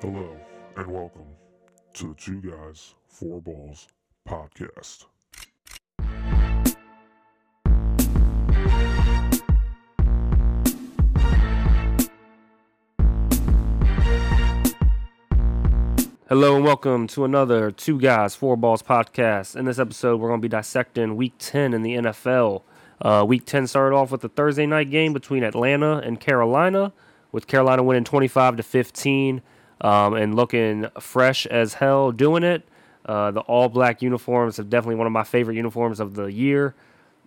Hello and welcome to the Two Guys, Four Balls podcast. Hello and welcome to another Two Guys, Four Balls podcast. In this episode, we're going to be dissecting Week 10 in the NFL. Uh, week 10 started off with a Thursday night game between Atlanta and Carolina, with Carolina winning 25 to 15 um, and looking fresh as hell doing it. Uh, the all black uniforms have definitely one of my favorite uniforms of the year.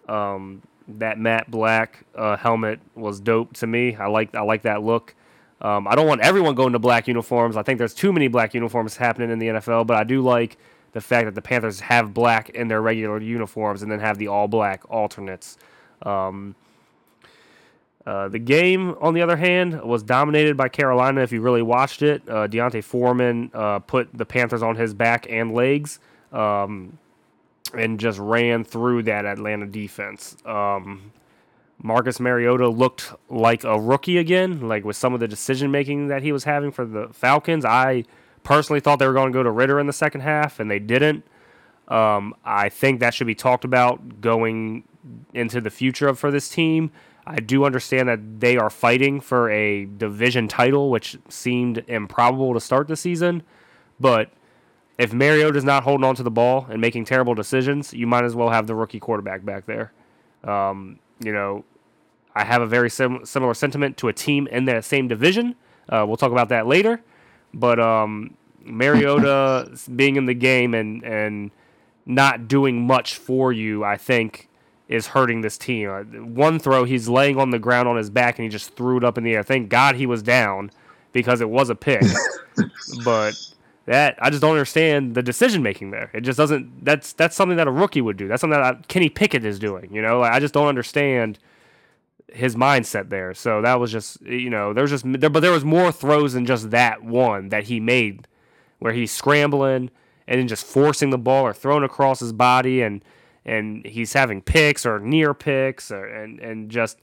Um, that matte black uh, helmet was dope to me. I like I like that look. Um, I don't want everyone going to black uniforms. I think there's too many black uniforms happening in the NFL, but I do like the fact that the Panthers have black in their regular uniforms and then have the all black alternates. Um, uh, the game, on the other hand, was dominated by Carolina. If you really watched it, uh, D'Onta Foreman uh, put the Panthers on his back and legs, um, and just ran through that Atlanta defense. Um, Marcus Mariota looked like a rookie again, like with some of the decision making that he was having for the Falcons. I personally thought they were going to go to Ridder in the second half, and they didn't. Um, I think that should be talked about going into the future for this team. I do understand that they are fighting for a division title, which seemed improbable to start the season. But if Mariota's not holding on to the ball and making terrible decisions, you might as well have the rookie quarterback back there. Um, you know, I have a very sim- similar sentiment to a team in that same division. Uh, we'll talk about that later. But um, Mariota being in the game and and not doing much for you, I think, is hurting this team. Uh, one throw, he's laying on the ground on his back and he just threw it up in the air. Thank God he was down because it was a pick. but that I just don't understand the decision making there. It just doesn't. That's that's something that a rookie would do. That's something that Kenny Pickett is doing. You know, like, I just don't understand his mindset there. So that was just you know there's just there, but there was more throws than just that one that he made where he's scrambling and then just forcing the ball or throwing across his body and and he's having picks or near picks or and and just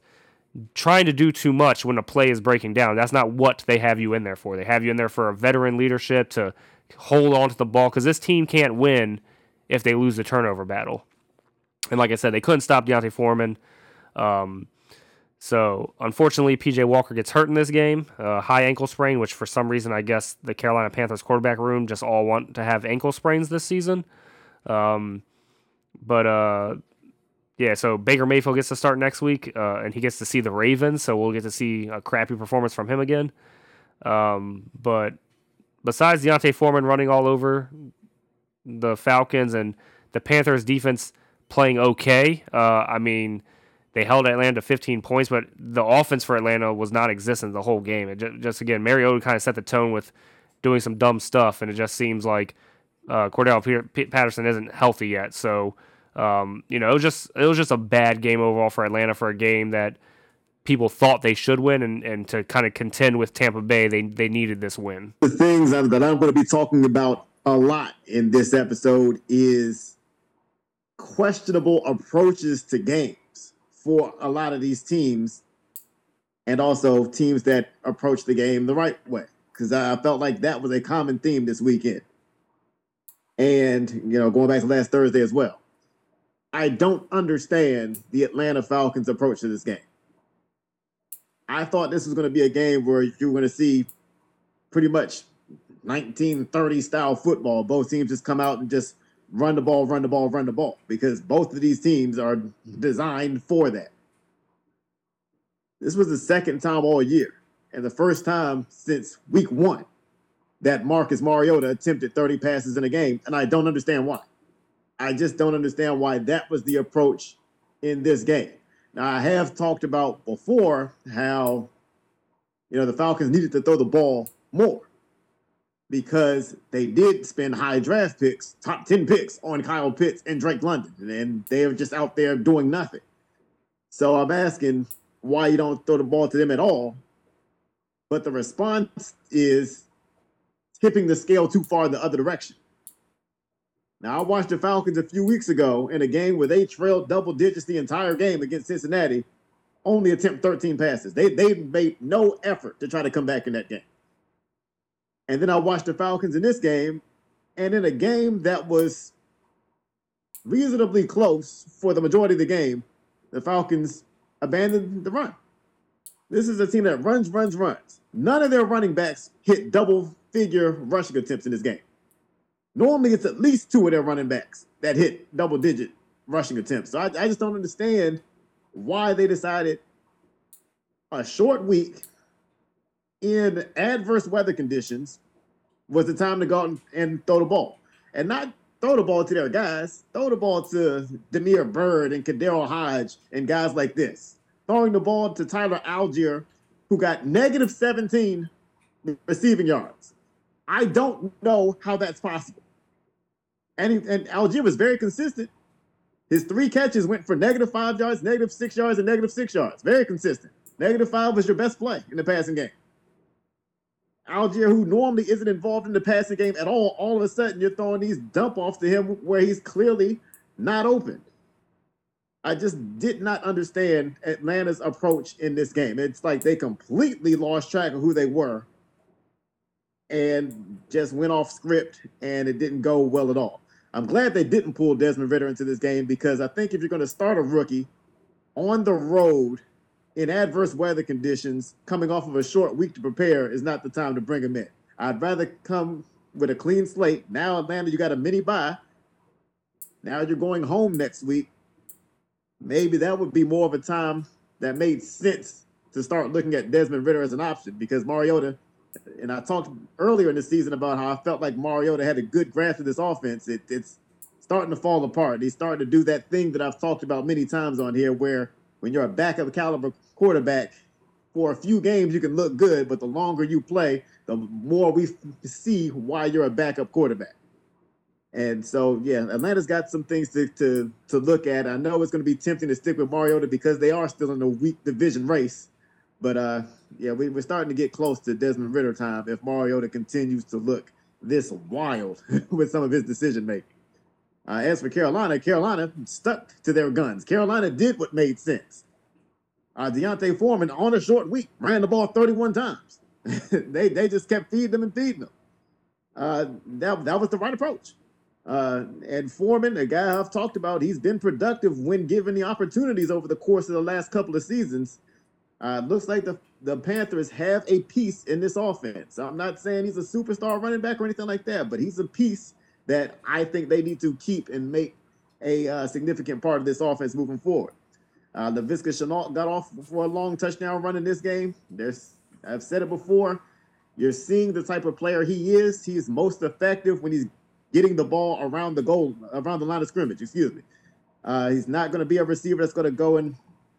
trying to do too much when a play is breaking down. That's not what they have you in there for. They have you in there for a veteran leadership to hold on to the ball because this team can't win if they lose the turnover battle. And like I said, they couldn't stop D'Onta Foreman. Um, so unfortunately, PJ Walker gets hurt in this game, uh, high ankle sprain, which for some reason I guess the Carolina Panthers quarterback room just all want to have ankle sprains this season. Um, but uh, yeah, so Baker Mayfield gets to start next week, uh, and he gets to see the Ravens, so we'll get to see a crappy performance from him again. Um, but besides D'Onta Foreman running all over the Falcons and the Panthers defense playing okay, uh, I mean, they held Atlanta to 15 points, but the offense for Atlanta was non existent the whole game. It just, just again, Mariota kind of set the tone with doing some dumb stuff, and it just seems like uh, Peter- Patterson isn't healthy yet. So, um, you know, it was just it was just a bad game overall for Atlanta for a game that people thought they should win, and, and to kind of contend with Tampa Bay, they they needed this win. The things that I'm going to be talking about a lot in this episode is questionable approaches to games for a lot of these teams, and also teams that approach the game the right way. Because I felt like that was a common theme this weekend and you know going back to last Thursday as well. I don't understand the Atlanta Falcons approach to this game. I thought this was going to be a game where you were going to see pretty much 1930 style football. Both teams just come out and just run the ball, run the ball, run the ball because both of these teams are designed for that. This was the second time all year and the first time since week one that Marcus Mariota attempted 30 passes in a game, and I don't understand why. I just don't understand why that was the approach in this game. Now, I have talked about before how, you know, the Falcons needed to throw the ball more because they did spend high draft picks, top 10 picks on Kyle Pitts and Drake London, and they're just out there doing nothing. So I'm asking why you don't throw the ball to them at all. But the response is tipping the scale too far the other direction. Now, I watched the Falcons a few weeks ago in a game where they trailed double digits the entire game against Cincinnati, only attempt 13 passes. They they made no effort to try to come back in that game. And then I watched the Falcons in this game, and in a game that was reasonably close for the majority of the game, the Falcons abandoned the run. This is a team that runs, runs, runs. None of their running backs hit double figure rushing attempts in this game. Normally, it's at least two of their running backs that hit double digit rushing attempts. So I, I just don't understand why they decided a short week in adverse weather conditions was the time to go out and, and throw the ball. And not throw the ball to their guys, throw the ball to Damiere Byrd and KhaDarel Hodge and guys like this. Throwing the ball to Tyler Allgeier, who got negative 17 receiving yards. I don't know how that's possible. And, he, and Allgeier was very consistent. His three catches went for negative five yards, negative six yards, and negative six yards. Very consistent. Negative five was your best play in the passing game. Allgeier, who normally isn't involved in the passing game at all, all of a sudden you're throwing these dump offs to him where he's clearly not open. I just did not understand Atlanta's approach in this game. It's like they completely lost track of who they were and just went off script and it didn't go well at all. I'm glad they didn't pull Desmond Ridder into this game because I think if you're going to start a rookie on the road in adverse weather conditions, coming off of a short week to prepare is not the time to bring him in. I'd rather come with a clean slate. Now, Atlanta, you got a mini bye. Now you're going home next week. Maybe that would be more of a time that made sense to start looking at Desmond Ridder as an option because Mariota and I talked earlier in the season about how I felt like Mariota had a good grasp of this offense. It, it's starting to fall apart. He's starting to do that thing that I've talked about many times on here, where when you're a backup caliber quarterback, for a few games you can look good, but the longer you play, the more we see why you're a backup quarterback. And so, yeah, Atlanta's got some things to to to look at. I know it's going to be tempting to stick with Mariota because they are still in a weak division race. But uh, yeah, we, we're starting to get close to Desmond Ridder time if Mariota continues to look this wild with some of his decision making. Uh, as for Carolina, Carolina stuck to their guns. Carolina did what made sense. Uh, D'Onta Foreman on a short week ran the ball 31 times. they they just kept feeding them and feeding them. Uh, that that was the right approach. Uh, and Foreman, a guy I've talked about, he's been productive when given the opportunities over the course of the last couple of seasons. Uh, looks like the, the Panthers have a piece in this offense. I'm not saying he's a superstar running back or anything like that, but he's a piece that I think they need to keep and make a uh, significant part of this offense moving forward. Uh, Laviska Shenault got off for a long touchdown run in this game. There's, I've said it before. You're seeing the type of player he is. He's most effective when he's getting the ball around the goal, around the line of scrimmage. Excuse me. Uh, he's not going to be a receiver that's going to go and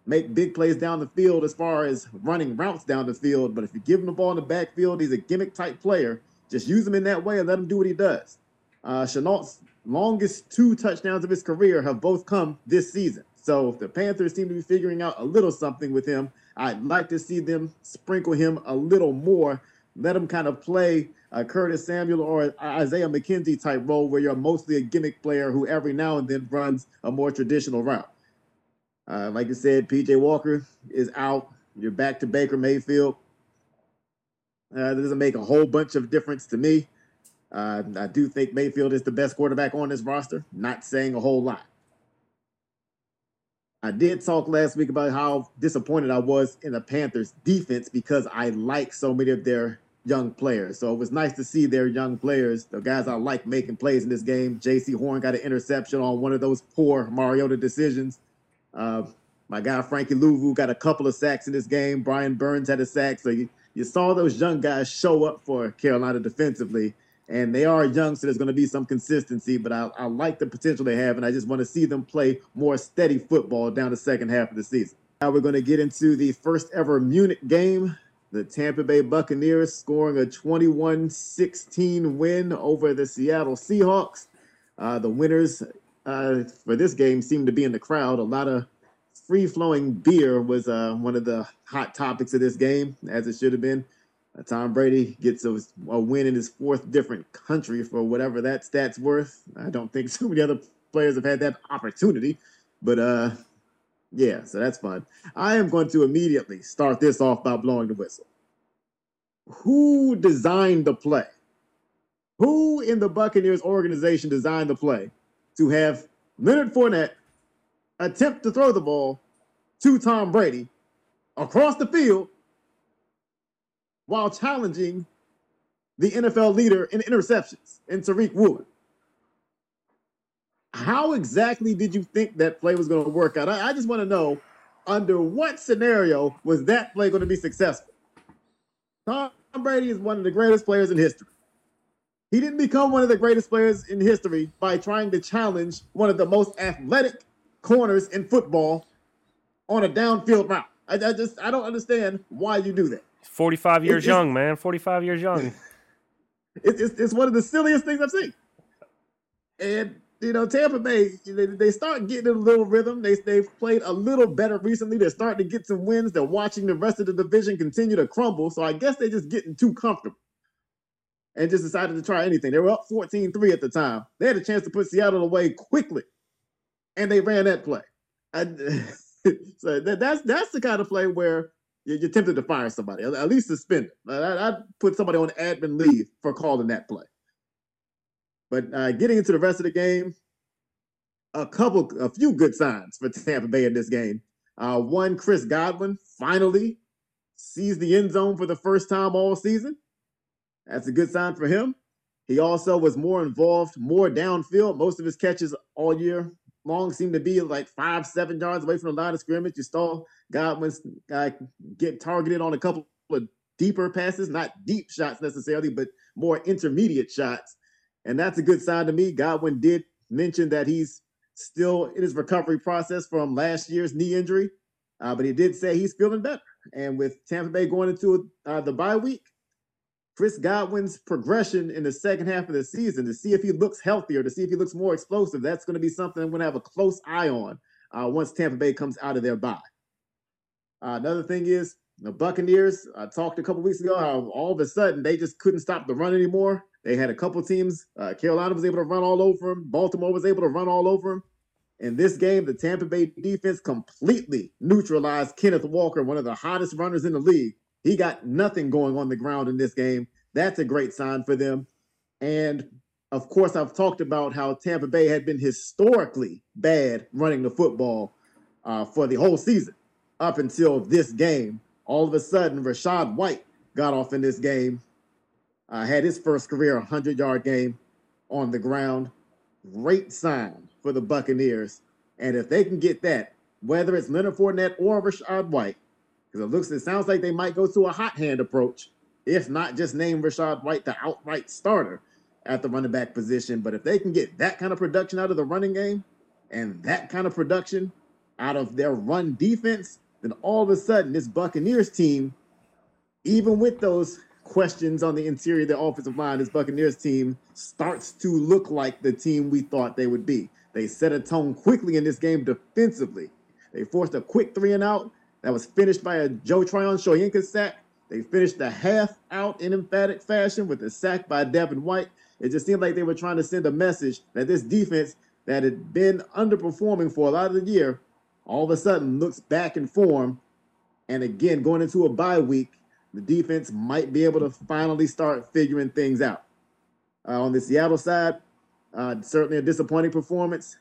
make big plays down the field as far as running routes down the field. But if you give him the ball in the backfield, he's a gimmick type player. Just use him in that way and let him do what he does. Uh, Shenault's longest two touchdowns of his career have both come this season. So if the Panthers seem to be figuring out a little something with him. I'd like to see them sprinkle him a little more. Let him kind of play a Curtis Samuel or Isaiah McKenzie type role where you're mostly a gimmick player who every now and then runs a more traditional route. Uh, like I said, PJ Walker is out. You're back to Baker Mayfield. Uh, doesn't make a whole bunch of difference to me. Uh, I do think Mayfield is the best quarterback on this roster. Not saying a whole lot. I did talk last week about how disappointed I was in the Panthers defense because I like so many of their young players. So it was nice to see their young players, the guys I like making plays in this game. Jaycee Horn got an interception on one of those poor Mariota decisions. Uh, my guy Frankie Luvu got a couple of sacks in this game. Brian Burns had a sack. So you, you saw those young guys show up for Carolina defensively. And they are young, so there's going to be some consistency, but I, I like the potential they have, and I just want to see them play more steady football down the second half of the season. Now we're going to get into the first ever Munich game. The Tampa Bay Buccaneers scoring a 21 16 win over the Seattle Seahawks. Uh, the winners uh, for this game seemed to be in the crowd. A lot of free flowing beer was uh, one of the hot topics of this game, as it should have been. Uh, Tom Brady gets a, a, win in his fourth different country for whatever that stat's worth. I don't think so many other players have had that opportunity, but uh, yeah, so that's fun. I am going to immediately start this off by blowing the whistle. Who designed the play? Who in the Buccaneers organization designed the play to have Leonard Fournette attempt to throw the ball to Tom Brady across the field while challenging the NFL leader in interceptions in Tariq Woolen? How exactly did you think that play was going to work out? I, I just want to know under what scenario was that play going to be successful? Tom Brady is one of the greatest players in history. He didn't become one of the greatest players in history by trying to challenge one of the most athletic corners in football on a downfield route. I, I just I don't understand why you do that. 45 years young, man. 45 years young. It, it's, it's one of the silliest things I've seen. And you know, Tampa Bay, they, they start getting a little rhythm. They, they've played a little better recently. They're starting to get some wins. They're watching the rest of the division continue to crumble. So I guess they're just getting too comfortable and just decided to try anything. They were up 14 3 at the time. They had a chance to put Seattle away quickly, and they ran that play. I, so that, that's that's the kind of play where you're tempted to fire somebody, at least suspend it. I'd put somebody on admin leave for calling that play. But uh, getting into the rest of the game, a couple, a few good signs for Tampa Bay in this game. Uh, one, Chris Godwin finally sees the end zone for the first time all season. That's a good sign for him. He also was more involved, more downfield. Most of his catches all year long seemed to be like five, seven yards away from the line of scrimmage. You saw Godwin uh, get targeted on a couple of deeper passes, not deep shots necessarily, but more intermediate shots. And that's a good sign to me. Godwin did mention that he's still in his recovery process from last year's knee injury, uh, but he did say he's feeling better. And with Tampa Bay going into uh, the bye week, Chris Godwin's progression in the second half of the season to see if he looks healthier, to see if he looks more explosive, that's going to be something I'm going to have a close eye on uh, once Tampa Bay comes out of their bye. Uh, another thing is the Buccaneers. I talked a couple weeks ago how all of a sudden they just couldn't stop the run anymore. They had a couple teams. Uh, Carolina was able to run all over them. Baltimore was able to run all over them. In this game, the Tampa Bay defense completely neutralized Kenneth Walker, one of the hottest runners in the league. He got nothing going on the ground in this game. That's a great sign for them. And of course, I've talked about how Tampa Bay had been historically bad running the football uh, for the whole season up until this game. All of a sudden, Rachaad White got off in this game uh, had his first career 100 yard game on the ground. Great sign for the Buccaneers. And if they can get that, whether it's Leonard Fournette or Rachaad White, because it looks, it sounds like they might go to a hot hand approach, if not just name Rachaad White the outright starter at the running back position. But if they can get that kind of production out of the running game and that kind of production out of their run defense, then all of a sudden this Buccaneers team, even with those questions on the interior of the offensive line, this Buccaneers team starts to look like the team we thought they would be. They set a tone quickly in this game defensively. They forced a quick three and out that was finished by a Joe Tryon Shoyinka sack. They finished the half out in emphatic fashion with a sack by Devin White. It just seemed like they were trying to send a message that this defense that had been underperforming for a lot of the year all of a sudden looks back in form. And again, going into a bye week, the defense might be able to finally start figuring things out. Uh, on the Seattle side, uh, certainly a disappointing performance.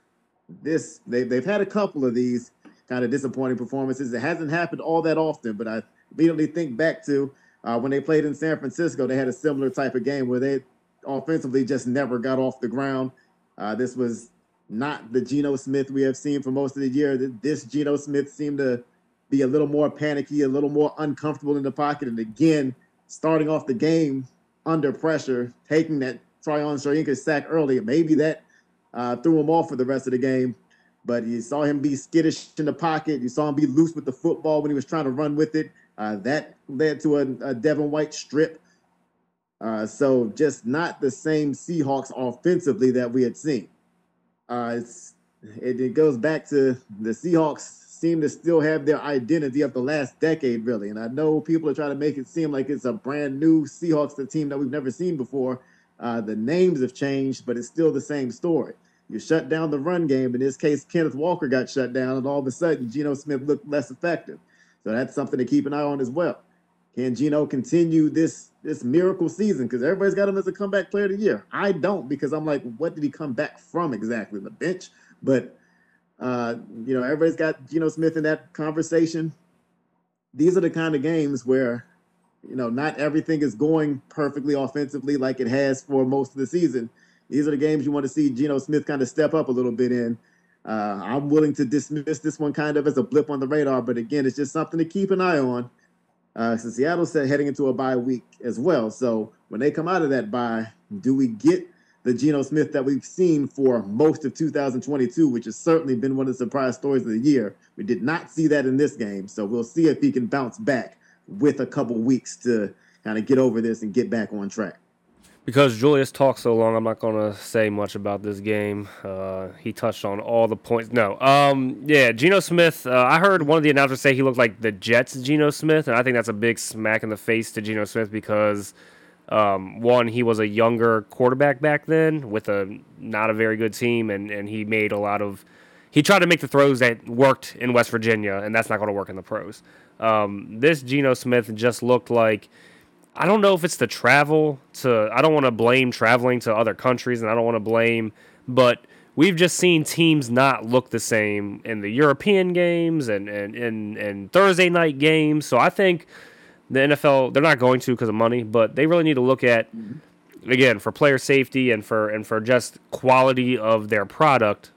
This they, they've had a couple of these kind of disappointing performances. It hasn't happened all that often, but I immediately think back to uh, when they played in San Francisco. They had a similar type of game where they offensively just never got off the ground. Uh, this was not the Geno Smith we have seen for most of the year. This Geno Smith seemed to be a little more panicky, a little more uncomfortable in the pocket. And again, starting off the game under pressure, taking that Tryon Shoyinka sack early, maybe that uh, threw him off for the rest of the game. But you saw him be skittish in the pocket. You saw him be loose with the football when he was trying to run with it. Uh, that led to a, a, Devin White strip. Uh, so just not the same Seahawks offensively that we had seen. Uh, it, it goes back to the Seahawks seem to still have their identity of the last decade, really. And I know people are trying to make it seem like it's a brand new Seahawks, the team that we've never seen before. Uh, the names have changed, but it's still the same story. You shut down the run game. In this case, Kenneth Walker got shut down, and all of a sudden, Geno Smith looked less effective. So that's something to keep an eye on as well. Can Geno continue this this miracle season? Because everybody's got him as a comeback player of the year. I don't because I'm like, what did he come back from exactly? The bench. But uh, you know, everybody's got Geno Smith in that conversation. These are the kind of games where, you know, not everything is going perfectly offensively like it has for most of the season. These are the games you want to see Geno Smith kind of step up a little bit in. Uh, I'm willing to dismiss this one kind of as a blip on the radar, but again, it's just something to keep an eye on. Uh, so Seattle's heading into a bye week as well. So when they come out of that bye, do we get the Geno Smith that we've seen for most of 2022, which has certainly been one of the surprise stories of the year. We did not see that in this game, so we'll see if he can bounce back with a couple weeks to kind of get over this and get back on track. Because Julius talked so long, I'm not going to say much about this game. Uh, he touched on all the points. No, um, yeah, Geno Smith. Uh, I heard one of the announcers say he looked like the Jets' Geno Smith, and I think that's a big smack in the face to Geno Smith because um, one, he was a younger quarterback back then with a not a very good team, and, and he made a lot of. He tried to make the throws that worked in West Virginia, and that's not going to work in the pros. Um, this Geno Smith just looked like. I don't know if it's the travel to. I don't want to blame traveling to other countries, and I don't want to blame, but we've just seen teams not look the same in the European games and and, and, and Thursday night games. So I think the NFL they're not going to because of money, but they really need to look at again for player safety and for and for just quality of their product.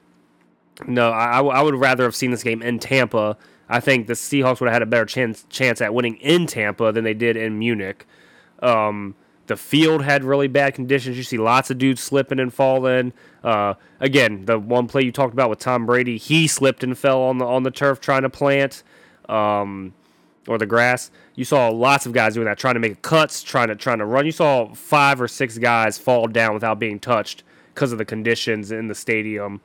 No, I, I would rather have seen this game in Tampa. I think the Seahawks would have had a better chance chance at winning in Tampa than they did in Munich. Um, the field had really bad conditions. You see lots of dudes slipping and falling. Uh, again, the one play you talked about with Tom Brady, he slipped and fell on the on the turf trying to plant. Um, or the grass. You saw lots of guys doing that, trying to make cuts, trying to trying to run. You saw five or six guys fall down without being touched because of the conditions in the stadium,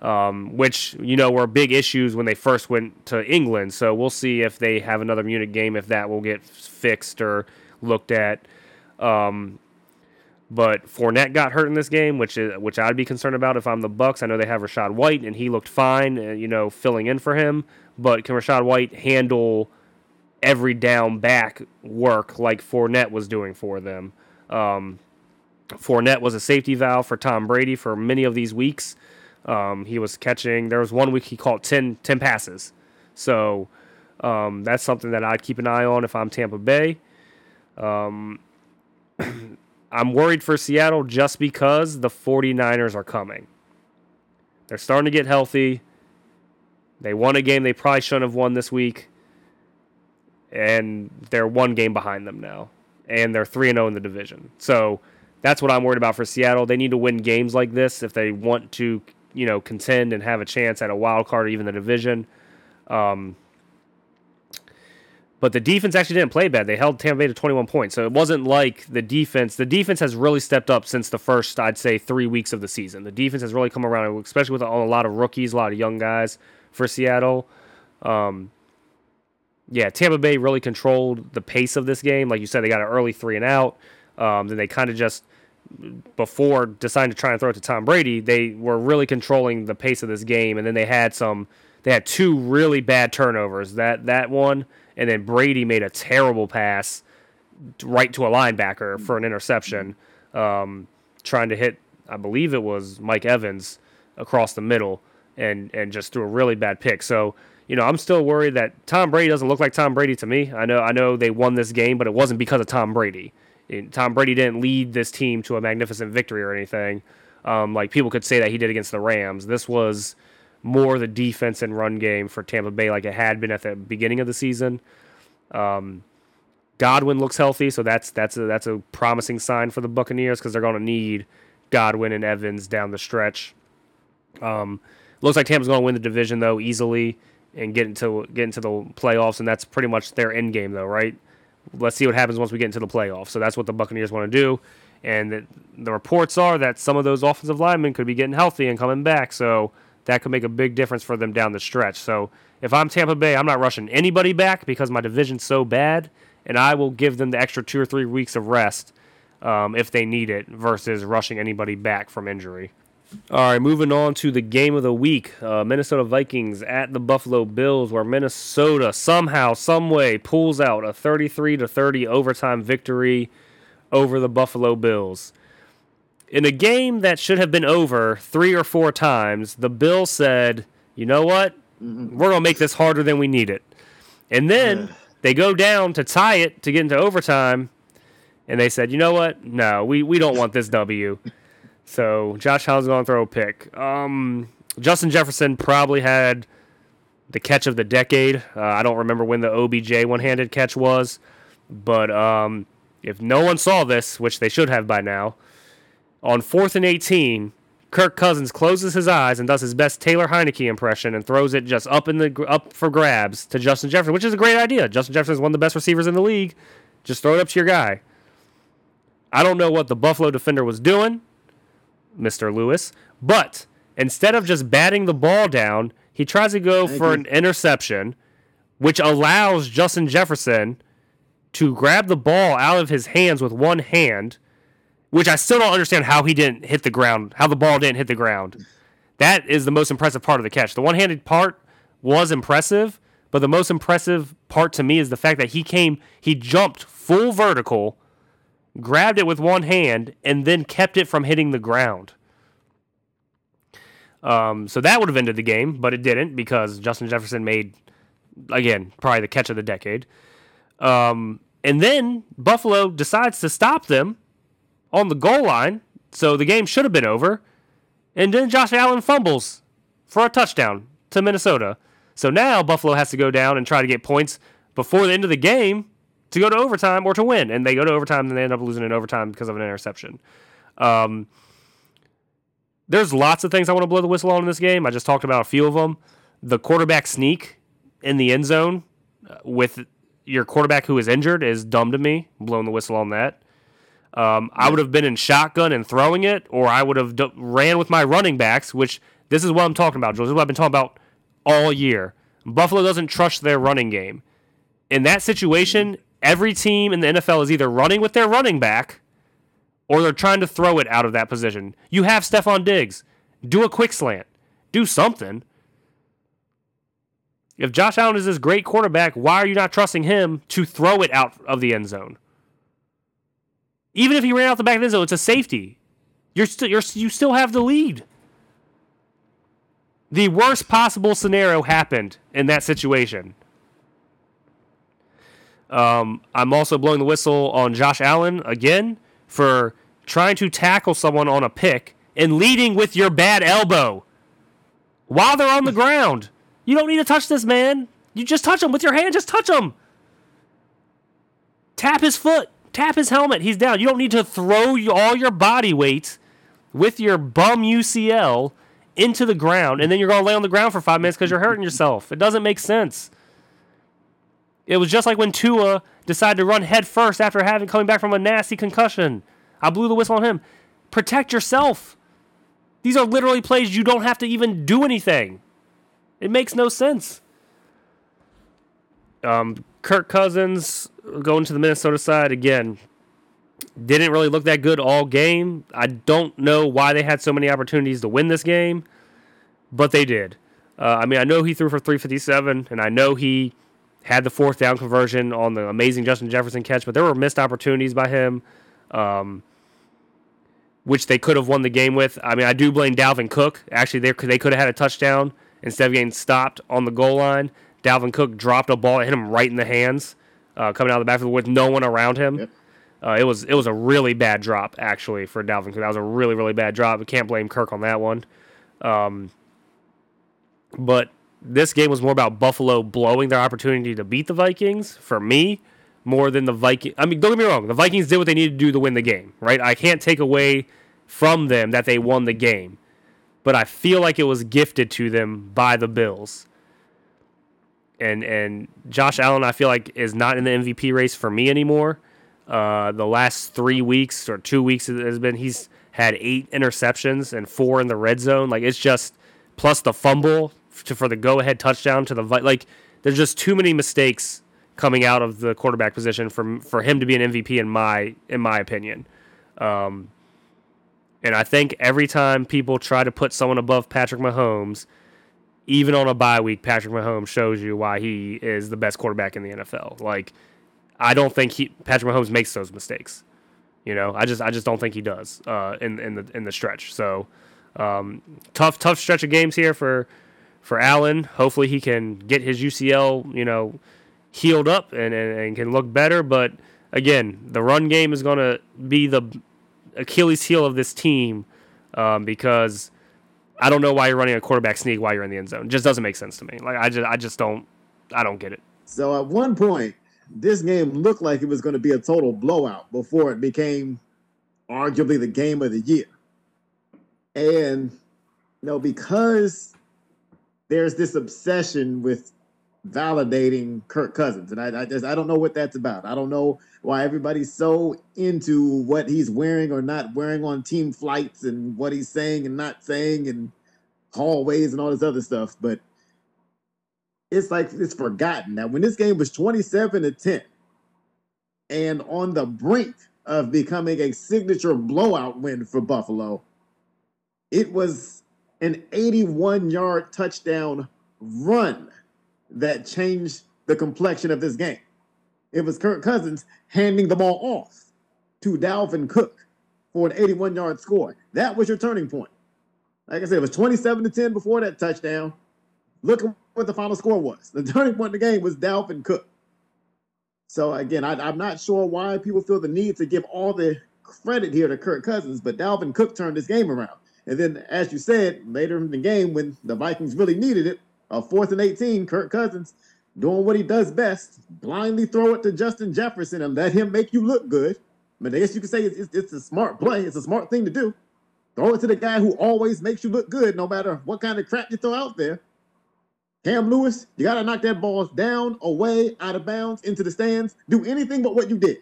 um, which you know were big issues when they first went to England. So we'll see if they have another Munich game if that will get fixed or looked at. Um, but Fournette got hurt in this game, which is which I'd be concerned about if I'm the Bucs. I know they have Rachaad White, and he looked fine, uh, you know, filling in for him. But can Rachaad White handle every down back work like Fournette was doing for them. Um, Fournette was a safety valve for Tom Brady for many of these weeks. Um, he was catching, there was one week he caught 10, 10 passes. So um, that's something that I'd keep an eye on if I'm Tampa Bay. Um, I'm worried for Seattle just because the 49ers are coming. They're starting to get healthy. They won a game they probably shouldn't have won this week and they're one game behind them now, and they're three and zero oh in the division. So that's what I'm worried about for Seattle. They need to win games like this if they want to, you know, contend and have a chance at a wild card or even the division. Um, but the defense actually didn't play bad. They held Tampa Bay to 21 points. So it wasn't like the defense. The defense has really stepped up since the first, I'd say, three weeks of the season. The defense has really come around, especially with a, lot of rookies, a lot of young guys for Seattle. Um, yeah, Tampa Bay really controlled the pace of this game. Like you said, they got an early three and out. Um, then they kind of just before deciding to try and throw it to Tom Brady, they were really controlling the pace of this game. And then they had some, they had two really bad turnovers. That that one, and then Brady made a terrible pass right to a linebacker for an interception, um, trying to hit, I believe it was Mike Evans across the middle, and and just threw a really bad pick. So you know, I'm still worried that Tom Brady doesn't look like Tom Brady to me. I know, I know they won this game, but it wasn't because of Tom Brady. Tom Brady didn't lead this team to a magnificent victory or anything. Um, like people could say that he did against the Rams. This was more the defense and run game for Tampa Bay, like it had been at the beginning of the season. Um, Godwin looks healthy, so that's that's a, that's a promising sign for the Buccaneers because they're going to need Godwin and Evans down the stretch. Um, looks like Tampa's going to win the division though easily and get into get into the playoffs, and that's pretty much their end game, though, right? Let's see what happens once we get into the playoffs. So that's what the Buccaneers want to do, and the, the reports are that some of those offensive linemen could be getting healthy and coming back, so that could make a big difference for them down the stretch. So if I'm Tampa Bay, I'm not rushing anybody back because my division's so bad, and I will give them the extra two or three weeks of rest um, if they need it versus rushing anybody back from injury. All right, moving on to the game of the week. Uh, Minnesota Vikings at the Buffalo Bills, where Minnesota somehow, someway pulls out a 33 to 30 overtime victory over the Buffalo Bills. In a game that should have been over three or four times, the Bills said, "You know what? We're gonna make this harder than we need it." And then they go down to tie it to get into overtime, and they said, "You know what? No, we we don't want this W." So Josh Allen's going to throw a pick. Um, Justin Jefferson probably had the catch of the decade. Uh, I don't remember when the OBJ one-handed catch was, but um, if no one saw this, which they should have by now, on fourth and 18, Kirk Cousins closes his eyes and does his best Taylor Heinicke impression and throws it just up in the up for grabs to Justin Jefferson, which is a great idea. Justin Jefferson is one of the best receivers in the league. Just throw it up to your guy. I don't know what the Buffalo defender was doing. Mr. Lewis. But instead of just batting the ball down, he tries to go for an interception, which allows Justin Jefferson to grab the ball out of his hands with one hand, which I still don't understand how he didn't hit the ground, how the ball didn't hit the ground. That is the most impressive part of the catch. The one handed part was impressive, but the most impressive part to me is the fact that he came, he jumped full vertical grabbed it with one hand, and then kept it from hitting the ground. Um, so that would have ended the game, but it didn't because Justin Jefferson made, again, probably the catch of the decade. Um, and then Buffalo decides to stop them on the goal line, so the game should have been over. And then Josh Allen fumbles for a touchdown to Minnesota. So now Buffalo has to go down and try to get points before the end of the game to go to overtime or to win. And they go to overtime and they end up losing in overtime because of an interception. Um, there's lots of things I want to blow the whistle on in this game. I just talked about a few of them. The quarterback sneak in the end zone uh, with your quarterback who is injured is dumb to me. Blowing the whistle on that. Um, I would have been in shotgun and throwing it, or I would have d- ran with my running backs, which this is what I'm talking about, Jules. This is what I've been talking about all year. Buffalo doesn't trust their running game. In that situation, every team in the NFL is either running with their running back or they're trying to throw it out of that position. You have Stefon Diggs. Do a quick slant. Do something. If Josh Allen is this great quarterback, why are you not trusting him to throw it out of the end zone? Even if he ran out the back of the zone, it's a safety. You're still you're you still have the lead. The worst possible scenario happened in that situation. Um, I'm also blowing the whistle on Josh Allen again for trying to tackle someone on a pick and leading with your bad elbow while they're on the ground. You don't need to touch this man. You just touch him with your hand. Just touch him. Tap his foot. Tap his helmet. He's down. You don't need to throw all your body weight with your bum UCL into the ground and then you're going to lay on the ground for five minutes because you're hurting yourself. It doesn't make sense. It was just like when Tua decided to run head first after having coming back from a nasty concussion. I blew the whistle on him. Protect yourself. These are literally plays you don't have to even do anything. It makes no sense. Um, Kirk Cousins going to the Minnesota side again. Didn't really look that good all game. I don't know why they had so many opportunities to win this game, but they did. Uh, I mean, I know he threw for 357, and I know he had the fourth down conversion on the amazing Justin Jefferson catch, but there were missed opportunities by him, um, which they could have won the game with. I mean, I do blame Dalvin Cook. Actually, they, they could have had a touchdown instead of getting stopped on the goal line. Dalvin Cook dropped a ball, hit him right in the hands, uh, coming out of the backfield with no one around him. Yep. Uh, it was it was a really bad drop actually for Dalvin Cook. That was a really really bad drop. We can't blame Kirk on that one. Um, but this game was more about Buffalo blowing their opportunity to beat the Vikings for me more than the Viking. I mean, don't get me wrong. The Vikings did what they needed to do to win the game, right? I can't take away from them that they won the game, but I feel like it was gifted to them by the Bills. And and Josh Allen, I feel like is not in the MVP race for me anymore. Uh, the last three weeks or two weeks has been he's had eight interceptions and four in the red zone. Like it's just plus the fumble to, for the go ahead touchdown to the like. There's just too many mistakes coming out of the quarterback position for for him to be an MVP in my in my opinion. Um, And I think every time people try to put someone above Patrick Mahomes, even on a bye week, Patrick Mahomes shows you why he is the best quarterback in the NFL. Like, I don't think he Patrick Mahomes makes those mistakes. You know, I just I just don't think he does uh, in in the in the stretch. So um, tough tough stretch of games here for for Allen. Hopefully he can get his UCL you know healed up and, and, and can look better. But again, the run game is going to be the Achilles heel of this team um, because I don't know why you're running a quarterback sneak while you're in the end zone. It just doesn't make sense to me. Like I just I just don't I don't get it. So at one point, this game looked like it was going to be a total blowout before it became arguably the game of the year. And you know, because there's this obsession with validating Kirk Cousins, and I, I just I don't know what that's about. I don't know why everybody's so into what he's wearing or not wearing on team flights and what he's saying and not saying and hallways and all this other stuff. But it's like it's forgotten. that when this game was 27 to 10 and on the brink of becoming a signature blowout win for Buffalo, it was an 81 yard touchdown run that changed the complexion of this game. It was Kirk Cousins handing the ball off to Dalvin Cook for an 81 yard score. That was your turning point. Like I said, it was 27 to 10 before that touchdown. Look at what the final score was. The turning point in the game was Dalvin Cook. So again, I, am not sure why people feel the need to give all the credit here to Kirk Cousins, but Dalvin Cook turned this game around. And then, as you said, later in the game, when the Vikings really needed it, a fourth and 18, Kirk Cousins doing what he does best, blindly throw it to Justin Jefferson and let him make you look good. I mean, I guess you could say it's, it's, it's a smart play. It's a smart thing to do. Throw it to the guy who always makes you look good, no matter what kind of crap you throw out there. Cam Lewis, you got to knock that ball down, away, out of bounds, into the stands. Do anything but what you did.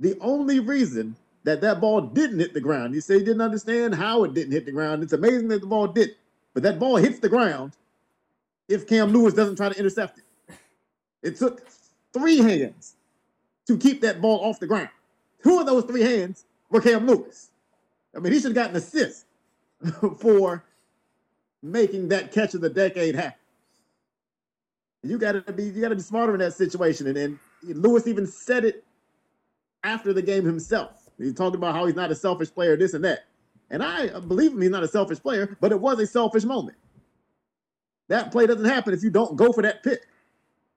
The only reason that that ball didn't hit the ground, you say you didn't understand how it didn't hit the ground. It's amazing that the ball did, but that ball hits the ground if Cam Lewis doesn't try to intercept it. It took three hands to keep that ball off the ground. Two of those three hands were Cam Lewis. I mean, he should have gotten an assist for making that catch of the decade happen. You gotta be you gotta be smarter in that situation. And Lewis even said it after the game himself. He talked about how he's not a selfish player, this and that. And I believe him, he's not a selfish player, but it was a selfish moment. That play doesn't happen if you don't go for that pick.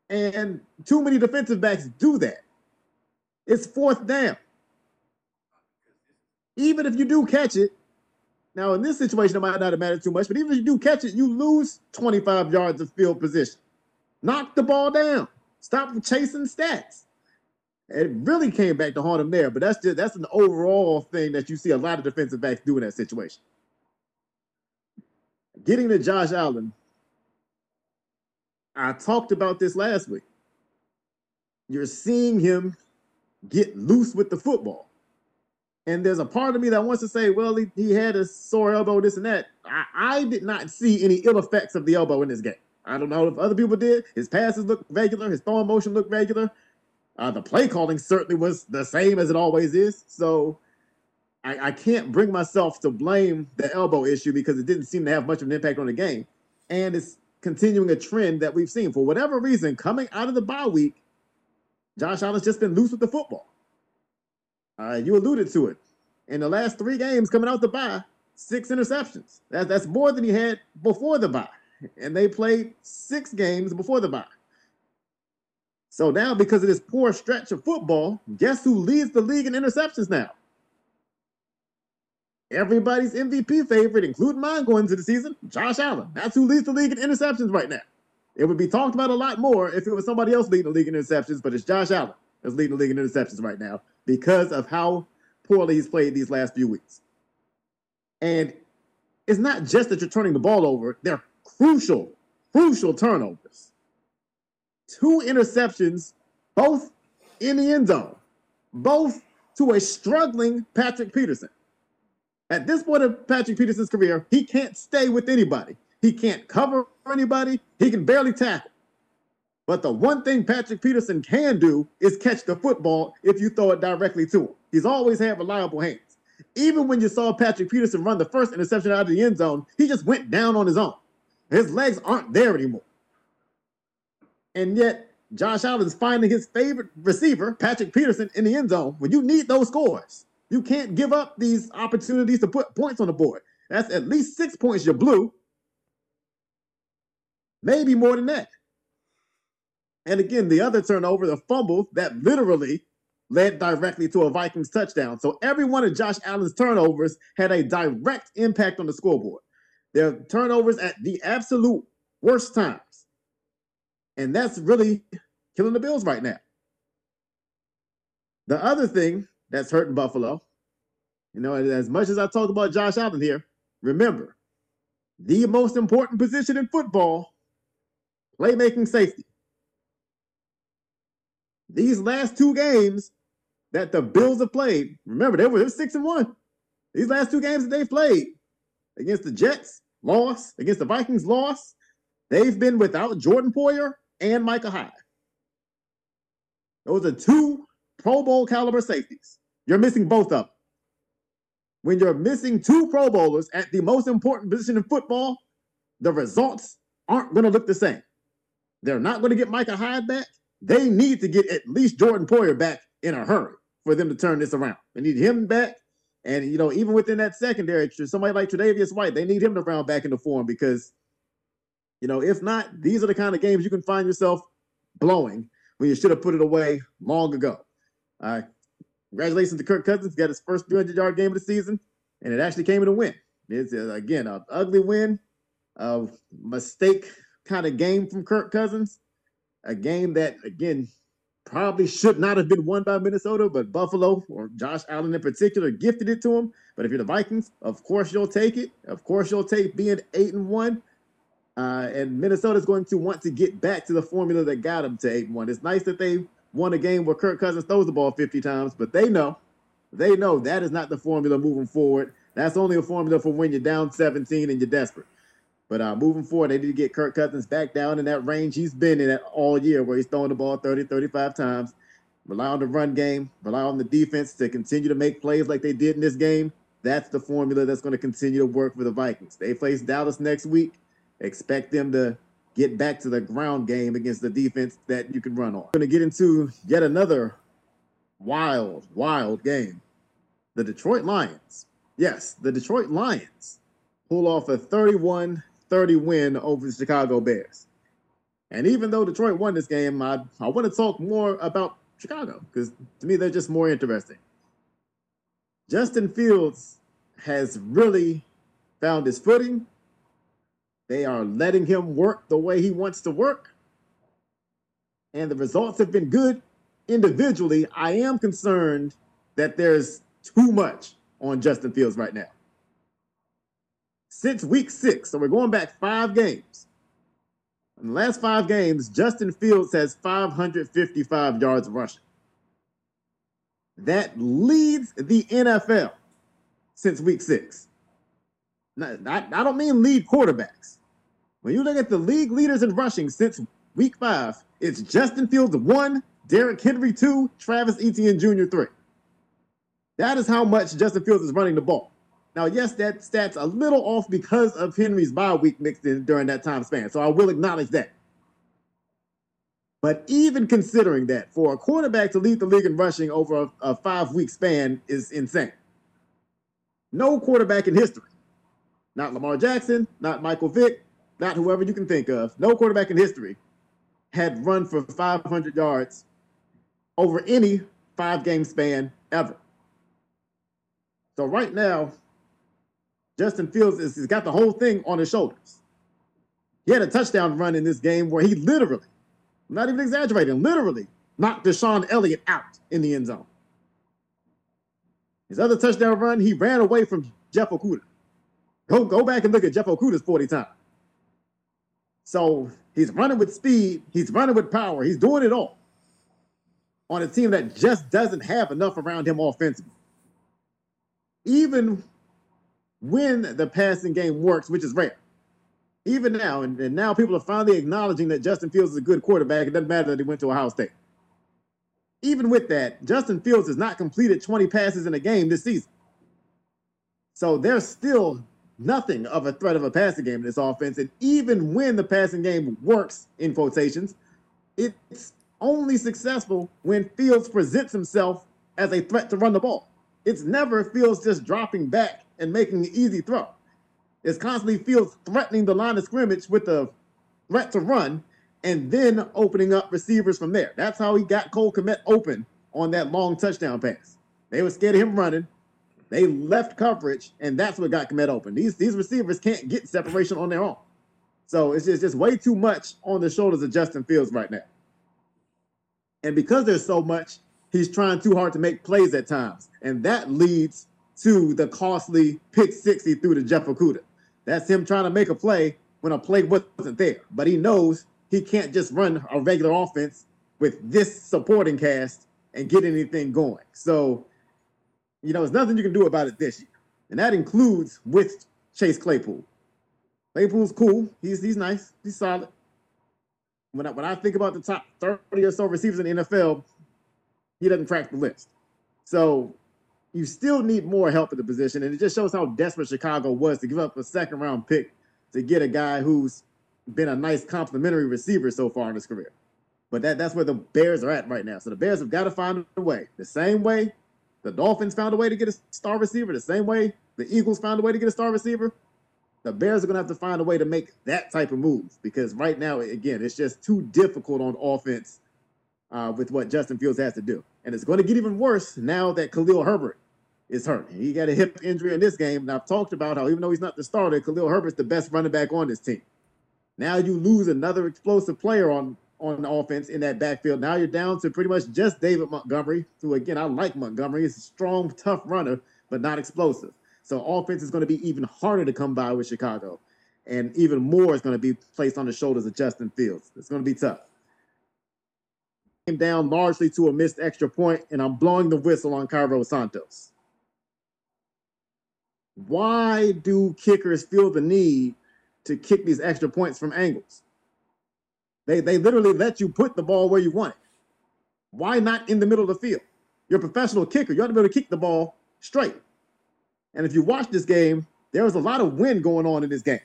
And too many defensive backs do that. It's fourth down. Even if you do catch it, now in this situation, it might not have mattered too much, but even if you do catch it, you lose 25 yards of field position. Knock the ball down. Stop chasing stats. It really came back to haunt him there, but that's just that's an overall thing that you see a lot of defensive backs do in that situation. Getting to Josh Allen, I talked about this last week. You're seeing him get loose with the football. And there's a part of me that wants to say, well, he, he had a sore elbow, this and that. I, I did not see any ill effects of the elbow in this game. I don't know if other people did. His passes looked regular, his throwing motion looked regular. Uh, the play calling certainly was the same as it always is. So I, I, can't bring myself to blame the elbow issue because it didn't seem to have much of an impact on the game. And it's continuing a trend that we've seen. For whatever reason, coming out of the bye week, Josh Allen's just been loose with the football. Uh, you alluded to it. In the last three games coming out the bye, six interceptions. That, that's more than he had before the bye. And they played six games before the bye. So now, because of this poor stretch of football, guess who leads the league in interceptions now? everybody's MVP favorite, including mine going into the season, Josh Allen. That's who leads the league in interceptions right now. It would be talked about a lot more if it was somebody else leading the league in interceptions, but it's Josh Allen that's leading the league in interceptions right now because of how poorly he's played these last few weeks. And it's not just that you're turning the ball over, they're crucial, crucial turnovers. Two interceptions, both in the end zone, both to a struggling Patrick Peterson. At this point of Patrick Peterson's career, he can't stay with anybody. He can't cover anybody. He can barely tackle. But the one thing Patrick Peterson can do is catch the football if you throw it directly to him. He's always had reliable hands. Even when you saw Patrick Peterson run the first interception out of the end zone, he just went down on his own. His legs aren't there anymore. And yet, Josh Allen is finding his favorite receiver, Patrick Peterson, in the end zone when you need those scores. You can't give up these opportunities to put points on the board. That's at least six points you blew. Maybe more than that. And again, the other turnover, the fumble that literally led directly to a Vikings touchdown. So every one of Josh Allen's turnovers had a direct impact on the scoreboard. They're turnovers at the absolute worst times. And that's really killing the Bills right now. The other thing that's hurting Buffalo, you know, as much as I talk about Josh Allen here, remember the most important position in football playmaking safety. These last two games that the Bills have played, remember, they were six and one. These last two games that they played against the Jets, loss, against the Vikings, loss. They've been without Jordan Poyer and Micah Hyde. Those are two Pro Bowl caliber safeties. You're missing both of them. When you're missing two Pro Bowlers at the most important position in football, the results aren't going to look the same. They're not going to get Micah Hyde back. They need to get at least Jordan Poyer back in a hurry for them to turn this around. They need him back. And, you know, even within that secondary, somebody like Tre'Davious White, they need him to round back into form because you know, if not, these are the kind of games you can find yourself blowing when you should have put it away long ago. All right. Congratulations to Kirk Cousins. Got his first 300 yard game of the season, and it actually came in a win. It's, uh, again, an ugly win, a mistake kind of game from Kirk Cousins. A game that, again, probably should not have been won by Minnesota, but Buffalo or Josh Allen in particular gifted it to him. But if you're the Vikings, of course you'll take it. Of course you'll take being eight and one. Uh, and Minnesota is going to want to get back to the formula that got them to 8 1. It's nice that they won a game where Kirk Cousins throws the ball 50 times, but they know, they know that is not the formula moving forward. That's only a formula for when you're down 17 and you're desperate. But uh, moving forward, they need to get Kirk Cousins back down in that range he's been in all year, where he's throwing the ball 30, 35 times. Rely on the run game, rely on the defense to continue to make plays like they did in this game. That's the formula that's going to continue to work for the Vikings. They face Dallas next week. Expect them to get back to the ground game against the defense that you can run on. Going to get into yet another wild, wild game. The Detroit Lions. Yes, the Detroit Lions pull off a 31 30 win over the Chicago Bears. And even though Detroit won this game, I, I want to talk more about Chicago because to me, they're just more interesting. Justin Fields has really found his footing they are letting him work the way he wants to work. And the results have been good individually. I am concerned that there's too much on Justin Fields right now. Since week six, so we're going back five games. In the last five games, Justin Fields has 555 yards rushing. That leads the NFL since week six. I, I don't mean lead quarterbacks. When you look at the league leaders in rushing since week five, it's Justin Fields one, Derrick Henry two, Travis Etienne Jr. three. That is how much Justin Fields is running the ball. Now, yes, that stat's a little off because of Henry's bye week mixed in during that time span. So I will acknowledge that. But even considering that, for a quarterback to lead the league in rushing over a, a five week span is insane. No quarterback in history, not Lamar Jackson, not Michael Vick, not whoever you can think of, no quarterback in history had run for 500 yards over any five game span ever. So right now, Justin Fields has got the whole thing on his shoulders. He had a touchdown run in this game where he literally, I'm not even exaggerating, literally knocked DeShon Elliott out in the end zone. His other touchdown run, he ran away from Jeff Okudah. Go, go back and look at Jeff Okudah's 40 times. So he's running with speed, he's running with power, he's doing it all on a team that just doesn't have enough around him offensively. Even when the passing game works, which is rare. Even now, and, and now people are finally acknowledging that Justin Fields is a good quarterback. It doesn't matter that he went to Ohio State. Even with that, Justin Fields has not completed 20 passes in a game this season. So there's still nothing of a threat of a passing game in this offense. And even when the passing game works, in quotations, it's only successful when Fields presents himself as a threat to run the ball. It's never Fields just dropping back and making an easy throw. It's constantly Fields threatening the line of scrimmage with the threat to run and then opening up receivers from there. That's how he got Cole Kmet open on that long touchdown pass. They were scared of him running. They left coverage, and that's what got Kmet open. These these receivers can't get separation on their own. So it's just, just way too much on the shoulders of Justin Fields right now. And because there's so much, he's trying too hard to make plays at times. And that leads to the costly pick 60 through to Jeff Okudah. That's him trying to make a play when a play wasn't there. But he knows he can't just run a regular offense with this supporting cast and get anything going. So, you know, there's nothing you can do about it this year. And that includes with Chase Claypool. Claypool's cool. He's he's nice. He's solid. When I, when I think about the top 30 or so receivers in the NFL, he doesn't crack the list. So you still need more help at the position. And it just shows how desperate Chicago was to give up a second round pick to get a guy who's been a nice complimentary receiver so far in his career. But that, that's where the Bears are at right now. So the Bears have got to find a way. The same way the Dolphins found a way to get a star receiver, the same way the Eagles found a way to get a star receiver, the Bears are going to have to find a way to make that type of move because right now, again, it's just too difficult on offense uh, with what Justin Fields has to do. And it's going to get even worse now that Khalil Herbert is hurt. He got a hip injury in this game. And I've talked about how even though he's not the starter, Khalil Herbert's the best running back on this team. Now you lose another explosive player on on offense in that backfield. Now you're down to pretty much just David Montgomery, who again I like Montgomery. He's a strong, tough runner, but not explosive. So offense is going to be even harder to come by with Chicago. And even more is going to be placed on the shoulders of Justin Fields. It's going to be tough. Came down largely to a missed extra point, and I'm blowing the whistle on Cairo Santos. Why do kickers feel the need to kick these extra points from angles? They, they literally let you put the ball where you want it. Why not in the middle of the field? You're a professional kicker. You ought to be able to kick the ball straight. And if you watch this game, there was a lot of wind going on in this game.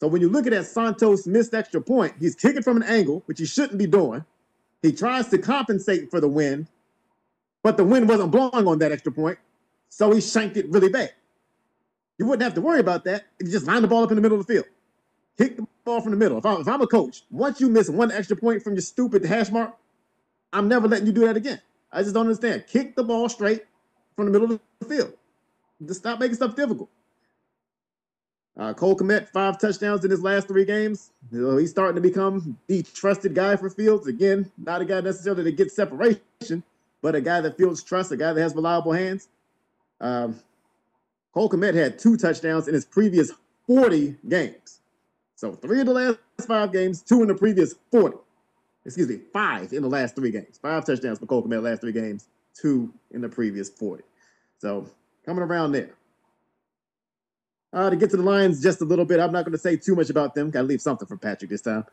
So when you look at that Santos missed extra point, he's kicking from an angle, which he shouldn't be doing. He tries to compensate for the wind, but the wind wasn't blowing on that extra point, so he shanked it really bad. You wouldn't have to worry about that if you just line the ball up in the middle of the field. Kick the ball from the middle. If, I, if I'm a coach, once you miss one extra point from your stupid hash mark, I'm never letting you do that again. I just don't understand. Kick the ball straight from the middle of the field. Just stop making stuff difficult. Uh, Cole Kmet, five touchdowns in his last three games. He's starting to become the trusted guy for Fields. Again, not a guy necessarily that gets separation, but a guy that Fields trusts, a guy that has reliable hands. Um, Cole Kmet had two touchdowns in his previous 40 games. So three of the last five games, two in the previous 40. Excuse me, five in the last three games. Five touchdowns for Cole Kmet last three games, two in the previous 40. So coming around there. Uh, to get to the Lions just a little bit, I'm not going to say too much about them. Got to leave something for Patrick this time.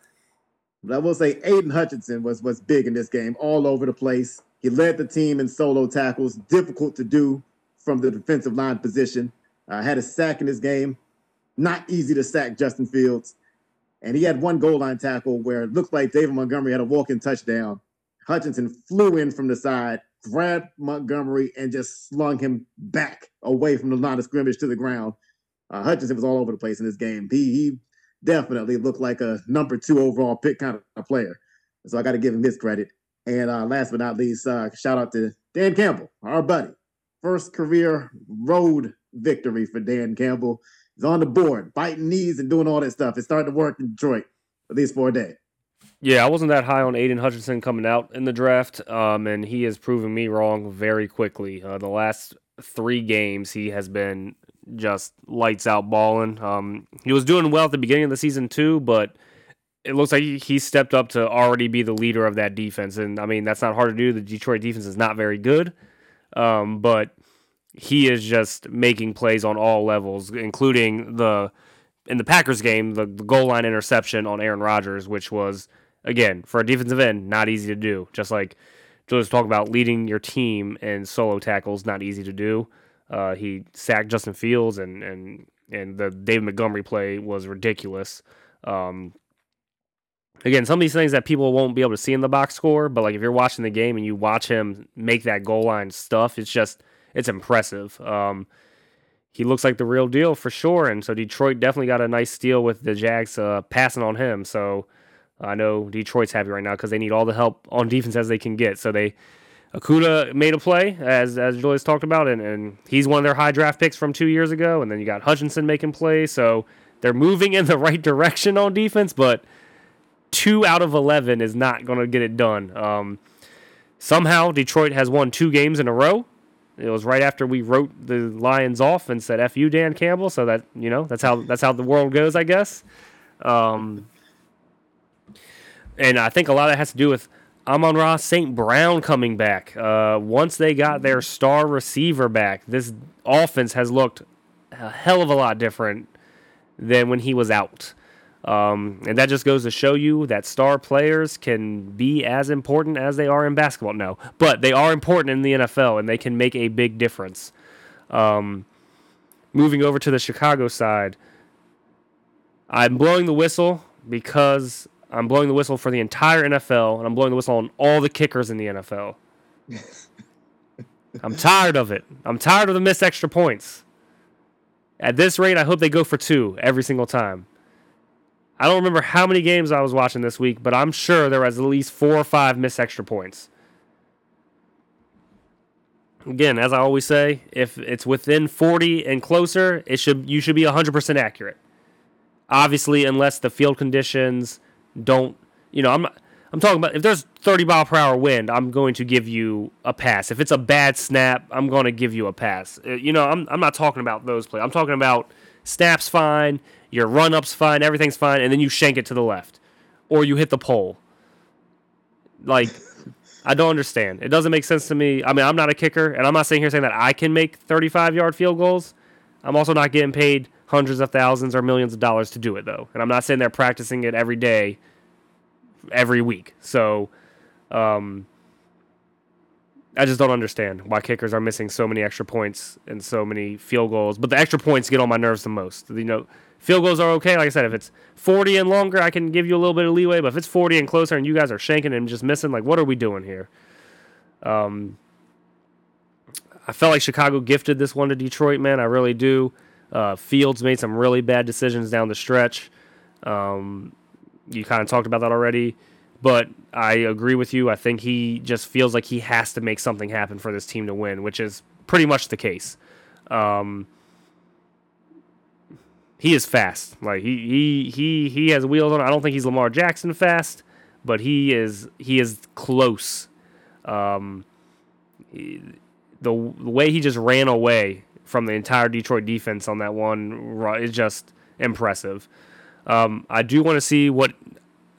But I will say Aidan Hutchinson was was big in this game, all over the place. He led the team in solo tackles, difficult to do from the defensive line position. Uh, had a sack in this game, not easy to sack Justin Fields. And he had one goal line tackle where it looked like David Montgomery had a walk-in touchdown. Hutchinson flew in from the side, grabbed Montgomery and just slung him back away from the line of scrimmage to the ground. Uh, Hutchinson was all over the place in this game. He, he definitely looked like a number two overall pick kind of player. So I got to give him his credit. And uh, last but not least, uh, shout out to Dan Campbell, our buddy. First career road victory for Dan Campbell. He's on the board, biting knees and doing all that stuff. It's starting to work in Detroit, at least for a day. Yeah, I wasn't that high on Aidan Hutchinson coming out in the draft, um, and he has proven me wrong very quickly. Uh, the last three games, he has been just lights out balling. Um, he was doing well at the beginning of the season too, but it looks like he, stepped up to already be the leader of that defense. And I mean, that's not hard to do. The Detroit defense is not very good, um, but he is just making plays on all levels, including the in the Packers game, the, the goal line interception on Aaron Rodgers, which was again, for a defensive end, not easy to do. Just like Julius talked about leading your team in solo tackles, not easy to do. Uh, he sacked Justin Fields, and and and the David Montgomery play was ridiculous. Um, again, some of these things that people won't be able to see in the box score, but like if you're watching the game and you watch him make that goal line stuff, it's just it's impressive. Um, he looks like the real deal for sure, and so Detroit definitely got a nice steal with the Jags uh, passing on him. So I know Detroit's happy right now because they need all the help on defense as they can get. So they Okudah made a play as as Julius talked about, and, and he's one of their high draft picks from two years ago. And then you got Hutchinson making plays, so they're moving in the right direction on defense, but two out of 11 is not going to get it done. Um, somehow, Detroit has won two games in a row. It was right after we wrote the Lions off and said "F you, Dan Campbell." So that you know that's how that's how the world goes, I guess. Um, and I think a lot of that has to do with Amon-Ra St. Brown coming back. Uh, once they got their star receiver back, this offense has looked a hell of a lot different than when he was out. Um, and that just goes to show you that star players can be as important as they are in basketball. No, but they are important in the NFL and they can make a big difference. Um, moving over to the Chicago side, I'm blowing the whistle because I'm blowing the whistle for the entire NFL and I'm blowing the whistle on all the kickers in the NFL. I'm tired of it. I'm tired of the missed extra points. At this rate, I hope they go for two every single time. I don't remember how many games I was watching this week, but I'm sure there was at least four or five missed extra points. Again, as I always say, if it's within 40 and closer, it should you should be 100% accurate. Obviously, unless the field conditions don't, you know, I'm I'm talking about if there's 30 mile per hour wind, I'm going to give you a pass. If it's a bad snap, I'm going to give you a pass. Uh, you know, I'm I'm not talking about those plays. I'm talking about snaps fine, your run up's fine, everything's fine, and then you shank it to the left, or you hit the pole. Like, I don't understand. It doesn't make sense to me. I mean, I'm not a kicker, and I'm not sitting here saying that I can make 35 yard field goals. I'm also not getting paid hundreds of thousands or millions of dollars to do it though, and I'm not sitting there practicing it every day, every week. So, um, I just don't understand why kickers are missing so many extra points and so many field goals. But the extra points get on my nerves the most. You know, field goals are okay. Like I said, if it's 40 and longer, I can give you a little bit of leeway. But if it's 40 and closer and you guys are shanking and just missing, like, what are we doing here? Um, I felt like Chicago gifted this one to Detroit, man. I really do. Uh, Fields made some really bad decisions down the stretch. Um, you kind of talked about that already. But I agree with you. I think he just feels like he has to make something happen for this team to win, which is pretty much the case. Um, he is fast. Like he he he he has wheels on. I don't think he's Lamar Jackson fast, but he is he is close. Um, he, the, the way he just ran away from the entire Detroit defense on that one is just impressive. Um, I do want to see what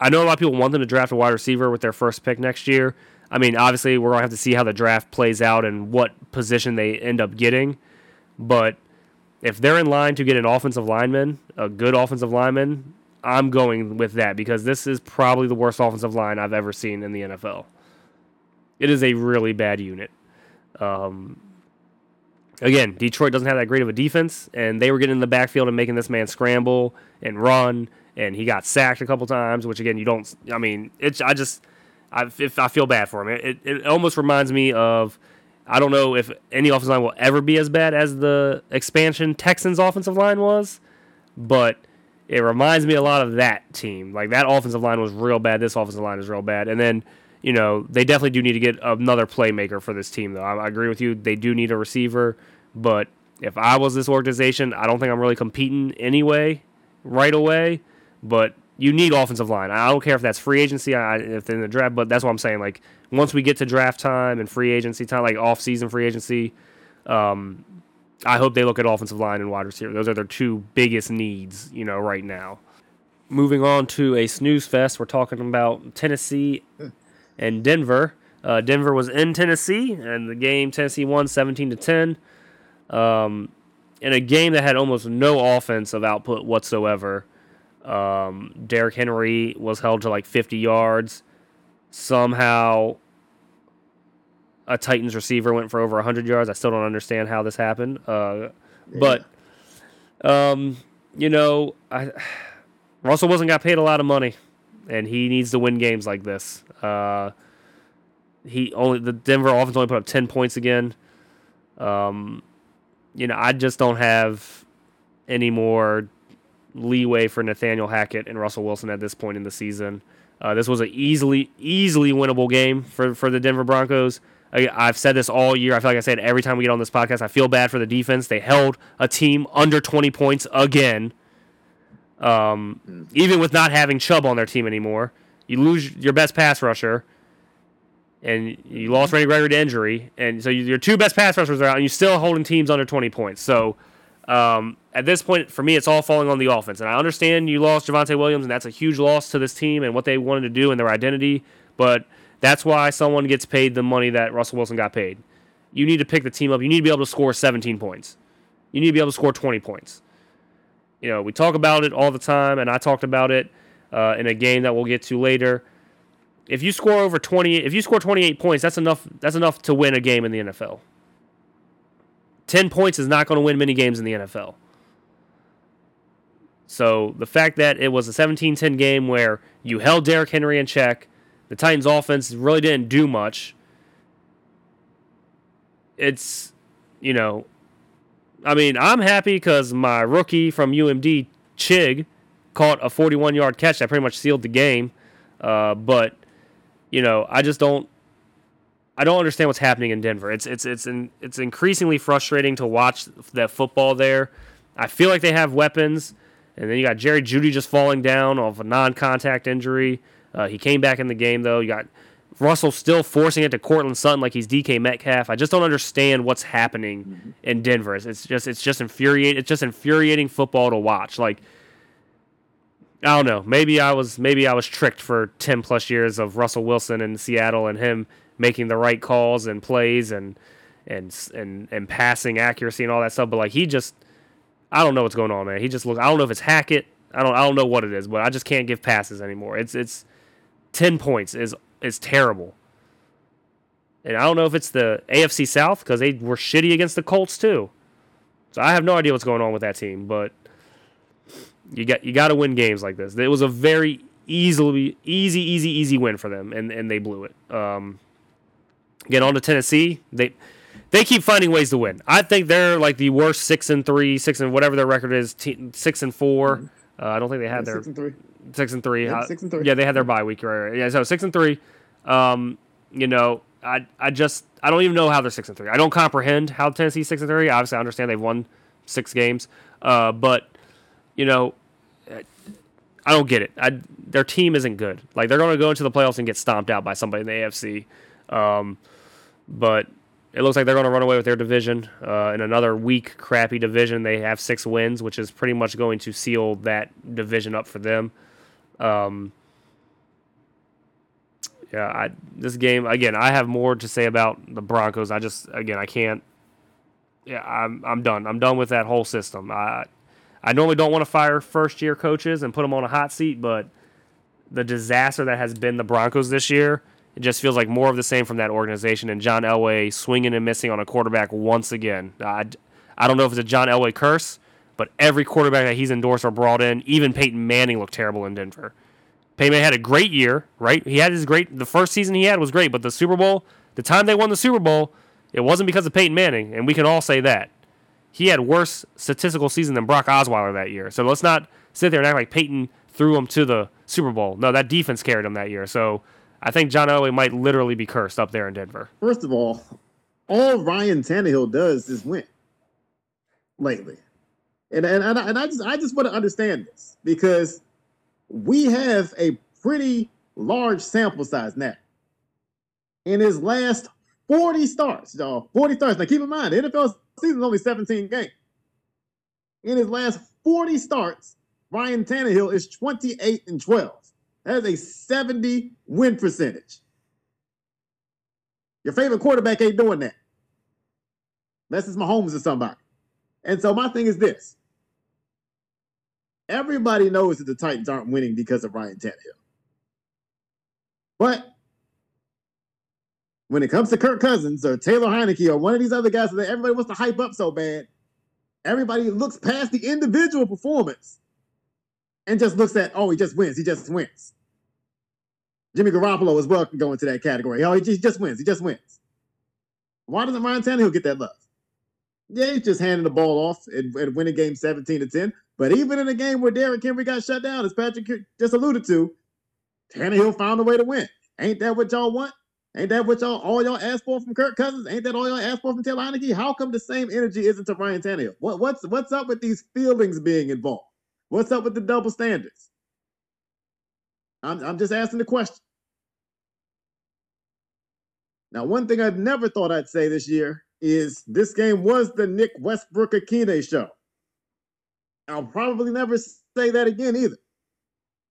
I know. A lot of people want them to draft a wide receiver with their first pick next year. I mean, obviously, we're gonna have to see how the draft plays out and what position they end up getting. But if they're in line to get an offensive lineman, a good offensive lineman, I'm going with that because this is probably the worst offensive line I've ever seen in the NFL. It is a really bad unit. Um, again, Detroit doesn't have that great of a defense, and they were getting in the backfield and making this man scramble and run, and he got sacked a couple times. Which again, you don't. I mean, it's. I just, I, I feel bad for him. It, it almost reminds me of. I don't know if any offensive line will ever be as bad as the expansion Texans offensive line was, but it reminds me a lot of that team. Like that offensive line was real bad. This offensive line is real bad, and then you know, they definitely do need to get another playmaker for this team, though. I, I, agree with you. They do need a receiver, but if I was this organization, I don't think I'm really competing anyway, right away. But you need offensive line. I don't care if that's free agency, I, if in the draft, but that's what I'm saying. Like once we get to draft time and free agency time, like off season free agency, um, I hope they look at offensive line and wide receiver. Those are their two biggest needs, you know, right now. Moving on to a snooze fest, we're talking about Tennessee and Denver. Uh, Denver was in Tennessee, and the game Tennessee won 17 to 10. Um, in a game that had almost no offensive output whatsoever. Um, Derrick Henry was held to like 50 yards. Somehow, a Titans receiver went for over 100 yards. I still don't understand how this happened. Uh, But, um, you know, I, Russell Wilson got paid a lot of money, and he needs to win games like this. Uh, he only the Denver offense only put up 10 points again. Um, you know, I just don't have any more leeway for Nathaniel Hackett and Russell Wilson at this point in the season. Uh, this was an easily, easily winnable game for, for the Denver Broncos. I, I've said this all year. I feel like I said every time we get on this podcast. I feel bad for the defense. They held a team under 20 points again. Um, even with not having Chubb on their team anymore, you lose your best pass rusher, and you lost Randy Gregory to injury, and so your two best pass rushers are out, and you're still holding teams under 20 points. So um, at this point, for me, it's all falling on the offense. And I understand you lost Javonte Williams, and that's a huge loss to this team and what they wanted to do and their identity. But that's why someone gets paid the money that Russell Wilson got paid. You need to pick the team up. You need to be able to score 17 points. You need to be able to score 20 points. You know, we talk about it all the time, and I talked about it uh, in a game that we'll get to later. If you score over 20, if you score 28 points, that's enough. That's enough to win a game in the NFL. 10 points is not going to win many games in the NFL. So the fact that it was a 17 10 game where you held Derrick Henry in check, the Titans offense really didn't do much. It's, you know, I mean, I'm happy because my rookie from UMD, Chig, caught a 41 yard catch that pretty much sealed the game. Uh, but, you know, I just don't. I don't understand what's happening in Denver. It's it's it's in, it's increasingly frustrating to watch that football there. I feel like they have weapons, and then you got Jerry Jeudy just falling down off a non-contact injury. Uh, he came back in the game though. You got Russell still forcing it to Courtland Sutton like he's DK Metcalf. I just don't understand what's happening mm-hmm. in Denver. It's, it's just it's just infuriating. It's just infuriating football to watch. Like I don't know. Maybe I was maybe I was tricked for ten plus years of Russell Wilson in Seattle and him making the right calls and plays and and and and passing accuracy and all that stuff. But like he just, I don't know what's going on, man. He just looks. I don't know if it's Hackett. I don't. I don't know what it is, but I just can't give passes anymore. It's it's ten points is is terrible. And I don't know if it's the AFC South because they were shitty against the Colts too. So I have no idea what's going on with that team, but you got you got to win games like this. It was a very easily easy easy easy win for them, and and they blew it. Um, Get on to Tennessee. They they keep finding ways to win. I think they're like the worst six and three, six and whatever their record is, t- six and 4 mm-hmm. uh, I don't think they had yeah, their six and three. Six and three. Yeah, six and three. Yeah, they had their bye week. Right, right. Yeah, so six and three. Um, you know, I I just I don't even know how they're six and three. I don't comprehend how Tennessee's six and three. Obviously, I understand they've won six games, uh, but you know, I don't get it. I, their team isn't good. Like they're going to go into the playoffs and get stomped out by somebody in the AFC. Um, but it looks like they're going to run away with their division. Uh, in another weak, crappy division, they have six wins, which is pretty much going to seal that division up for them. Um, yeah, I, this game again. I have more to say about the Broncos. I just again, I can't. Yeah, I'm I'm done. I'm done with that whole system. I I normally don't want to fire first year coaches and put them on a hot seat, but the disaster that has been the Broncos this year it just feels like more of the same from that organization. And John Elway swinging and missing on a quarterback once again. I, I don't know if it's a John Elway curse, but every quarterback that he's endorsed or brought in, even Peyton Manning looked terrible in Denver. Peyton had a great year, right? He had his great. The first season he had was great, but the Super Bowl, the time they won the Super Bowl, it wasn't because of Peyton Manning, and we can all say that. He had worse statistical season than Brock Osweiler that year. So let's not sit there and act like Peyton threw him to the Super Bowl. No, that defense carried him that year. So I think John Elway might literally be cursed up there in Denver. First of all, all Ryan Tannehill does is win lately. And, and, and, I, and I just I just want to understand this because we have a pretty large sample size now. In his last 40 starts, y'all, 40 starts. Now keep in mind, the NFL season is only 17 games. In his last 40 starts, Ryan Tannehill is 28 and 12. That is a 70 win percentage. Your favorite quarterback ain't doing that. Unless it's Mahomes or somebody. And so my thing is this. Everybody knows that the Titans aren't winning because of Ryan Tannehill. But when it comes to Kirk Cousins or Taylor Heinicke or one of these other guys that everybody wants to hype up so bad, everybody looks past the individual performance and just looks at, oh, he just wins. He just wins. Jimmy Garoppolo as well can go into that category. Oh, he just, wins. He just wins. Why doesn't Ryan Tannehill get that love? Yeah, he's just handing the ball off and, and winning game 17 to 10. But even in a game where Derrick Henry got shut down, as Patrick just alluded to, Tannehill found a way to win. Ain't that what y'all want? Ain't that what y'all all y'all asked for from Kirk Cousins? Ain't that all y'all asked for from Taylor Heinicke? How come the same energy isn't to Ryan Tannehill? What, what's what's up with these feelings being involved? What's up with the double standards? I'm I'm just asking the question. Now, one thing I've never thought I'd say this year is this game was the Nick Westbrook Ikhine show. I'll probably never say that again either.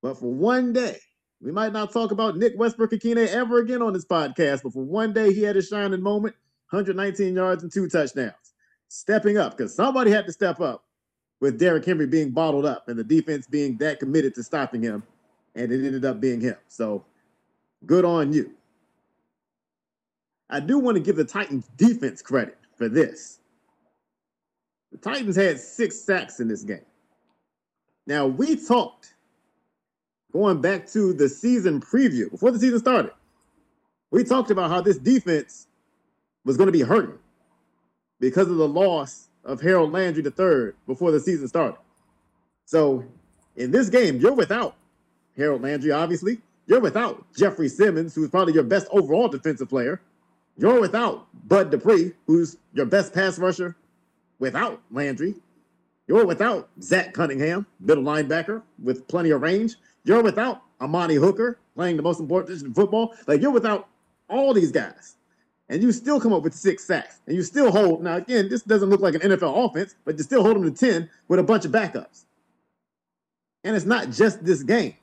But for one day, we might not talk about Nick Westbrook Ikhine ever again on this podcast, but for one day he had a shining moment 119 yards and two touchdowns. Stepping up, because somebody had to step up with Derrick Henry being bottled up and the defense being that committed to stopping him, and it ended up being him. So good on you. I do want to give the Titans defense credit for this. The Titans had six sacks in this game. Now, we talked going back to the season preview before the season started. We talked about how this defense was going to be hurting because of the loss of Harold Landry III before the season started. So, in this game, you're without Harold Landry, obviously. You're without Jeffrey Simmons, who's probably your best overall defensive player. You're without Bud Dupree, who's your best pass rusher without Landry. You're without Zach Cunningham, middle linebacker with plenty of range. You're without Amani Hooker playing the most important position in football. Like you're without all these guys. And you still come up with six sacks. And you still hold. Now, again, this doesn't look like an NFL offense, but you still hold them to 10 with a bunch of backups. And it's not just this game.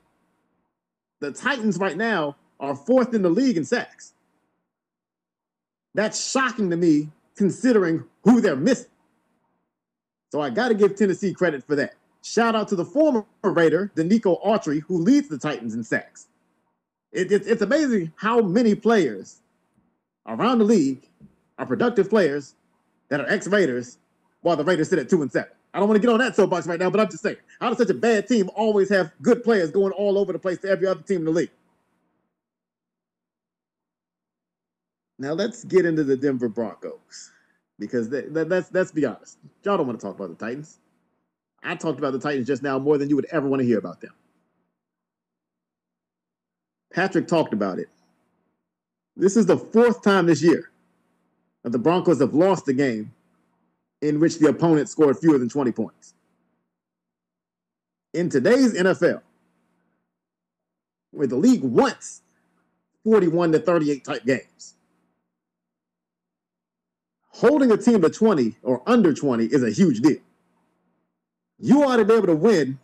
The Titans right now are fourth in the league in sacks. That's shocking to me considering who they're missing. So I got to give Tennessee credit for that. Shout out to the former Raider, Denico Autry, who leads the Titans in sacks. It, it, it's amazing how many players around the league are productive players that are ex-Raiders while the Raiders sit at two and seven. I don't want to get on that soapbox right now, but I'm just saying, how does such a bad team always have good players going all over the place to every other team in the league? Now let's get into the Denver Broncos because that's let's be honest, y'all don't want to talk about the Titans. I talked about the Titans just now more than you would ever want to hear about them. Patrick talked about it. This is the fourth time this year that the Broncos have lost a game in which the opponent scored fewer than 20 points. In today's NFL, where the league wants 41 to 38 type games, holding a team to 20 or under 20 is a huge deal. You ought to be able to win,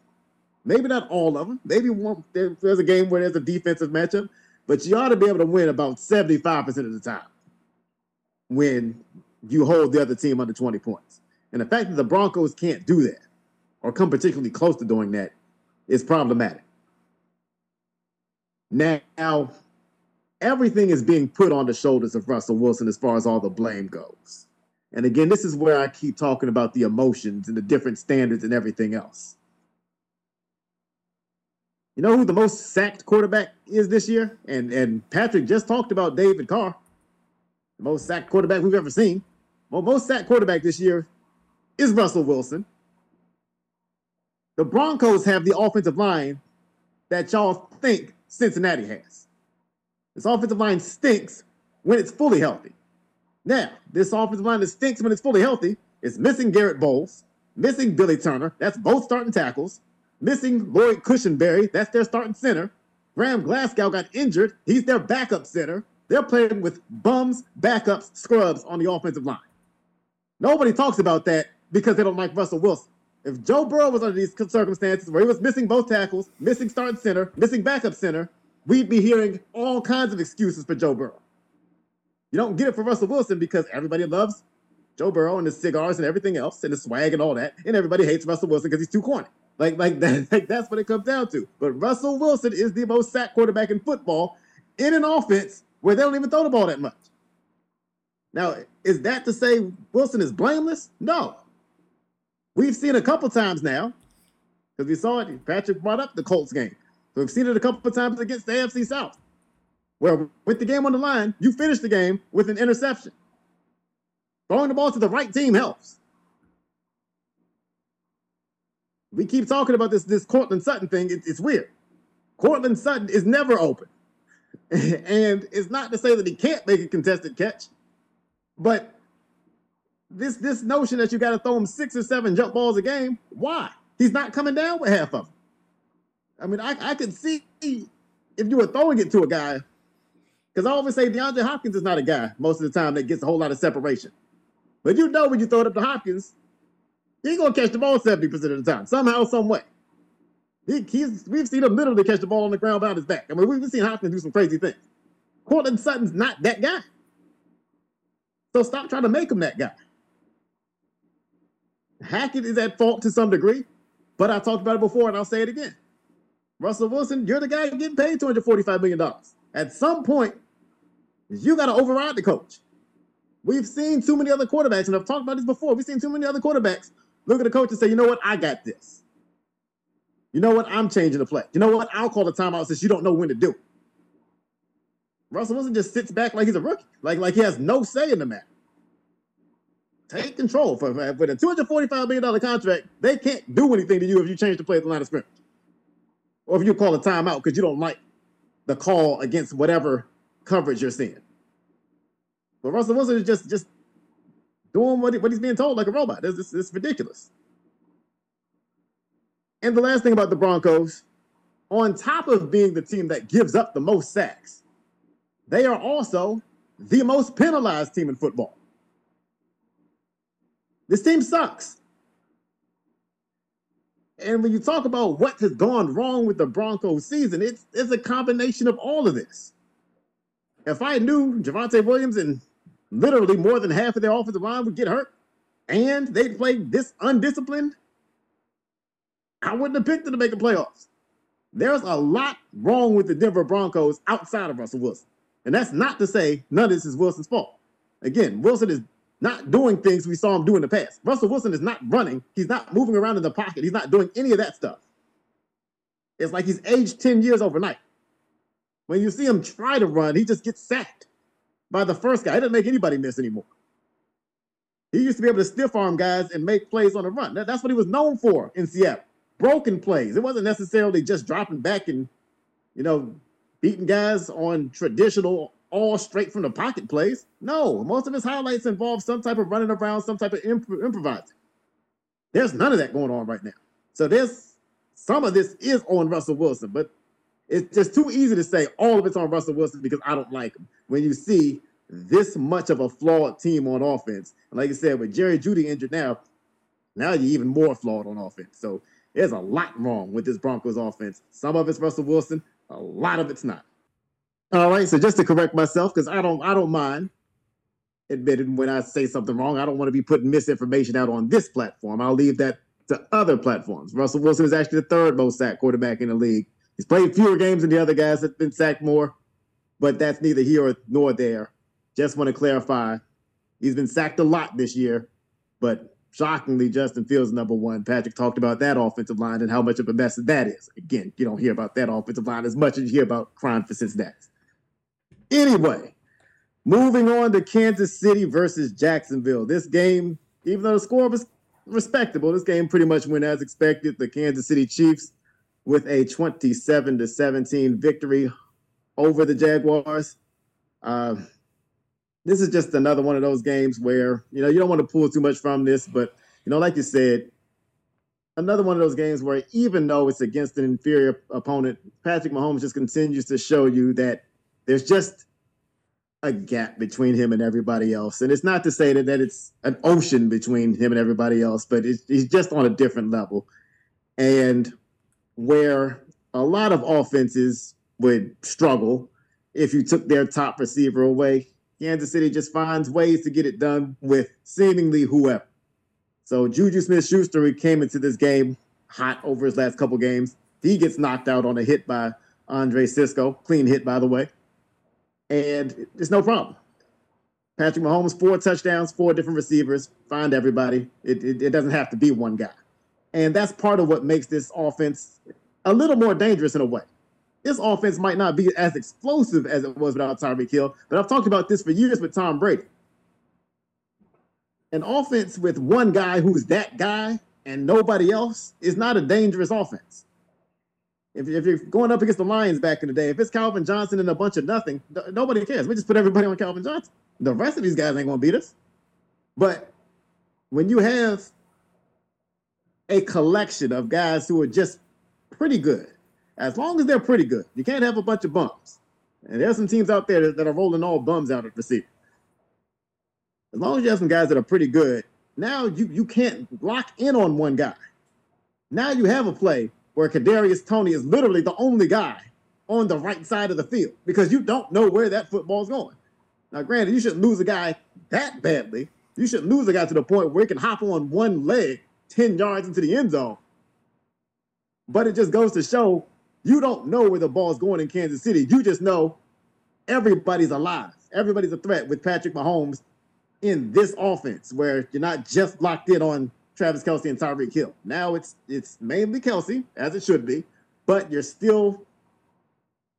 maybe not all of them. Maybe one, there's a game where there's a defensive matchup, but you ought to be able to win about 75% of the time when you hold the other team under 20 points. And the fact that the Broncos can't do that or come particularly close to doing that is problematic. Now, everything is being put on the shoulders of Russell Wilson as far as all the blame goes. And again, this is where I keep talking about the emotions and the different standards and everything else. You know who the most sacked quarterback is this year? And and Patrick just talked about David Carr, the most sacked quarterback we've ever seen. Well, most sacked quarterback this year is Russell Wilson. The Broncos have the offensive line that y'all think Cincinnati has. This offensive line stinks when it's fully healthy. Now, this offensive line that stinks when it's fully healthy is missing Garett Bolles, missing Billy Turner. That's both starting tackles. Missing Lloyd Cushenberry. That's their starting center. Graham Glasgow got injured. He's their backup center. They're playing with bums, backups, scrubs on the offensive line. Nobody talks about that because they don't like Russell Wilson. If Joe Burrow was under these circumstances where he was missing both tackles, missing starting center, missing backup center, we'd be hearing all kinds of excuses for Joe Burrow. You don't get it for Russell Wilson because everybody loves Joe Burrow and his cigars and everything else and his swag and all that, and everybody hates Russell Wilson because he's too corny. Like, like, that, like that's what it comes down to. But Russell Wilson is the most sacked quarterback in football in an offense where they don't even throw the ball that much. Now, is that to say Wilson is blameless? No. We've seen a couple times now, because we saw it. Patrick brought up the Colts game. So we've seen it a couple of times against the AFC South, where with the game on the line, you finish the game with an interception. Throwing the ball to the right team helps. We keep talking about this this Courtland Sutton thing. It, it's weird. Courtland Sutton is never open. and it's not to say that he can't make a contested catch, but this this notion that you got to throw him six or seven jump balls a game, why? He's not coming down with half of them. I mean, I, I could see if you were throwing it to a guy, because I always say DeAndre Hopkins is not a guy most of the time that gets a whole lot of separation. But you know when you throw it up to Hopkins, he's gonna catch the ball 70% of the time, somehow, some way. He, he's, we've seen him literally catch the ball on the ground behind his back. I mean, we've seen Hopkins do some crazy things. Courtland Sutton's not that guy. So stop trying to make him that guy. Hackett is at fault to some degree, but I talked about it before and I'll say it again. Russell Wilson, you're the guy getting paid $245 million. At some point, you got to override the coach. We've seen too many other quarterbacks, and I've talked about this before. We've seen too many other quarterbacks look at the coach and say, you know what, I got this. You know what, I'm changing the play. You know what, I'll call the timeout since you don't know when to do it. Russell Wilson just sits back like he's a rookie, like, like he has no say in the matter. Take control. For, for a $245 million contract, they can't do anything to you if you change the play at the line of scrimmage. Or if you call a timeout because you don't like the call against whatever coverage you're seeing. But Russell Wilson is just just doing what, what he's being told like a robot. It's, it's, it's ridiculous. And the last thing about the Broncos, on top of being the team that gives up the most sacks, they are also the most penalized team in football. This team sucks. And when you talk about what has gone wrong with the Broncos season, it's, it's a combination of all of this. If I knew Javonte Williams and literally more than half of their offensive line would get hurt and they'd play this undisciplined, I wouldn't have picked them to make the playoffs. There's a lot wrong with the Denver Broncos outside of Russell Wilson. And that's not to say none of this is Wilson's fault. Again, Wilson is not doing things we saw him do in the past. Russell Wilson is not running. He's not moving around in the pocket. He's not doing any of that stuff. It's like he's aged 10 years overnight. When you see him try to run, he just gets sacked by the first guy. He doesn't make anybody miss anymore. He used to be able to stiff arm guys and make plays on the run. that's what he was known for in Seattle. Broken plays. It wasn't necessarily just dropping back and, you know, beating guys on traditional all straight from the pocket plays. No, most of his highlights involve some type of running around, some type of imp- improvising. There's none of that going on right now. So there's some of this is on Russell Wilson, but it's just too easy to say all of it's on Russell Wilson because I don't like him. When you see this much of a flawed team on offense, and like I said, with Jerry Jeudy injured now, now you're even more flawed on offense. So there's a lot wrong with this Broncos offense. Some of it's Russell Wilson, a lot of it's not. All right, so just to correct myself, because I don't I don't mind admitting when I say something wrong. I don't want to be putting misinformation out on this platform. I'll leave that to other platforms. Russell Wilson is actually the third most sacked quarterback in the league. He's played fewer games than the other guys that have been sacked more, but that's neither here nor there. Just want to clarify. He's been sacked a lot this year, but shockingly, Justin Fields number one. Patrick talked about that offensive line and how much of a mess that is. Again, you don't hear about that offensive line as much as you hear about crying for Cincinnati. Anyway, moving on to Kansas City versus Jacksonville. This game, even though the score was respectable, this game pretty much went as expected. The Kansas City Chiefs with a 27 to 17 victory over the Jaguars. Uh, this is just another one of those games where you know you don't want to pull too much from this, but you know, like you said, another one of those games where even though it's against an inferior opponent, Patrick Mahomes just continues to show you that there's just a gap between him and everybody else. And it's not to say that, that it's an ocean between him and everybody else, but he's just on a different level. And where a lot of offenses would struggle if you took their top receiver away, Kansas City just finds ways to get it done with seemingly whoever. So Juju Smith Schuster, came into this game hot over his last couple games, he gets knocked out on a hit by Andre Cisco. Clean hit, by the way and it's no problem. Patrick Mahomes, four touchdowns, four different receivers, find everybody. It, it, it doesn't have to be one guy. And that's part of what makes this offense a little more dangerous in a way. This offense might not be as explosive as it was without Tyreek Hill, but I've talked about this for years with Tom Brady. An offense with one guy who's that guy and nobody else is not a dangerous offense. If, if you're going up against the Lions back in the day, if it's Calvin Johnson and a bunch of nothing, nobody cares. We just put everybody on Calvin Johnson. The rest of these guys ain't going to beat us. But when you have a collection of guys who are just pretty good, as long as they're pretty good, you can't have a bunch of bums. And there's some teams out there that are rolling all bums out at receiver. As long as you have some guys that are pretty good, now you you can't lock in on one guy. Now you have a play where Kadarius Toney is literally the only guy on the right side of the field because you don't know where that football's going. Now, granted, you shouldn't lose a guy that badly. You shouldn't lose a guy to the point where he can hop on one leg 10 yards into the end zone. But it just goes to show you don't know where the ball's going in Kansas City. You just know everybody's alive. Everybody's a threat with Patrick Mahomes in this offense where you're not just locked in on Travis Kelce and Tyreek Hill. Now it's it's mainly Kelce, as it should be, but you're still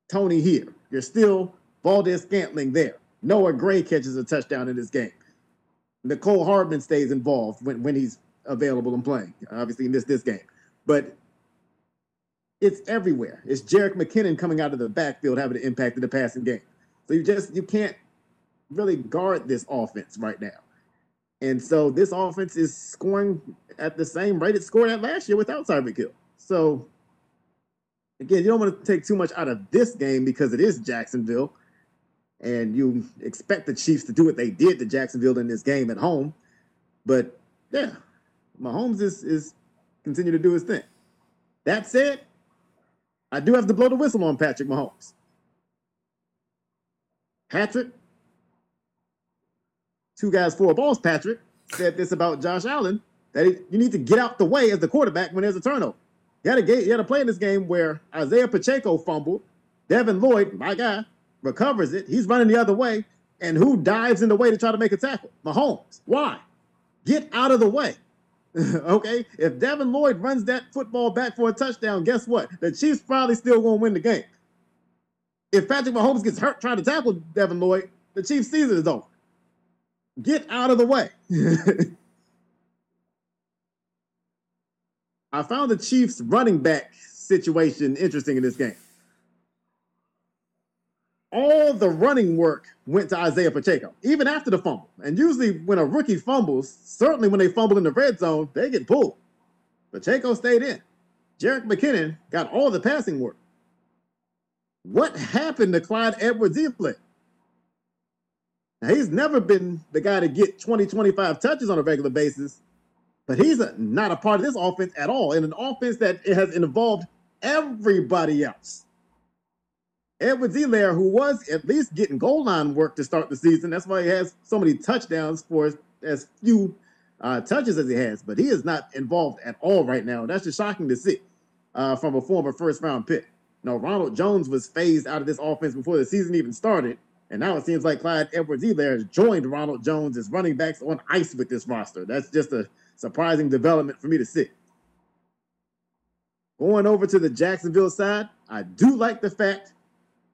Toney here. You're still Valdes-Scantling there. Noah Gray catches a touchdown in this game. Mecole Hardman stays involved when, when he's available and playing. Obviously, in this this game, but it's everywhere. It's Jerick McKinnon coming out of the backfield having an impact in the passing game. So you just you can't really guard this offense right now. And so this offense is scoring at the same rate it scored at last year without Tyreek Hill. So again, you don't want to take too much out of this game because it is Jacksonville, and you expect the Chiefs to do what they did to Jacksonville in this game at home. But yeah, Mahomes is is continue to do his thing. That said, I do have to blow the whistle on Patrick Mahomes. Patrick two guys, four balls, Patrick, said this about Josh Allen that you need to get out the way as the quarterback when there's a turnover. You had, a game, you had a play in this game where Isaiah Pacheco fumbled. Devin Lloyd, my guy, recovers it. He's running the other way. And who dives in the way to try to make a tackle? Mahomes. Why? Get out of the way. okay? If Devin Lloyd runs that football back for a touchdown, guess what? The Chiefs probably still to win the game. If Patrick Mahomes gets hurt trying to tackle Devin Lloyd, the Chiefs' season is over. Get out of the way. I found the Chiefs running back situation interesting in this game. All the running work went to Isaiah Pacheco, even after the fumble. And usually, when a rookie fumbles, certainly when they fumble in the red zone, they get pulled. Pacheco stayed in. Jerick McKinnon got all the passing work. What happened to Clyde Edwards-Helaire? Now, he's never been the guy to get 20, 25 touches on a regular basis, but he's a, not a part of this offense at all. In an offense that has involved everybody else. Edwards-Helaire, who was at least getting goal line work to start the season, that's why he has so many touchdowns for as, few uh, touches as he has, but he is not involved at all right now. That's just shocking to see uh, from a former first round pick. No, Ronald Jones was phased out of this offense before the season even started. And now it seems like Clyde Edwards-Helaire has joined Ronald Jones as running backs on ice with this roster. That's just a surprising development for me to see. Going over to the Jacksonville side, I do like the fact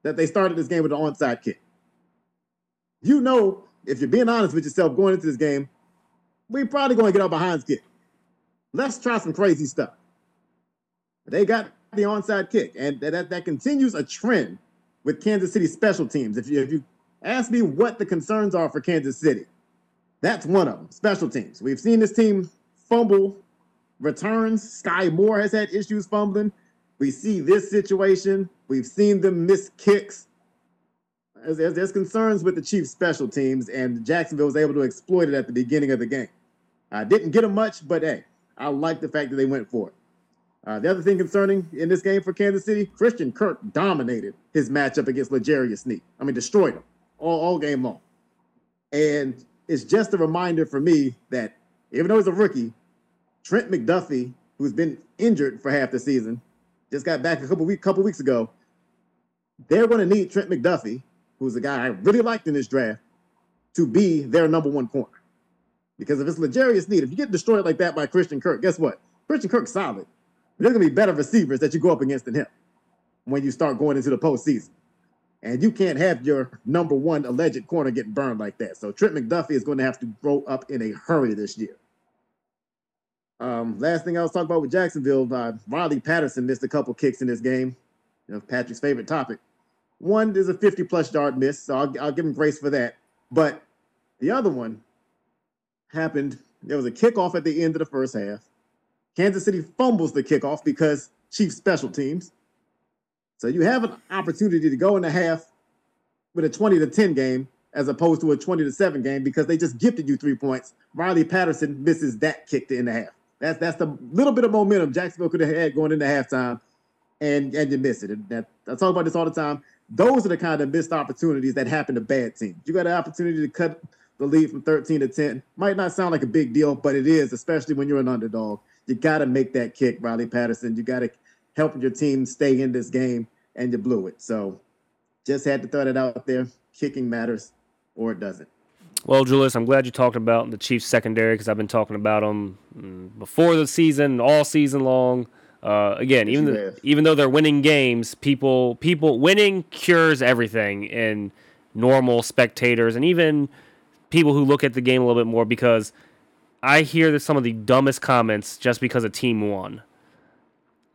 that they started this game with an onside kick. You know, if you're being honest with yourself going into this game, we're probably going to get our behinds kicked. Let's try some crazy stuff. They got the onside kick, and that, that continues a trend with Kansas City special teams. If you if you ask me what the concerns are for Kansas City, that's one of them. Special teams. We've seen this team fumble returns. Sky Moore has had issues fumbling. We see this situation. We've seen them miss kicks. There's, there's, concerns with the Chiefs' special teams, and Jacksonville was able to exploit it at the beginning of the game. I didn't get them much, but hey, I like the fact that they went for it. Uh, the other thing concerning in this game for Kansas City, Christian Kirk dominated his matchup against L'Jarius Sneed. I mean, destroyed him all, all game long. And it's just a reminder for me that even though he's a rookie, Trent McDuffie, who's been injured for half the season, just got back a couple week, couple weeks ago. They're going to need Trent McDuffie, who's a guy I really liked in this draft, to be their number one corner. Because if it's L'Jarius Sneed, if you get destroyed like that by Christian Kirk, guess what? Christian Kirk's solid. There's gonna be better receivers that you go up against than him when you start going into the postseason. And you can't have your number one alleged corner getting burned like that. So Trent McDuffie is going to have to grow up in a hurry this year. Um, last thing I was talking about with Jacksonville, uh, Riley Patterson missed a couple kicks in this game. You know, Patrick's favorite topic. One is a 50 plus yard miss, so I'll, I'll give him grace for that. But the other one happened. There was a kickoff at the end of the first half. Kansas City fumbles the kickoff because Chiefs special teams. So you have an opportunity to go in the half with a 20 to 10 game as opposed to a 20 to 7 game because they just gifted you three points. Riley Patterson misses that kick to end the half. That's that's the little bit of momentum Jacksonville could have had going into halftime, and and you miss it. And that, I talk about this all the time. Those are the kind of missed opportunities that happen to bad teams. You got an opportunity to cut the lead from 13 to 10. Might not sound like a big deal, but it is, especially when you're an underdog. You got to make that kick, Riley Patterson. You got to help your team stay in this game, and you blew it. So just had to throw that out there. Kicking matters, or it doesn't. Well, Julius, I'm glad you talked about the Chiefs secondary because I've been talking about them mm, before the season, all season long. Uh, again, even the, even though they're winning games, people people winning cures everything in normal spectators and even people who look at the game a little bit more because I hear some of the dumbest comments just because a team won.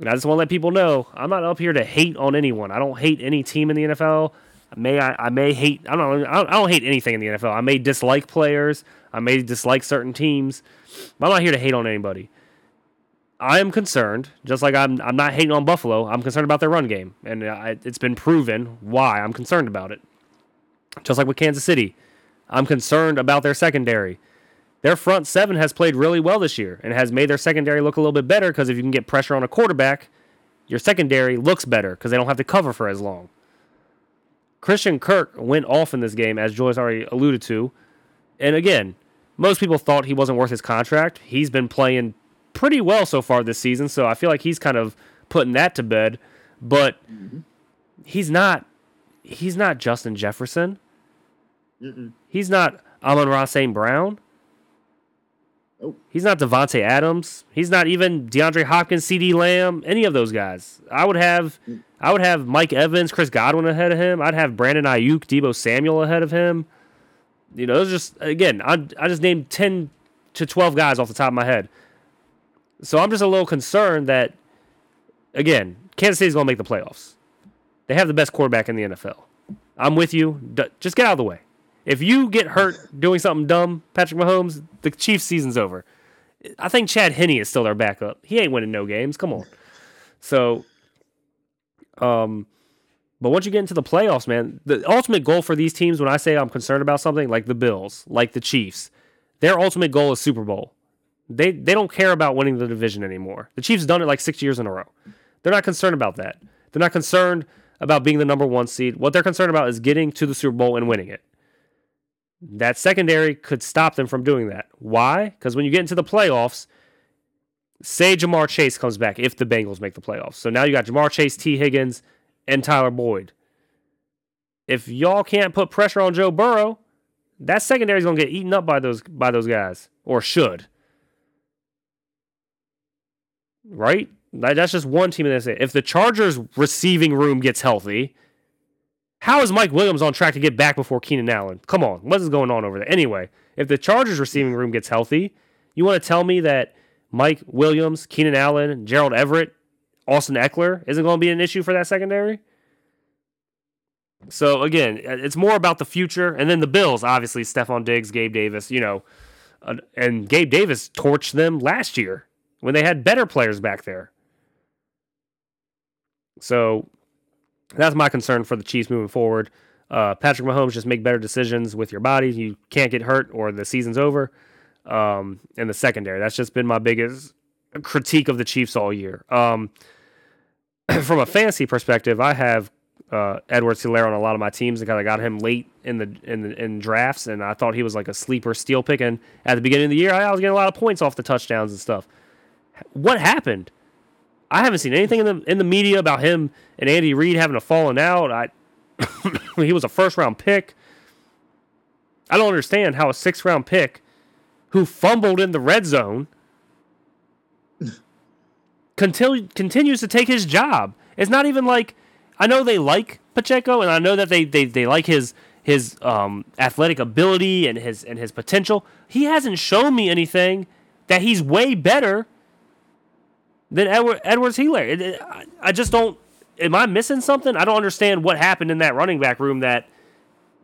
And I just want to let people know I'm not up here to hate on anyone. I don't hate any team in the NFL. I may I, I may hate I don't I don't hate anything in the NFL. I may dislike players. I may dislike certain teams. But I'm not here to hate on anybody. I am concerned, just like I'm I'm not hating on Buffalo. I'm concerned about their run game, and uh, I, it's been proven why I'm concerned about it. Just like with Kansas City, I'm concerned about their secondary. Their front seven has played really well this year and has made their secondary look a little bit better because if you can get pressure on a quarterback, your secondary looks better because they don't have to cover for as long. Christian Kirk went off in this game, as Joyce already alluded to. And again, most people thought he wasn't worth his contract. He's been playing pretty well so far this season, so I feel like he's kind of putting that to bed. But mm-hmm. he's not he's not Justin Jefferson. Mm-mm. He's not Amon-Ra St. Brown. Oh. He's not Davante Adams. He's not even DeAndre Hopkins, CeeDee Lamb, any of those guys. I would have mm. I would have Mike Evans, Chris Godwin ahead of him. I'd have Brandon Aiyuk, Deebo Samuel ahead of him. You know, just again, I I just named ten to twelve guys off the top of my head. So I'm just a little concerned that again, Kansas City's gonna make the playoffs. They have the best quarterback in the NFL. I'm with you. Just get out of the way. If you get hurt doing something dumb, Patrick Mahomes, the Chiefs season's over. I think Chad Henne is still their backup. He ain't winning no games. Come on. So um, but once you get into the playoffs, man, the ultimate goal for these teams, when I say I'm concerned about something, like the Bills, like the Chiefs, their ultimate goal is Super Bowl. They they don't care about winning the division anymore. The Chiefs done it like six years in a row. They're not concerned about that. They're not concerned about being the number one seed. What they're concerned about is getting to the Super Bowl and winning it. That secondary could stop them from doing that. Why? Because when you get into the playoffs, say Ja'Marr Chase comes back if the Bengals make the playoffs. So now you got Ja'Marr Chase, Tee Higgins, and Tyler Boyd. If y'all can't put pressure on Joe Burrow, that secondary is gonna get eaten up by those by those guys, or should. Right? That's just one team in this. If the Chargers receiving room gets healthy, how is Mike Williams on track to get back before Keenan Allen? Come on, what is going on over there? Anyway, if the Chargers receiving room gets healthy, you want to tell me that Mike Williams, Keenan Allen, Gerald Everett, Austin Ekeler isn't going to be an issue for that secondary. So again, it's more about the future, and then the Bills, obviously, Stefon Diggs, Gabe Davis, you know, uh, and Gabe Davis torched them last year when they had better players back there. So that's my concern for the Chiefs moving forward. Uh, Patrick Mahomes just make better decisions with your body. You can't get hurt, or the season's over um, in the secondary. That's just been my biggest critique of the Chiefs all year. Um, from a fantasy perspective, I have uh, Edwards Helaire on a lot of my teams I got him late in the in the, in drafts, and I thought he was like a sleeper steal pick. And at the beginning of the year, I was getting a lot of points off the touchdowns and stuff. What happened? I haven't seen anything in the in the media about him and Andy Reid having a falling out. I he was a first round pick. I don't understand how a six round pick who fumbled in the red zone continue, continues to take his job. It's not even like I know they like Pacheco and I know that they, they, they like his his um, athletic ability and his and his potential. He hasn't shown me anything that he's way better than Edward, Edwards Helaire. I, I just don't. Am I missing something? I don't understand what happened in that running back room that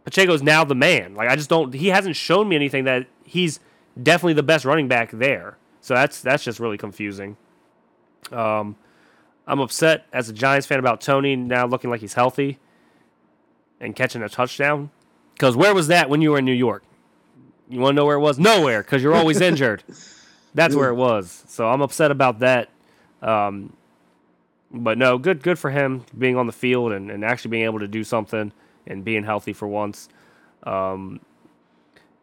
Pacheco's now the man. Like I just don't. He hasn't shown me anything that he's definitely the best running back there. So that's that's just really confusing. Um, I'm upset as a Giants fan about Toney now looking like he's healthy and catching a touchdown. Because where was that when you were in New York? You want to know where it was? Nowhere, because you're always injured. That's where it was. So I'm upset about that. Um, but no, good good for him being on the field and, and actually being able to do something and being healthy for once. Um,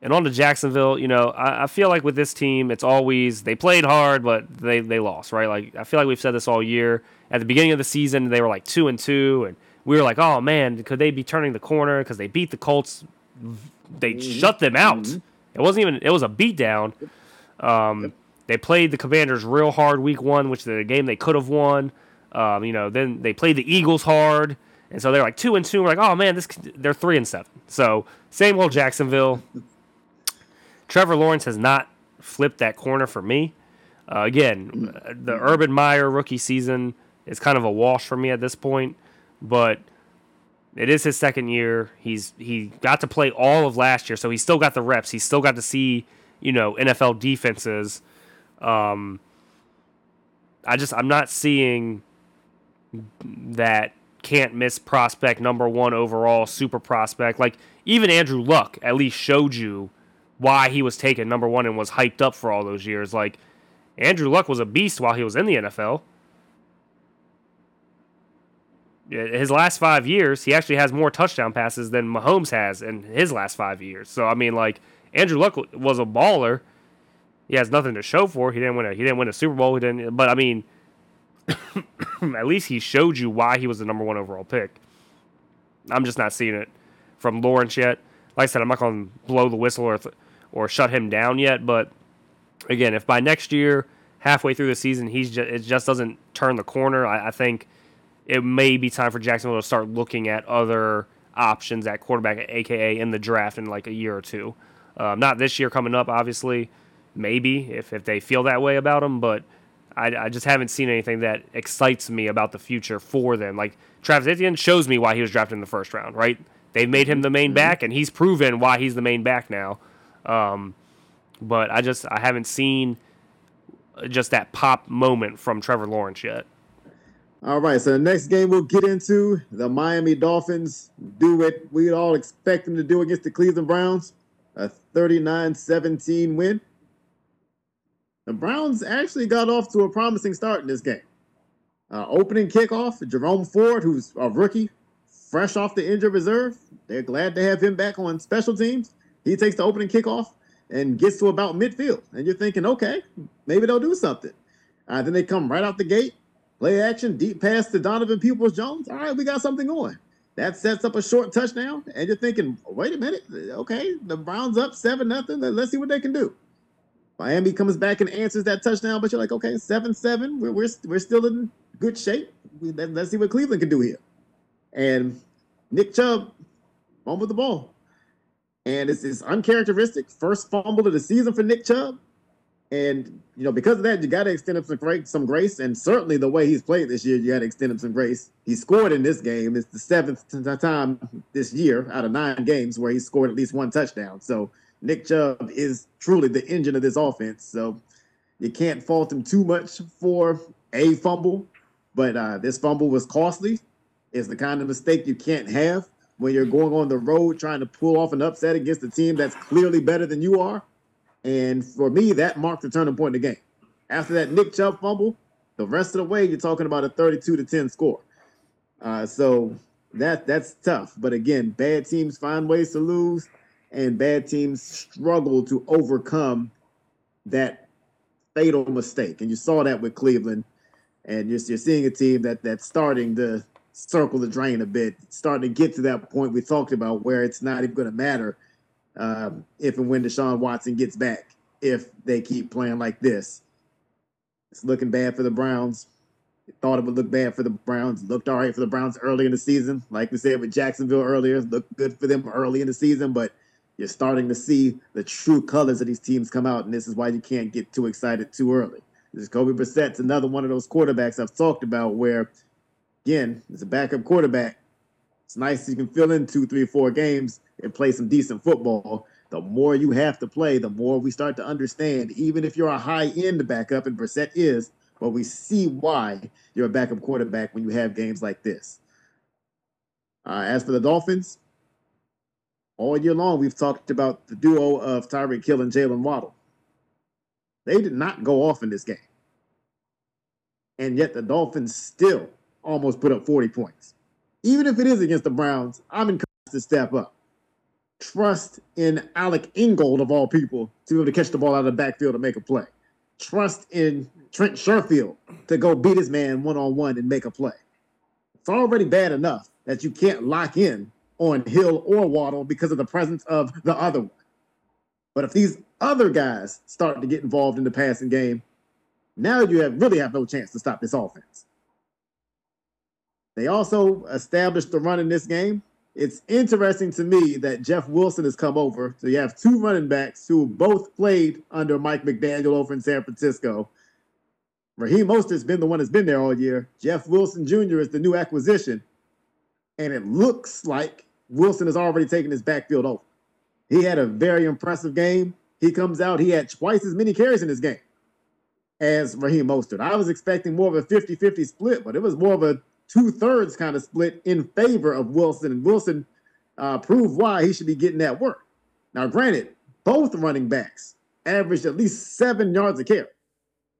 and on to Jacksonville, you know, I, I, feel like with this team, it's always they played hard, but they they lost, right? Like I feel like we've said this all year. At the beginning of the season, they were like two and two, and we were like, oh man, could they be turning the corner? Because they beat the Colts, they mm-hmm. shut them out. Mm-hmm. It wasn't even it was a beatdown. Um, yep. They played the Commanders real hard week one, which is a game they could have won. Um, you know, then they played the Eagles hard, and so they're like two and two. We're like, oh man, this they're three and seven. So same old Jacksonville. Trevor Lawrence has not flipped that corner for me. Uh, again, the. Urban Meyer rookie season is kind of a wash for me at this point but it is his second year. He's he got to play all of last year, so he still got the reps. He still got to see you know NFL defenses. Um, I just I'm not seeing that can't miss prospect number one overall super prospect. Like even Andrew Luck at least showed you why he was taken number one and was hyped up for all those years. Like Andrew Luck was a beast while he was in the NFL his last five years, he actually has more touchdown passes than Mahomes has in his last five years. So I mean, like Andrew Luck was a baller. He has nothing to show for. He didn't win a he didn't win a Super Bowl. He didn't. But I mean, at least he showed you why he was the number one overall pick. I'm just not seeing it from Lawrence yet. Like I said, I'm not going to blow the whistle or th- or shut him down yet. But again, if by next year, halfway through the season, he's just, it just doesn't turn the corner, I, I think it may be time for Jacksonville to start looking at other options at quarterback, aka in the draft in like a year or two. Um, not this year coming up, obviously. Maybe if, if they feel that way about him, but I, I just haven't seen anything that excites me about the future for them. Like Travis Etienne shows me why he was drafted in the first round, right? They've made him the main mm-hmm. back, and he's proven why he's the main back now. Um, but I just I haven't seen just that pop moment from Trevor Lawrence yet. All right, so the next game we'll get into the Miami Dolphins do what we'd all expect them to do against the Cleveland Browns a 39 17 win. The Browns actually got off to a promising start in this game. Uh, opening kickoff, Jerome Ford, who's a rookie, fresh off the injured reserve. They're glad to have him back on special teams. He takes the opening kickoff and gets to about midfield. And you're thinking, okay, maybe they'll do something. Uh, then they come right out the gate Play action, deep pass to Donovan Peoples Jones. All right, we got something going. That sets up a short touchdown, and you're thinking, wait a minute, okay, the Browns up seven nothing. Let's see what they can do. Miami comes back and answers that touchdown, but you're like, okay, seven seven. We're we're, we're still in good shape. We, let's see what Cleveland can do here. And Nick Chubb fumbled the ball, and it's, it's uncharacteristic. First fumble of the season for Nick Chubb. And you know, because of that, you got to extend him some grace, some grace, and certainly the way he's played this year, you got to extend him some grace. He scored in this game. It's the seventh time this year out of nine games where he scored at least one touchdown. So Nick Chubb is truly the engine of this offense. So you can't fault him too much for a fumble, but uh, this fumble was costly. It's the kind of mistake you can't have when you're going on the road trying to pull off an upset against a team that's clearly better than you are. And for me, that marked the turning point in the game. After that Nick Chubb fumble, the rest of the way, you're talking about a 32 to 10 score. Uh, so that that's tough. But again, bad teams find ways to lose, and bad teams struggle to overcome that fatal mistake. And you saw that with Cleveland. And you're, you're seeing a team that that's starting to circle the drain a bit, starting to get to that point we talked about where it's not even going to matter um, if and when Deshaun Watson gets back, if they keep playing like this. It's looking bad for the Browns. Thought it would look bad for the Browns. Looked all right for the Browns early in the season. Like we said with Jacksonville earlier, looked good for them early in the season, but you're starting to see the true colors of these teams come out, and this is why you can't get too excited too early. This Kobe Brissett's another one of those quarterbacks I've talked about where, again, it's a backup quarterback. It's nice you can fill in two, three, four games and play some decent football. The more you have to play, the more we start to understand, even if you're a high end backup, and Brissett is, but we see why you're a backup quarterback when you have games like this. Uh, as for the Dolphins, all year long we've talked about the duo of Tyreek Hill and Jaylen Waddle. They did not go off in this game. And yet the Dolphins still almost put up 40 points. Even if it is against the Browns, I'm encouraged to step up. Trust in Alec Ingold, of all people, to be able to catch the ball out of the backfield and make a play. Trust in Trent Sherfield to go beat his man one on one and make a play. It's already bad enough that you can't lock in on Hill or Waddle because of the presence of the other one. But if these other guys start to get involved in the passing game, now you have really have no chance to stop this offense. They also established the run in this game. It's interesting to me that Jeff Wilson has come over. So you have two running backs who both played under Mike McDaniel over in San Francisco. Raheem Mostert's been the one that's been there all year. Jeff Wilson Jr. is the new acquisition. And it looks like Wilson has already taken his backfield over. He had a very impressive game. He comes out, he had twice as many carries in this game as Raheem Mostert. I was expecting more of a 50 50 split, but it was more of a two thirds kind of split in favor of Wilson. And Wilson uh, proved why he should be getting that work. Now, granted, both running backs averaged at least seven yards a carry.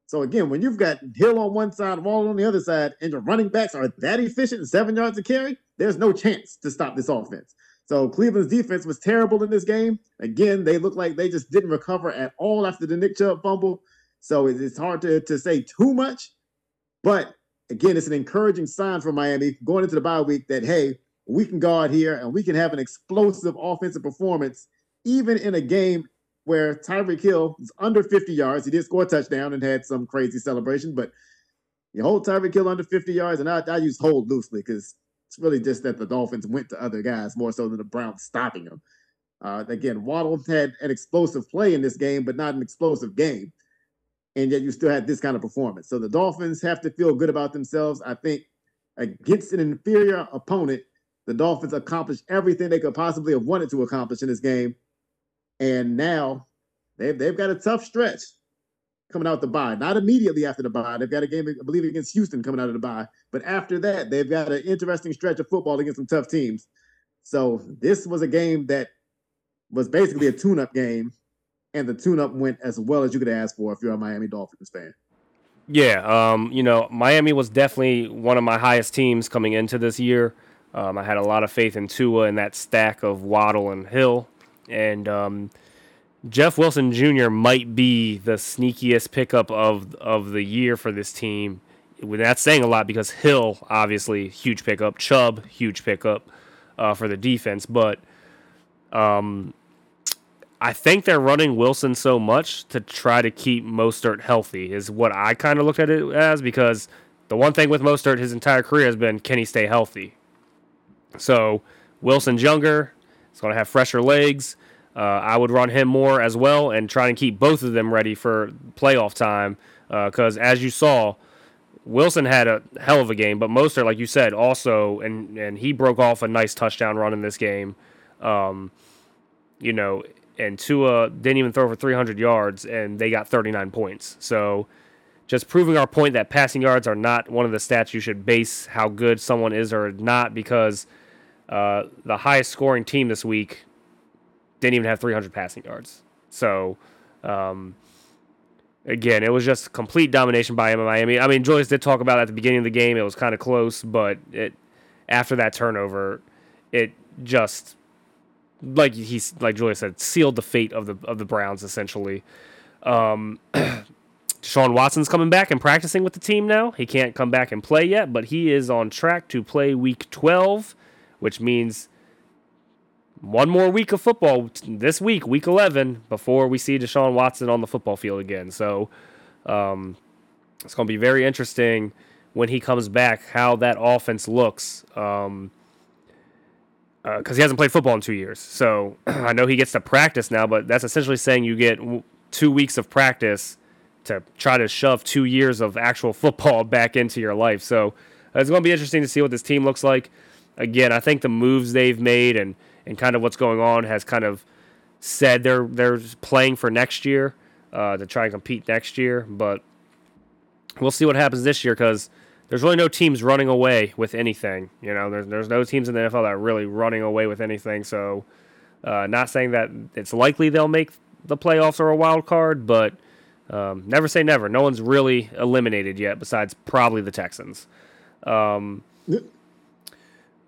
So again, when you've got Hill on one side, Wall on the other side, and your running backs are that efficient seven yards a carry, there's no chance to stop this offense. So Cleveland's defense was terrible in this game. Again, they look like they just didn't recover at all after the Nick Chubb fumble. So it's hard to, to say too much. But again, it's an encouraging sign for Miami going into the bye week that, hey, we can guard here and we can have an explosive offensive performance, even in a game where Tyreek Hill is under 50 yards. He did score a touchdown and had some crazy celebration, but you hold Tyreek Hill under 50 yards, and I, I use hold loosely because it's really just that the Dolphins went to other guys more so than the Browns stopping them. Uh, again, Waddle had an explosive play in this game, but not an explosive game. And yet you still had this kind of performance. So the Dolphins have to feel good about themselves. I think against an inferior opponent, the Dolphins accomplished everything they could possibly have wanted to accomplish in this game. And now they've, they've got a tough stretch coming out the bye. Not immediately after the bye. They've got a game, I believe, against Houston coming out of the bye. But after that, they've got an interesting stretch of football against some tough teams. So this was a game that was basically a tune-up game, and the tune-up went as well as you could ask for if you're a Miami Dolphins fan. Yeah, um, you know, Miami was definitely one of my highest teams coming into this year. Um, I had a lot of faith in Tua and that stack of Waddle and Hill, and um, Jeff Wilson Jr. might be the sneakiest pickup of of the year for this team. That's saying a lot because Hill, obviously, huge pickup. Chubb, huge pickup uh, for the defense. But um, I think they're running Wilson so much to try to keep Mostert healthy, is what I kind of looked at it as because the one thing with Mostert his entire career has been can he stay healthy? So Wilson's younger, he's going to have fresher legs. Uh, I would run him more as well and try and keep both of them ready for playoff time. Because uh, as you saw, Wilson had a hell of a game, but Mostert, like you said, also and and he broke off a nice touchdown run in this game. Um, you know, and Tua didn't even throw for 300 yards, and they got 39 points. So, just proving our point that passing yards are not one of the stats you should base how good someone is or not, because uh, the highest scoring team this week didn't even have 300 passing yards. So, um, again, it was just complete domination by Miami. I mean, Julius did talk about at the beginning of the game; it was kind of close, but it after that turnover, it just like he's like Julius said, sealed the fate of the of the Browns essentially. Um, Sean Watson's coming back and practicing with the team now. He can't come back and play yet, but he is on track to play Week 12, which means one more week of football this week, week 11, before we see Deshaun Watson on the football field again. So um, it's going to be very interesting when he comes back how that offense looks. Um, because uh, he hasn't played football in two years. So I know he gets to practice now, but that's essentially saying you get two weeks of practice to try to shove two years of actual football back into your life. So it's going to be interesting to see what this team looks like. Again, I think the moves they've made and and kind of what's going on has kind of said they're they're playing for next year uh, to try and compete next year. But we'll see what happens this year because there's really no teams running away with anything. You know, there's there's no teams in the NFL that are really running away with anything. So, uh, not saying that it's likely they'll make the playoffs or a wild card, but um, never say never. No one's really eliminated yet, besides probably the Texans. Um,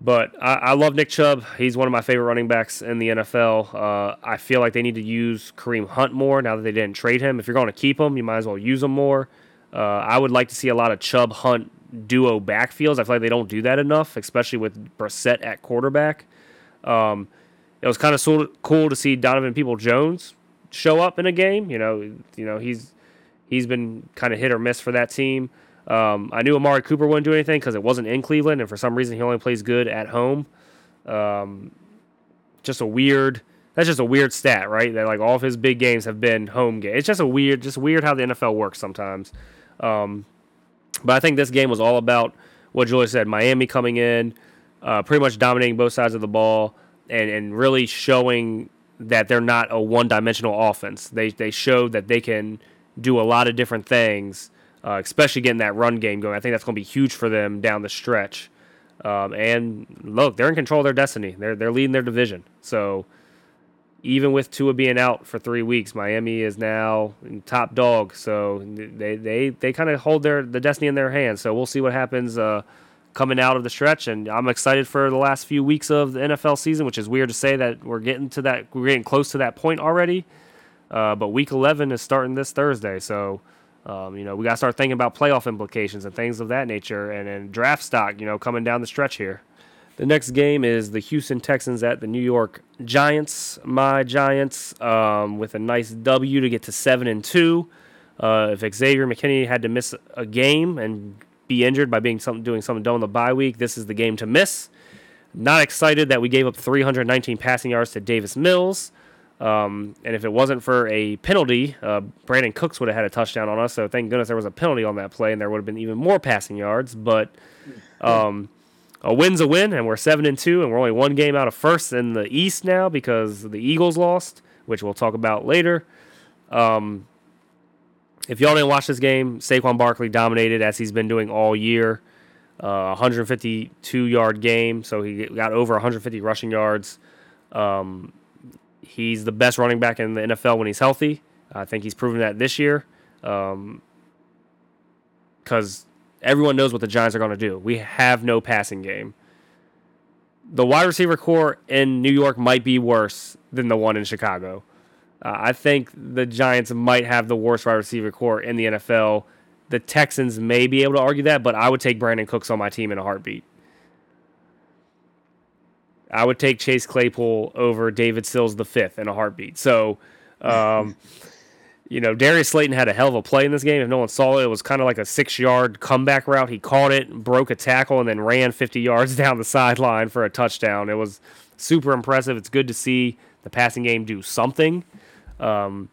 but I, I, love Nick Chubb. He's one of my favorite running backs in the NFL. Uh, I feel like they need to use Kareem Hunt more now that they didn't trade him. If you're going to keep him, you might as well use him more. Uh, I would like to see a lot of Chubb Hunt duo backfields. I feel like they don't do that enough, especially with Brissett at quarterback. Um, it was kind of cool to see Donovan People Jones show up in a game. You know, you know he's he's been kind of hit or miss for that team. Um, I knew Amari Cooper wouldn't do anything because it wasn't in Cleveland, and for some reason he only plays good at home. Um, just a weird. That's just a weird stat, right? That like all of his big games have been home games. It's just a weird, just weird how the NFL works sometimes. Um, but I think this game was all about what Julie said: Miami coming in, uh, pretty much dominating both sides of the ball, and and really showing that they're not a one-dimensional offense. They they showed that they can do a lot of different things uh, especially getting that run game going. I think that's going to be huge for them down the stretch. Um, and look, they're in control of their destiny. They're they're leading their division. So even with Tua being out for three weeks, Miami is now top dog. So they they, they kind of hold their the destiny in their hands. So we'll see what happens uh, coming out of the stretch. And I'm excited for the last few weeks of the NFL season, which is weird to say that we're getting to that we're getting close to that point already. Uh, but week 11 is starting this Thursday, so um, you know, we got to start thinking about playoff implications and things of that nature, and then draft stock. You know, coming down the stretch here. The next game is the Houston Texans at the New York Giants. My Giants um, with a nice W to get to seven and two. Uh, if Xavier McKinney had to miss a game and be injured by being doing something dumb in the bye week, this is the game to miss. Not excited that we gave up 319 passing yards to Davis Mills. Um, and if it wasn't for a penalty, uh, Brandin Cooks would have had a touchdown on us. So thank goodness there was a penalty on that play, and there would have been even more passing yards. But um, a win's a win, and we're seven and two, and we're only one game out of first in the East now because the Eagles lost, which we'll talk about later. Um, if y'all didn't watch this game, Saquon Barkley dominated as he's been doing all year. Uh, 152 yard game, so he got over 150 rushing yards. Um, He's the best running back in the NFL when he's healthy. I think he's proven that this year. Because um, everyone knows what the Giants are going to do. We have no passing game. The wide receiver core in New York might be worse than the one in Chicago. Uh, I think the Giants might have the worst wide receiver core in the NFL. The Texans may be able to argue that, but I would take Brandin Cooks on my team in a heartbeat. I would take Chase Claypool over David Sills the fifth in a heartbeat. So, um, you know, Darius Slayton had a hell of a play in this game. If no one saw it, it was kind of like a six yard comeback route. He caught it, broke a tackle, and then ran 50 yards down the sideline for a touchdown. It was super impressive. It's good to see the passing game do something. Um,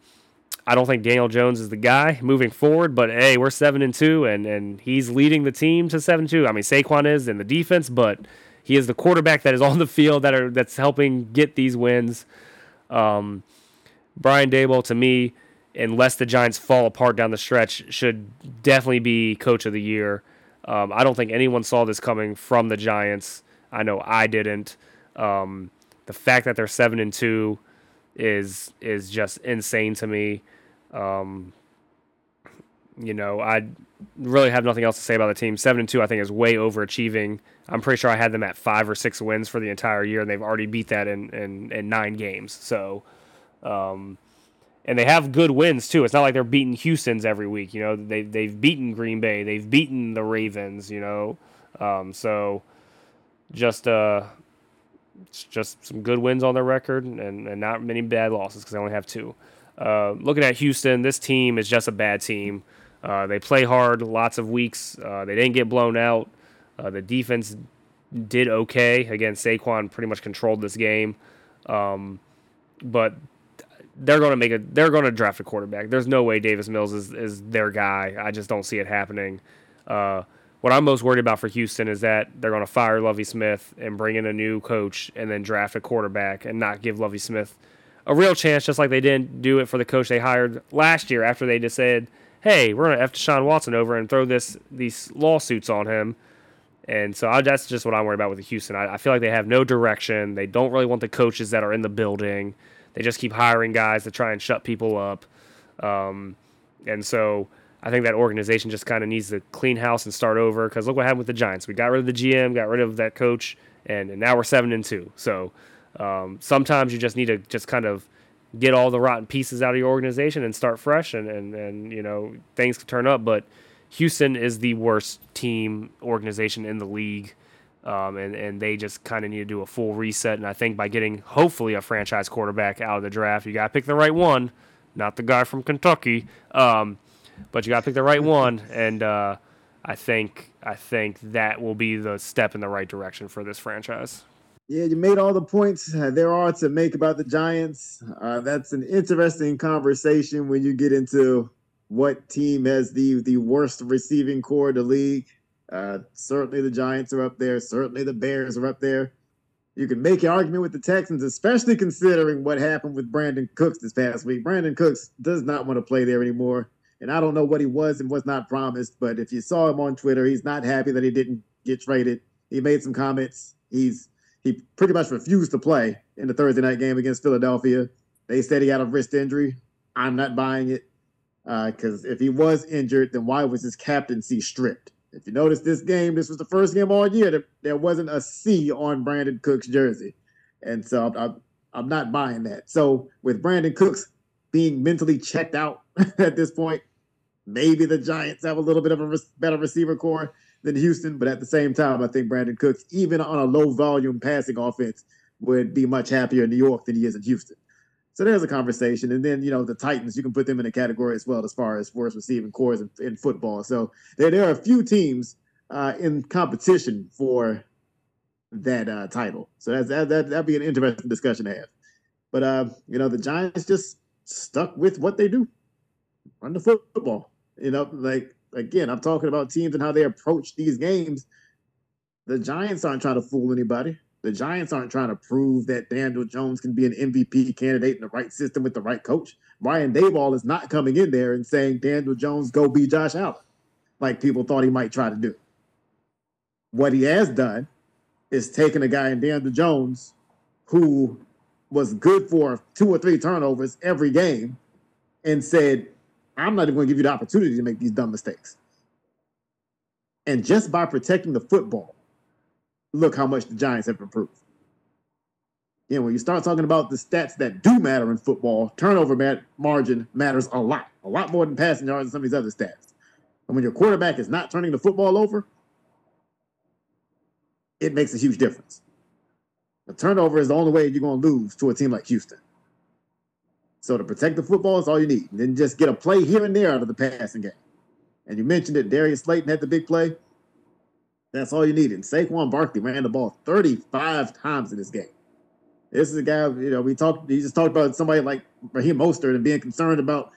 I don't think Daniel Jones is the guy moving forward, but hey, we're seven and two, and and he's leading the team to seven two. I mean, Saquon is in the defense, but he is the quarterback that is on the field that are that's helping get these wins. Um, Brian Daboll, to me, unless the Giants fall apart down the stretch, should definitely be coach of the year. Um, I don't think anyone saw this coming from the Giants. I know I didn't. Um, the fact that they're seven and two is is just insane to me. Um, you know, I really have nothing else to say about the team. Seven and two, I think, is way overachieving. I'm pretty sure I had them at five or six wins for the entire year, and they've already beat that in in, in nine games. So, um, and they have good wins too. It's not like they're beating Houston's every week. You know, they they've beaten Green Bay, they've beaten the Ravens. You know, um, so just uh, just some good wins on their record and, and not many bad losses because they only have two. Uh, looking at Houston, this team is just a bad team. Uh, they play hard lots of weeks. Uh, they didn't get blown out. Uh, the defense did okay. Again, Saquon pretty much controlled this game. Um, but they're going to make a they're going to draft a quarterback. There's no way Davis Mills is, is their guy. I just don't see it happening. Uh, what I'm most worried about for Houston is that they're going to fire Lovie Smith and bring in a new coach and then draft a quarterback and not give Lovie Smith a real chance, just like they didn't do it for the coach they hired last year after they just said, "Hey, we're to f Deshaun Watson over and throw this these lawsuits on him." And so I, that's just what I'm worried about with the Houston. I, I feel like they have no direction. They don't really want the coaches that are in the building. They just keep hiring guys to try and shut people up. Um, and so I think that organization just kind of needs to clean house and start over. Because look what happened with the Giants. We got rid of the GM, got rid of that coach, and, and now we're seven and two. So um, sometimes you just need to just kind of get all the rotten pieces out of your organization and start fresh, and and, and you know things can turn up. But Houston is the worst team organization in the league. Um, and and they just kind of need to do a full reset. And I think by getting hopefully a franchise quarterback out of the draft, you got to pick the right one, not the guy from Kentucky, um, but you got to pick the right one. And uh, I think I think that will be the step in the right direction for this franchise. Yeah, you made all the points there are to make about the Giants. Uh, that's an interesting conversation when you get into what team has the the worst receiving core in the league. Uh, certainly the Giants are up there. Certainly the Bears are up there. You can make an argument with the Texans, especially considering what happened with Brandin Cooks this past week. Brandin Cooks does not want to play there anymore. And I don't know what he was and was not promised, but if you saw him on Twitter, he's not happy that he didn't get traded. He made some comments. He's he pretty much refused to play in the Thursday night game against Philadelphia. They said he had a wrist injury. I'm not buying it because uh, if he was injured, then why was his captaincy stripped? If you notice this game, this was the first game all year that there wasn't a C on Brandin Cooks' jersey. And so I'm, I'm not buying that. So with Brandin Cooks being mentally checked out at this point, maybe the Giants have a little bit of a better receiver core than Houston. But at the same time, I think Brandin Cooks, even on a low volume passing offense, would be much happier in New York than he is in Houston. So there's a conversation. And then, you know, the Titans, you can put them in a category as well as far as worst receiving cores in, in football. So there, there are a few teams uh, in competition for that uh, title. So that's, that, that, that'd be an interesting discussion to have. But, uh, you know, the Giants just stuck with what they do run the football. You know, like, again, I'm talking about teams and how they approach these games. The Giants aren't trying to fool anybody. The Giants aren't trying to prove that Daniel Jones can be an MVP candidate in the right system with the right coach. Ryan Daboll is not coming in there and saying Daniel Jones go be Josh Allen, like people thought he might try to do. What he has done is taken a guy in Daniel Jones who was good for two or three turnovers every game and said, I'm not even going to give you the opportunity to make these dumb mistakes. And just by protecting the football, look how much the Giants have improved. Know, when you start talking about the stats that do matter in football, turnover mat- margin matters a lot, a lot more than passing yards and some of these other stats. And when your quarterback is not turning the football over, it makes a huge difference. The turnover is the only way you're going to lose to a team like Houston. So to protect the football is all you need. And then just get a play here and there out of the passing game. And you mentioned it, Darius Slayton had the big play. That's all you needed. Saquon Barkley ran the ball 35 times in this game. This is a guy, you know, we talked, he just talked about somebody like Raheem Mostert and being concerned about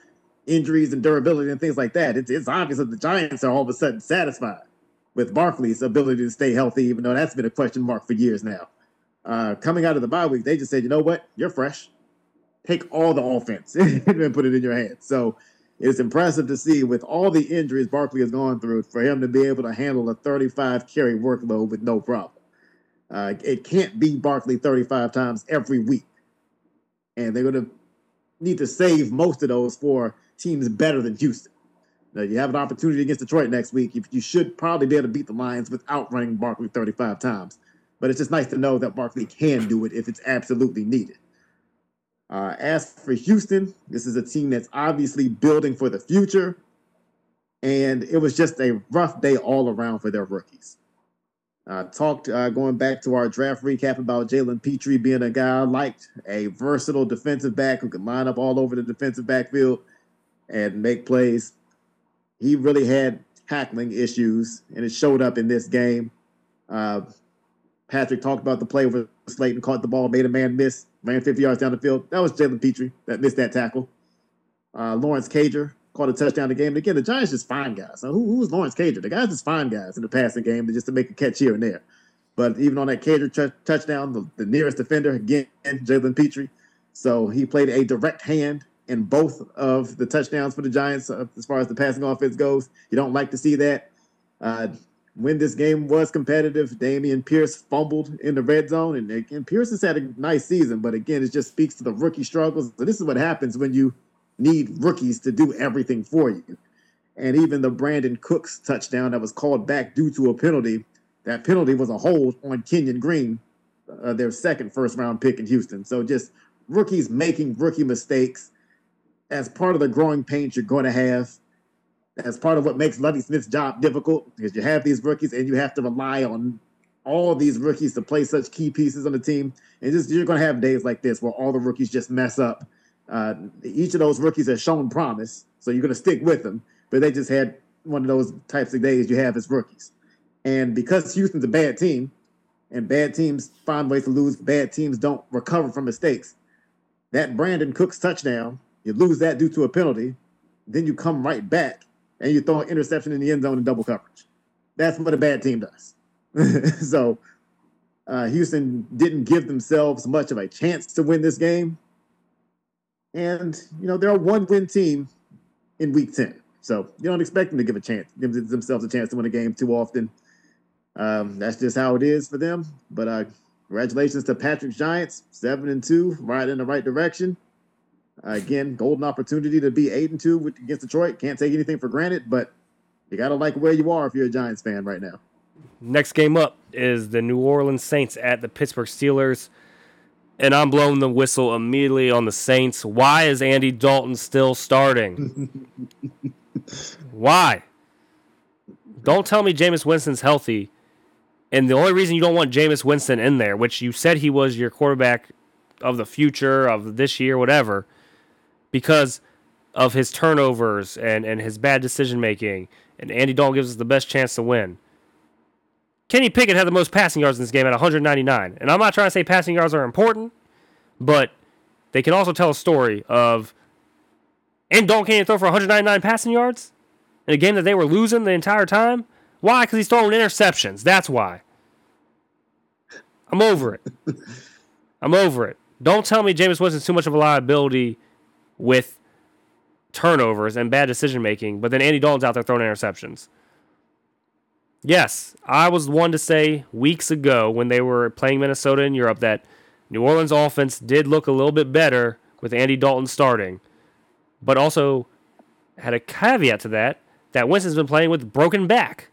injuries and durability and things like that. It's, it's obvious that the Giants are all of a sudden satisfied with Barkley's ability to stay healthy, even though that's been a question mark for years now. Uh, coming out of the bye week, they just said, you know what? You're fresh. Take all the offense and put it in your hands. So it's impressive to see with all the injuries Barkley has gone through for him to be able to handle a 35 carry workload with no problem. Uh, it can't be Barkley 35 times every week. And they're going to need to save most of those for teams better than Houston. Now, you have an opportunity against Detroit next week. You should probably be able to beat the Lions without running Barkley 35 times. But it's just nice to know that Barkley can do it if it's absolutely needed. Uh, as for Houston, this is a team that's obviously building for the future. And it was just a rough day all around for their rookies. Uh, talked uh, going back to our draft recap about Jalen Pitre being a guy I liked, a versatile defensive back who could line up all over the defensive backfield and make plays. He really had tackling issues, and it showed up in this game. Uh, Patrick talked about the play where Slayton caught the ball, made a man miss, ran 50 yards down the field. That was Jalen Pitre that missed that tackle. Uh, Lawrence Cager caught a touchdown the game. And again, the Giants just find guys. Now, who, who's Lawrence Cager? The guys just find guys in the passing game just to make a catch here and there. But even on that Cager t- touchdown, the, the, nearest defender, again, Jalen Pitre. So he played a direct hand in both of the touchdowns for the Giants uh, as far as the passing offense goes. You don't like to see that. Uh, when this game was competitive, Dameon Pierce fumbled in the red zone. And again, Pierce has had a nice season, but again, it just speaks to the rookie struggles. So this is what happens when you – need rookies to do everything for you. And even the Brandin Cooks touchdown that was called back due to a penalty, that penalty was a hold on Kenyon Green, uh, their second first round pick in Houston. So just rookies making rookie mistakes as part of the growing pains you're going to have, as part of what makes Lovie Smith's job difficult, because you have these rookies and you have to rely on all these rookies to play such key pieces on the team. And just you're going to have days like this where all the rookies just mess up uh, each of those rookies has shown promise, so you're going to stick with them. But they just had one of those types of days you have as rookies. And because Houston's a bad team, and bad teams find ways to lose, bad teams don't recover from mistakes. That Brandin Cooks touchdown, you lose that due to a penalty, then you come right back and you throw an interception in the end zone in double coverage. That's what a bad team does. so uh, Houston didn't give themselves much of a chance to win this game. And, you know, they're a one win team in week 10. So you don't expect them to give a chance, give themselves a chance to win a game too often. Um, that's just how it is for them. But uh, congratulations to Patrick Giants, seven and two, right in the right direction. Uh, again, golden opportunity to be eight and two against Detroit. Can't take anything for granted, but you gotta like where you are if you're a Giants fan right now. Next game up is the New Orleans Saints at the Pittsburgh Steelers and I'm blowing the whistle immediately on the Saints. Why is Andy Dalton still starting? Why? Don't tell me Jameis Winston's healthy. And the only reason you don't want Jameis Winston in there, which you said he was your quarterback of the future, of this year, whatever, because of his turnovers and, and his bad decision making. And Andy Dalton gives us the best chance to win. Kenny Pickett had the most passing yards in this game at 199. And I'm not trying to say passing yards are important, but they can also tell a story of and Dalton can't throw for 199 passing yards in a game that they were losing the entire time. Why? Because he's throwing interceptions. That's why. I'm over it. I'm over it. Don't tell me Jameis Winston's too much of a liability with turnovers and bad decision making, but then Andy Dalton's out there throwing interceptions. Yes, I was one to say weeks ago when they were playing Minnesota in Europe that New Orleans offense did look a little bit better with Andy Dalton starting, but also had a caveat to that that Winston's been playing with broken back.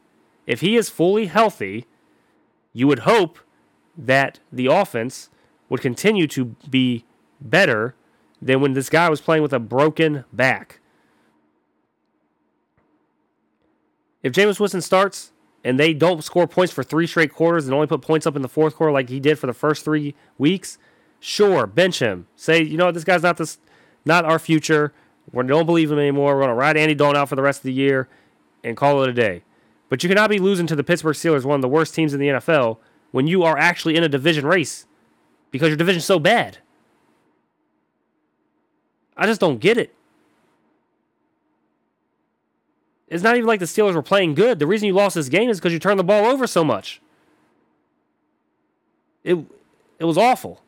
If he is fully healthy, you would hope that the offense would continue to be better than when this guy was playing with a broken back. If Jameis Winston starts, and they don't score points for three straight quarters and only put points up in the fourth quarter like he did for the first three weeks, sure, bench him. Say, you know what, this guy's not this, not our future. We don't believe him anymore. We're gonna ride Andy Dalton out for the rest of the year and call it a day. But you cannot be losing to the Pittsburgh Steelers, one of the worst teams in the NFL, when you are actually in a division race because your division's so bad. I just don't get it. It's not even like the Steelers were playing good. The reason you lost this game is because you turned the ball over so much. It it was awful.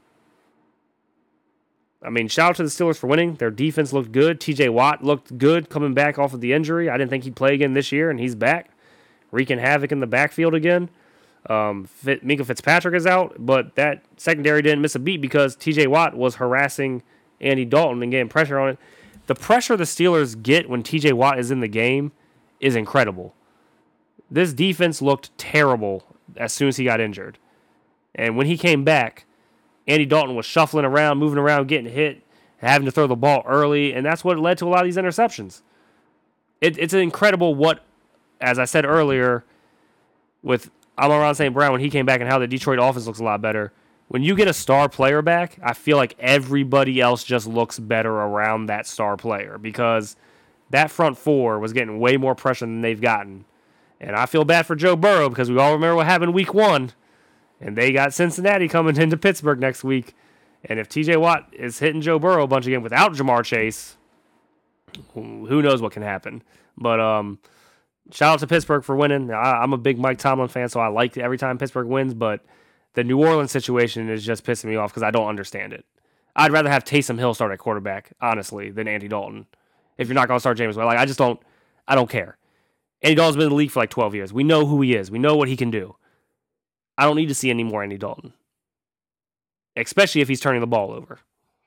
I mean, shout out to the Steelers for winning. Their defense looked good. TJ Watt looked good coming back off of the injury. I didn't think he'd play again this year, and he's back, wreaking havoc in the backfield again. Um, Fit, Minkah Fitzpatrick is out, but that secondary didn't miss a beat because TJ Watt was harassing Andy Dalton and getting pressure on it. The pressure the Steelers get when TJ Watt is in the game is incredible. This defense looked terrible as soon as he got injured. And when he came back, Andy Dalton was shuffling around, moving around, getting hit, having to throw the ball early, and that's what led to a lot of these interceptions. It, it's incredible what, as I said earlier, with Amon-Ra St. Brown when he came back and how the Detroit offense looks a lot better. When you get a star player back, I feel like everybody else just looks better around that star player because that front four was getting way more pressure than they've gotten. And I feel bad for Joe Burrow because we all remember what happened week one. And they got Cincinnati coming into Pittsburgh next week. And if TJ Watt is hitting Joe Burrow a bunch again without Ja'Marr Chase, who knows what can happen. But um, shout out to Pittsburgh for winning. I, am a big Mike Tomlin fan, so I like every time Pittsburgh wins. But the New Orleans situation is just pissing me off because I don't understand it. I'd rather have Taysom Hill start at quarterback, honestly, than Andy Dalton. If you're not going to start Jameis, well, like I just don't, I don't care. Andy Dalton's been in the league for like 12 years. We know who he is. We know what he can do. I don't need to see any more Andy Dalton, especially if he's turning the ball over.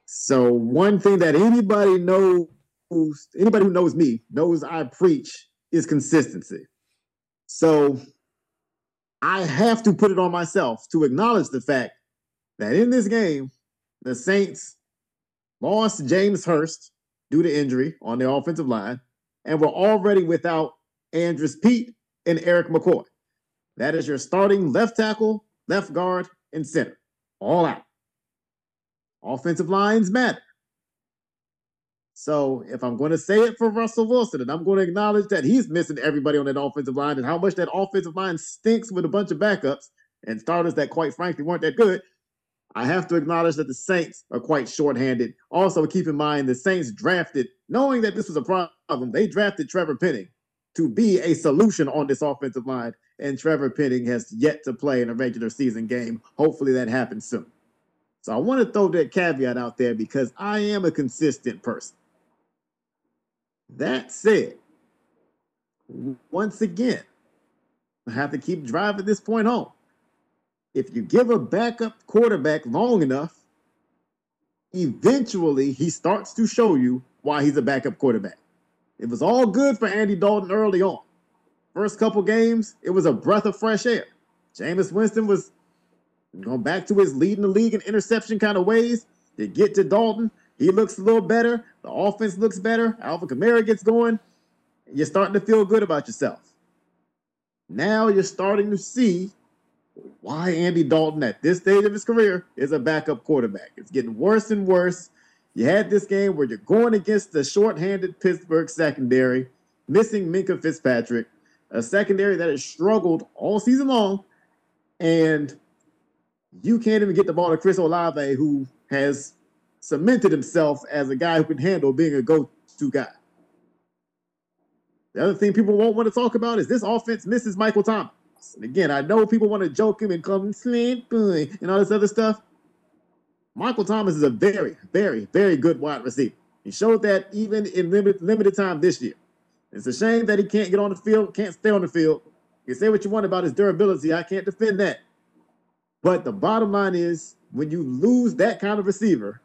So one thing that anybody knows, anybody who knows me knows I preach is consistency. So I have to put it on myself to acknowledge the fact that in this game, the Saints lost James Hurst due to injury on the offensive line and were already without Andrus Peat and Erik McCoy. That is your starting left tackle, left guard, and center. All out. Offensive lines matter. So if I'm going to say it for Russell Wilson, and I'm going to acknowledge that he's missing everybody on that offensive line and how much that offensive line stinks with a bunch of backups and starters that quite frankly weren't that good, I have to acknowledge that the Saints are quite shorthanded. Also, keep in mind the Saints drafted, knowing that this was a problem, they drafted Trevor Penning to be a solution on this offensive line. And Trevor Penning has yet to play in a regular season game. Hopefully that happens soon. So I want to throw that caveat out there because I am a consistent person. That said, once again, I have to keep driving this point home. If you give a backup quarterback long enough, eventually he starts to show you why he's a backup quarterback. It was all good for Andy Dalton early on. First couple games, it was a breath of fresh air. Jameis Winston was going back to his leading the league in interception kind of ways. To get to Dalton, he looks a little better. The offense looks better. Alvin Kamara gets going. You're starting to feel good about yourself. Now you're starting to see why Andy Dalton at this stage of his career is a backup quarterback. It's getting worse and worse. You had this game where you're going against the shorthanded Pittsburgh secondary, missing Minkah Fitzpatrick, a secondary that has struggled all season long, and you can't even get the ball to Chris Olave, who has cemented himself as a guy who can handle being a go-to guy. The other thing people won't want to talk about is this offense misses Michael Thomas. And again, I know people want to joke him and come slant boy and all this other stuff. Michael Thomas is a very, very, very good wide receiver. He showed that even in limited, limited time this year. It's a shame that he can't get on the field, can't stay on the field. You say what you want about his durability. I can't defend that. But the bottom line is when you lose that kind of receiver,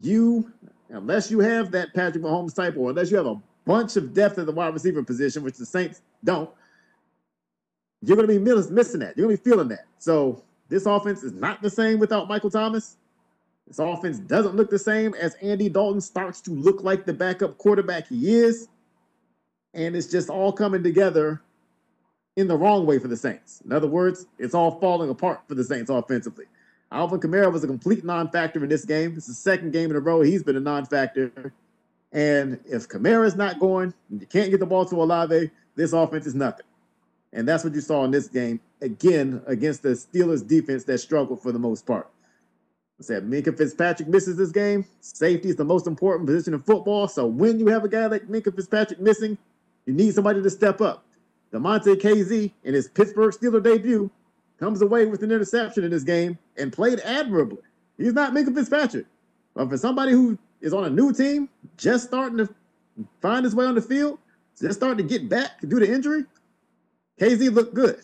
you, unless you have that Patrick Mahomes type, or unless you have a bunch of depth at the wide receiver position, which the Saints don't, you're going to be missing that. You're going to be feeling that. So this offense is not the same without Michael Thomas. This offense doesn't look the same as Andy Dalton starts to look like the backup quarterback he is. And it's just all coming together in the wrong way for the Saints. In other words, it's all falling apart for the Saints offensively. Alvin Kamara was a complete non-factor in this game. It's the second game in a row he's been a non-factor. And if Kamara's not going, you can't get the ball to Olave, this offense is nothing. And that's what you saw in this game, again, against the Steelers defense that struggled for the most part. I said Minkah Fitzpatrick misses this game. Safety is the most important position in football. So when you have a guy like Minkah Fitzpatrick missing, you need somebody to step up. Damontae Kazee in his Pittsburgh Steeler debut comes away with an interception in this game and played admirably. He's not Minkah Fitzpatrick. But for somebody who is on a new team, just starting to find his way on the field, just starting to get back due to injury, Kazee looked good.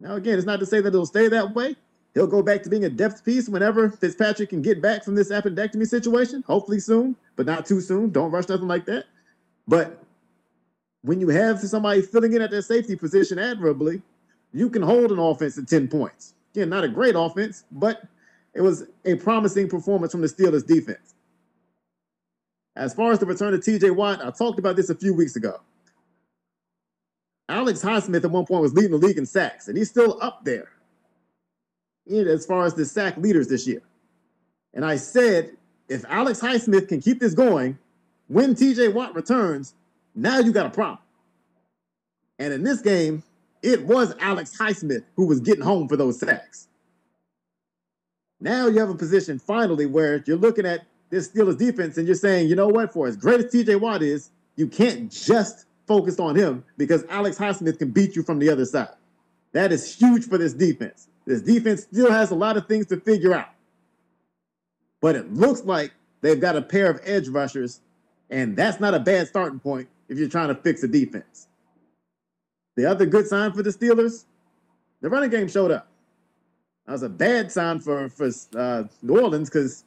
Now, again, it's not to say that it'll stay that way. He'll go back to being a depth piece whenever Fitzpatrick can get back from this appendectomy situation, hopefully soon, but not too soon. Don't rush nothing like that. But when you have somebody filling in at their safety position admirably, you can hold an offense at 10 points. Again, not a great offense, but it was a promising performance from the Steelers defense. As far as the return of TJ Watt, I talked about this a few weeks ago. Alex Highsmith at one point was leading the league in sacks, and he's still up there as far as the sack leaders this year. And I said, if Alex Highsmith can keep this going, when TJ Watt returns, now you got a problem. And in this game, it was Alex Highsmith who was getting home for those sacks. Now you have a position finally where you're looking at this Steelers defense and you're saying, you know what, for as great as TJ Watt is, you can't just focus on him because Alex Highsmith can beat you from the other side. That is huge for this defense. This defense still has a lot of things to figure out. But it looks like they've got a pair of edge rushers, and that's not a bad starting point if you're trying to fix a defense. The other good sign for the Steelers, the running game showed up. That was a bad sign for for uh, New Orleans because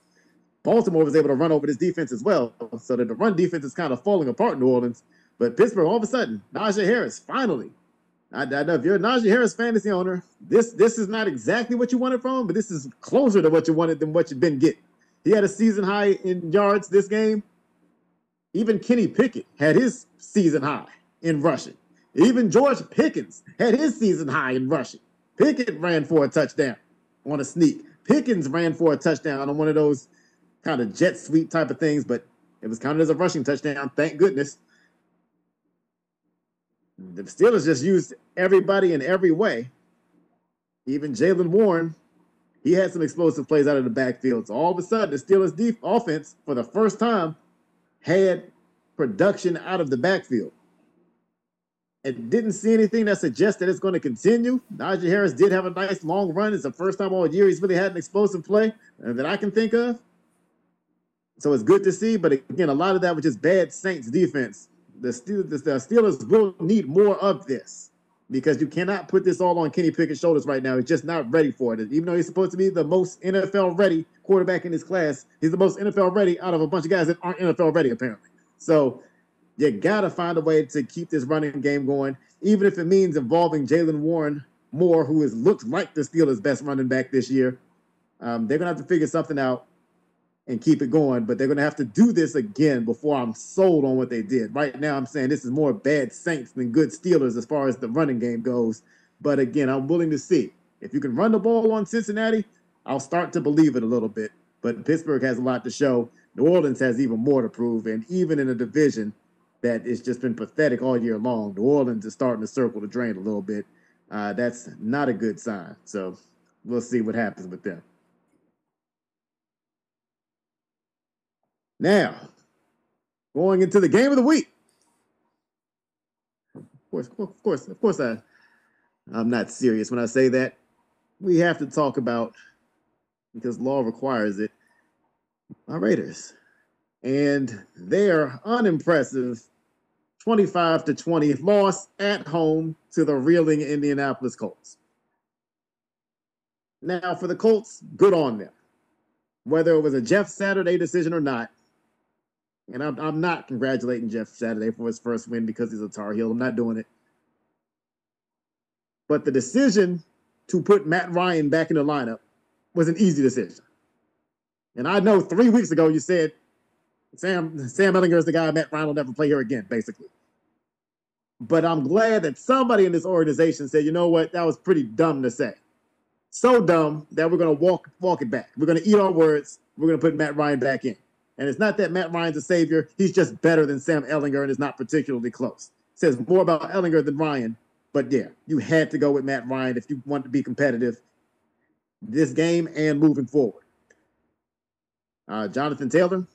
Baltimore was able to run over this defense as well, so that the run defense is kind of falling apart in New Orleans. But Pittsburgh, all of a sudden, Najee Harris finally. I, I know if you're a Najee Harris fantasy owner, this this is not exactly what you wanted from him, but this is closer to what you wanted than what you've been getting. He had a season high in yards this game. Even Kenny Pickett had his season high in rushing. Even George Pickens had his season high in rushing. Pickett ran for a touchdown on a sneak. Pickens ran for a touchdown on one of those kind of jet sweep type of things, but it was counted as a rushing touchdown. Thank goodness. The Steelers just used everybody in every way. Even Jaylen Warren, he had some explosive plays out of the backfield. So all of a sudden, the Steelers' deep offense, for the first time, had production out of the backfield. It didn't see anything that suggests that it's going to continue. Najee Harris did have a nice long run. It's the first time all year he's really had an explosive play uh, that I can think of. So it's good to see. But again, a lot of that was just bad Saints defense. The Steelers, the Steelers will need more of this because you cannot put this all on Kenny Pickett's shoulders right now. He's just not ready for it. Even though he's supposed to be the most NFL ready quarterback in his class, he's the most NFL ready out of a bunch of guys that aren't NFL ready, apparently. So you got to find a way to keep this running game going, even if it means involving Jaylen Warren more, who has looked like the Steelers' best running back this year. Um, they're to have to figure something out and keep it going, but they're to have to do this again before I'm sold on what they did. Right now, I'm saying this is more bad Saints than good Steelers as far as the running game goes. But again, I'm willing to see. If you can run the ball on Cincinnati, I'll start to believe it a little bit. But Pittsburgh has a lot to show. New Orleans has even more to prove. And even in a division that it's just been pathetic all year long. New Orleans is starting to circle the drain a little bit. Uh, that's not a good sign. So we'll see what happens with them. Now, going into the game of the week. Of course, of course, of course, I, I'm not serious when I say that. We have to talk about, because law requires it, my Raiders. And they are unimpressive 25 to 20 loss at home to the reeling Indianapolis Colts. Now, for the Colts, good on them. Whether it was a Jeff Saturday decision or not, and I'm, I'm not congratulating Jeff Saturday for his first win because he's a Tar Heel. I'm not doing it. But the decision to put Matt Ryan back in the lineup was an easy decision. And I know three weeks ago you said Sam Sam Ehlinger is the guy I met. Ryan will never play here again, basically. But I'm glad that somebody in this organization said, you know what, that was pretty dumb to say. So dumb that we're gonna walk walk it back. We're gonna eat our words. We're gonna put Matt Ryan back in. And it's not that Matt Ryan's a savior. He's just better than Sam Ehlinger and is not particularly close. It says more about Ellinger than Ryan. But yeah, you had to go with Matt Ryan if you want to be competitive this game and moving forward. Uh, Jonathan Taylor,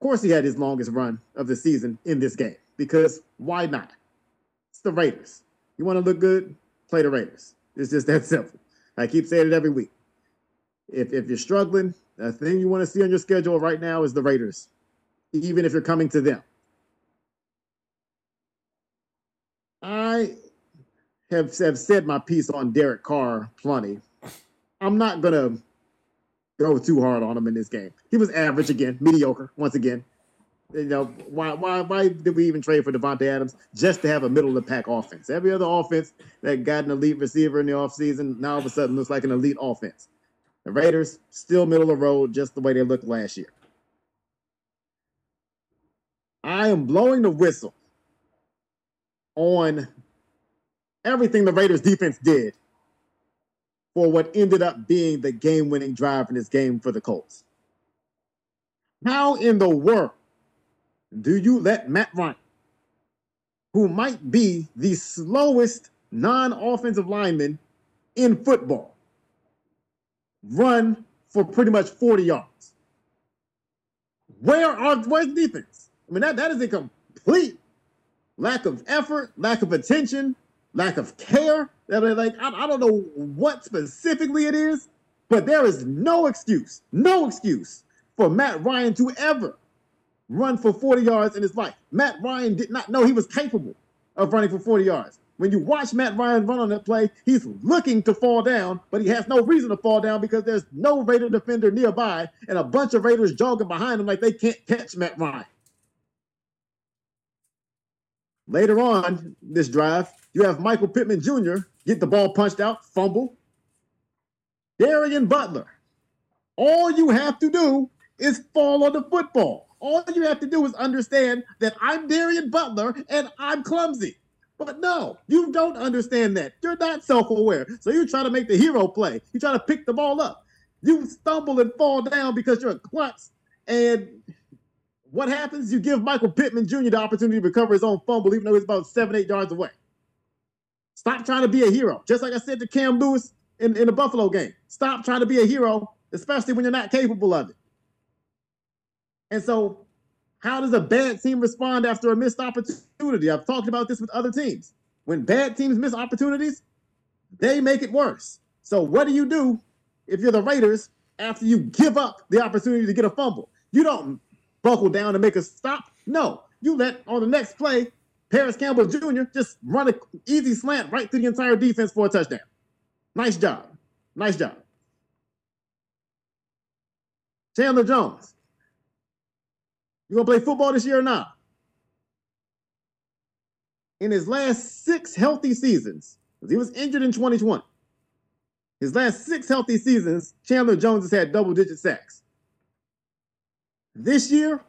course, he had his longest run of the season in this game because why not? It's the Raiders. You want to look good? Play the Raiders. It's just that simple. I keep saying it every week. If, if you're struggling, the thing you want to see on your schedule right now is the Raiders, even if you're coming to them. I have, have said my piece on Derek Carr plenty. I'm not going to go too hard on him in this game. He was average again, mediocre once again. You know, why why why did we even trade for Davante Adams? Just to have a middle of the pack offense. Every other offense that got an elite receiver in the offseason now all of a sudden looks like an elite offense. The Raiders still middle of the road, just the way they looked last year. I am blowing the whistle on everything the Raiders defense did for what ended up being the game winning drive in this game for the Colts. How in the world do you let Matt Ryan, who might be the slowest non offensive lineman in football, run for pretty much 40 yards? Where are where's defense? I mean, that, that is a complete lack of effort, lack of attention, lack of care. That they like I, I don't know what specifically it is, but there is no excuse, no excuse for Matt Ryan to ever run for 40 yards in his life. Matt Ryan did not know he was capable of running for 40 yards. When you watch Matt Ryan run on that play, he's looking to fall down, but he has no reason to fall down because there's no Raider defender nearby and a bunch of Raiders jogging behind him like they can't catch Matt Ryan. Later on this drive, you have Michael Pittman Jr. get the ball punched out, fumble. Darien Butler. All you have to do is fall on the football. All you have to do is understand that I'm Darien Butler and I'm clumsy. But no, you don't understand that. You're not self aware. So you try to make the hero play. You try to pick the ball up. You stumble and fall down because you're a klutz. And what happens? You give Michael Pittman Jr. the opportunity to recover his own fumble, even though he's about seven, eight yards away. Stop trying to be a hero. Just like I said to Cam Lewis in, in the Buffalo game. Stop trying to be a hero, especially when you're not capable of it. And so, how does a bad team respond after a missed opportunity? I've talked about this with other teams. When bad teams miss opportunities, they make it worse. So, what do you do if you're the Raiders after you give up the opportunity to get a fumble? You don't buckle down and make a stop. No, you let on the next play, Parris Campbell Jr. just run an easy slant right through the entire defense for a touchdown. Nice job. Nice job. Chandler Jones, you gonna play football this year or not? In his last six healthy seasons, he was injured in 2020. His last six healthy seasons, Chandler Jones has had double digit sacks. This year,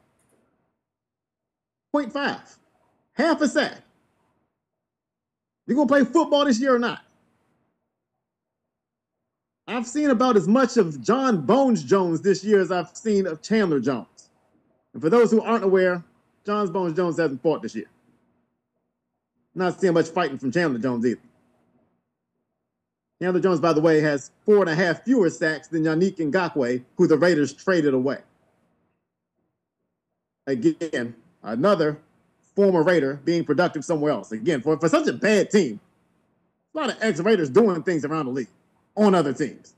0.5, half a sack. You gonna play football this year or not? I've seen about as much of Jon Bones Jones this year as I've seen of Chandler Jones. And for those who aren't aware, Jon Bones Jones hasn't fought this year. Not seeing much fighting from Chandler Jones either. Chandler Jones, by the way, has four and a half fewer sacks than Yannick Ngakoue, who the Raiders traded away. Again, another former Raider being productive somewhere else. Again, for, for such a bad team, a lot of ex-Raiders doing things around the league on other teams.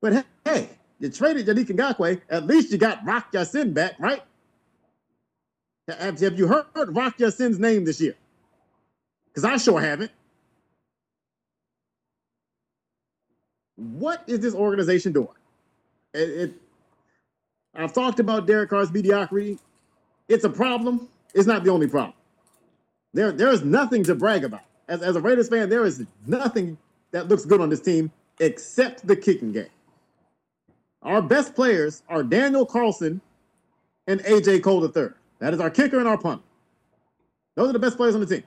But hey, hey you traded Yannick Ngakoue. At least you got Rock Ya-Sin back, right? Have, have you heard Rock Ya-Sin's name this year? Because I sure haven't. What is this organization doing? It, it, I've talked about Derek Carr's mediocrity. It's a problem. It's not the only problem. There, there is nothing to brag about. As, as a Raiders fan, there is nothing that looks good on this team except the kicking game. Our best players are Daniel Carlson and AJ Cole III. That is our kicker and our punter. Those are the best players on the team.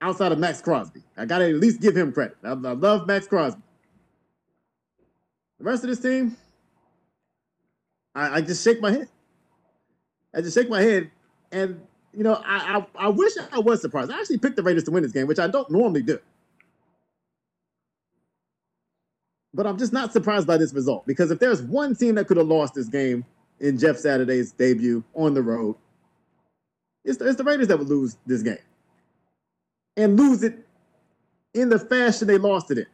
Outside of Maxx Crosby. I got to at least give him credit. I, I love Maxx Crosby. The rest of this team, I, I, just shake my head. I just shake my head. And, you know, I, I, I wish I was surprised. I actually picked the Raiders to win this game, which I don't normally do. but I'm just not surprised by this result because if there's one team that could have lost this game in Jeff Saturday's debut on the road, it's the, it's the Raiders that would lose this game and lose it in the fashion they lost it in,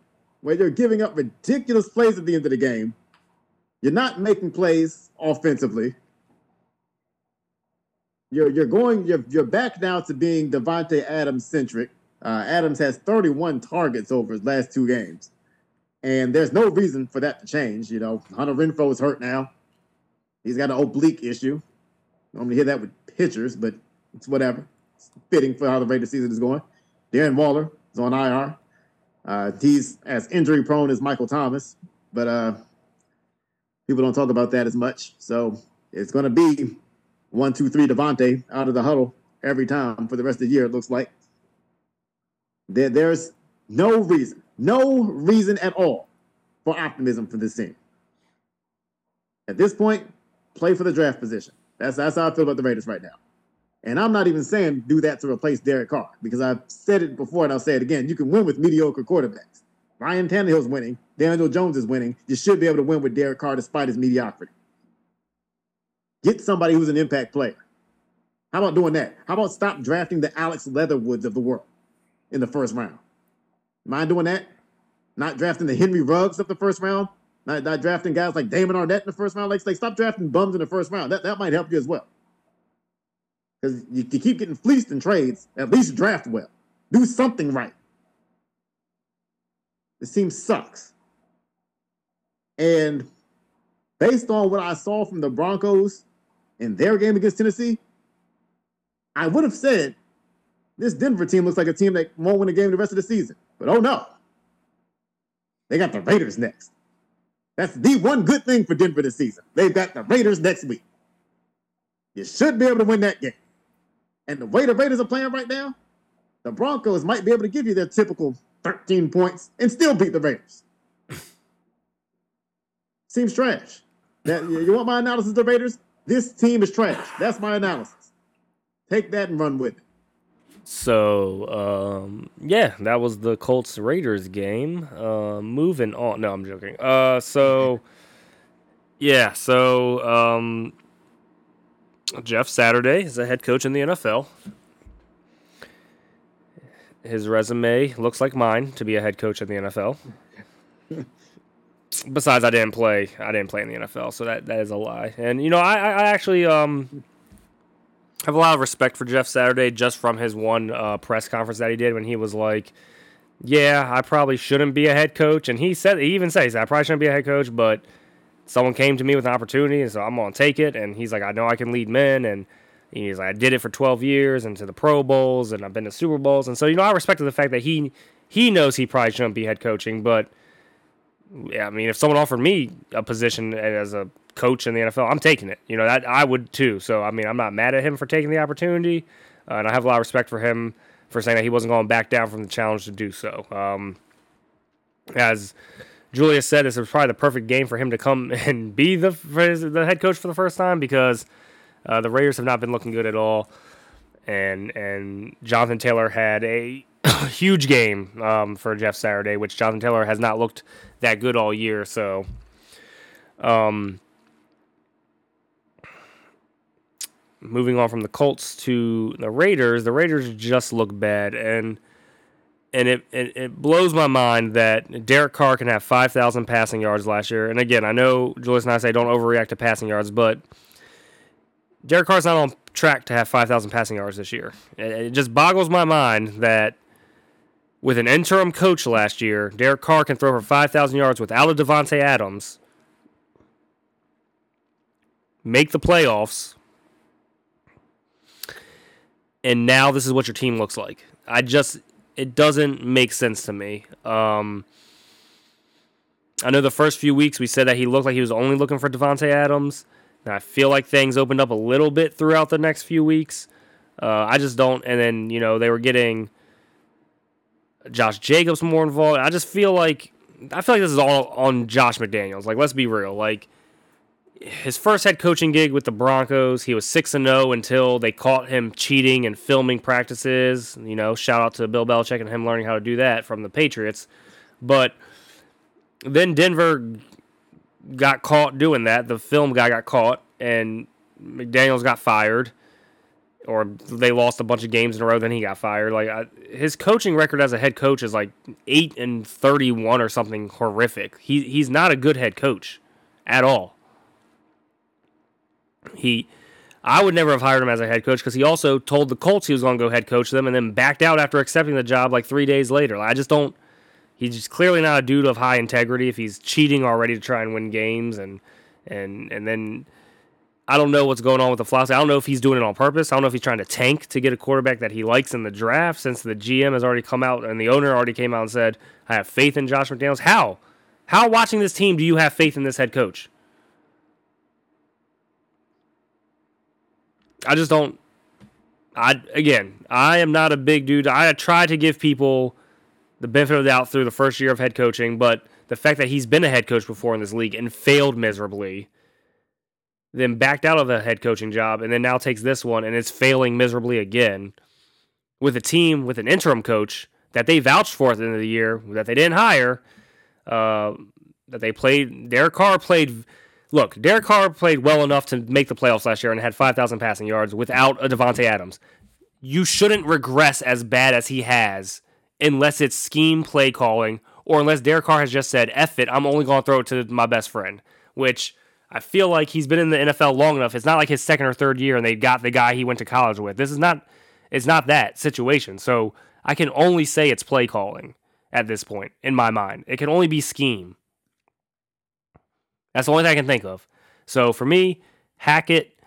where you're giving up ridiculous plays at the end of the game. You're not making plays offensively. You're you're going you're you're back now to being Davante Adams centric. Uh, Adams has 31 targets over his last two games. And there's no reason for that to change. You know, Hunter Renfrow is hurt now. He's got an oblique issue. Normally hear that with pitchers, but it's whatever. It's fitting for how the Raiders season is going. Darren Waller is on IR. Uh, he's as injury prone as Michael Thomas, but uh, people don't talk about that as much. So it's going to be one, two, three Davante out of the huddle every time for the rest of the year, it looks like. There, there's no reason, no reason at all for optimism for this team. At this point, play for the draft position. That's that's how I feel about the Raiders right now. And I'm not even saying do that to replace Derek Carr because I've said it before and I'll say it again. You can win with mediocre quarterbacks. Ryan Tannehill's winning. Daniel Jones is winning. You should be able to win with Derek Carr despite his mediocrity. Get somebody who's an impact player. How about doing that? How about stop drafting the Alex Leatherwoods of the world in the first round? Mind doing that? Not drafting the Henry Ruggs of the first round? Not, not drafting guys like Damon Arnette in the first round? Like, like stop drafting bums in the first round. That, that might help you as well. Because you, you keep getting fleeced in trades, at least draft well. Do something right. This team sucks. And based on what I saw from the Broncos in their game against Tennessee, I would have said this Denver team looks like a team that won't win a game the rest of the season. But oh no, they got the Raiders next. That's the one good thing for Denver this season. They've got the Raiders next week. You should be able to win that game. And the way the Raiders are playing right now, the Broncos might be able to give you their typical 13 points and still beat the Raiders. Seems trash. That, you want my analysis of the Raiders? This team is trash. That's my analysis. Take that and run with it. So um, yeah, that was the Colts Raiders game. Uh, moving on. No, I'm joking. Uh, so yeah, so um, Jeff Saturday is a head coach in the NFL. His resume looks like mine to be a head coach in the NFL. Besides, I didn't play. I didn't play in the NFL, so that, that is a lie. And you know, I, I actually um, have a lot of respect for Jeff Saturday just from his one uh, press conference that he did when he was like, "Yeah, I probably shouldn't be a head coach," and he said he even says I probably shouldn't be a head coach, but someone came to me with an opportunity, and so I'm gonna take it. And he's like, I know I can lead men, and he's like, I did it for 12 years, and to the Pro Bowls, and I've been to Super Bowls, and so you know, I respected the fact that he he knows he probably shouldn't be head coaching, but yeah, I mean, if someone offered me a position as a coach in the NFL, I'm taking it. You know, that I would too. So I mean, I'm not mad at him for taking the opportunity, uh, and I have a lot of respect for him for saying that he wasn't going back down from the challenge to do so. Um, as Julius said this was probably the perfect game for him to come and be the the head coach for the first time because uh, the Raiders have not been looking good at all, and and Jonathan Taylor had a huge game um, for Jeff Saturday, which Jonathan Taylor has not looked that good all year. So, um, moving on from the Colts to the Raiders, the Raiders just look bad and and it, it, it, blows my mind that Derek Carr can have 5,000 passing yards last year. And again, I know Julius and I say don't overreact to passing yards, but Derek Carr's not on track to have 5,000 passing yards this year. It, it, just boggles my mind that with an interim coach last year, Derek Carr can throw for 5,000 yards without a Davante Adams, make the playoffs, and now this is what your team looks like. I just it doesn't make sense to me. Um, I know the first few weeks we said that he looked like he was only looking for Davante Adams. And I feel like things opened up a little bit throughout the next few weeks. Uh, I just don't. And then you know they were getting Josh Jacobs more involved. I just feel like I feel like this is all on Josh McDaniels. Like let's be real. Like his first head coaching gig with the Broncos, he was 6 and 0 until they caught him cheating and filming practices. You know, shout out to Bill Belichick and him learning how to do that from the Patriots. But then Denver got caught doing that. The film guy got caught and McDaniels got fired or they lost a bunch of games in a row then he got fired. Like I, his coaching record as a head coach is like 8 and 31 or something horrific. He he's not a good head coach at all. He, I would never have hired him as a head coach because he also told the Colts he was going to go head coach them and then backed out after accepting the job like three days later. Like, I just don't. He's just clearly not a dude of high integrity if he's cheating already to try and win games and and and then I don't know what's going on with the philosophy. I don't know if he's doing it on purpose. I don't know if he's trying to tank to get a quarterback that he likes in the draft since the GM has already come out and the owner already came out and said, I have faith in Josh McDaniels. How? How watching this team do you have faith in this head coach? I just don't. I again, I am not a big dude. I try to give people the benefit of the doubt through the first year of head coaching, but the fact that he's been a head coach before in this league and failed miserably, then backed out of the head coaching job, and then now takes this one and is failing miserably again with a team with an interim coach that they vouched for at the end of the year that they didn't hire. Uh, that they played. Derek Carr played. Look, Derek Carr played well enough to make the playoffs last year and had 5,000 passing yards without a Davante Adams. You shouldn't regress as bad as he has unless it's scheme play calling or unless Derek Carr has just said, F it, I'm only going to throw it to my best friend, which I feel like he's been in the NFL long enough. It's not like his second or third year and they got the guy he went to college with. This is not, it's not that situation. So I can only say it's play calling at this point in my mind. It can only be scheme. That's the only thing I can think of. So for me, Hackett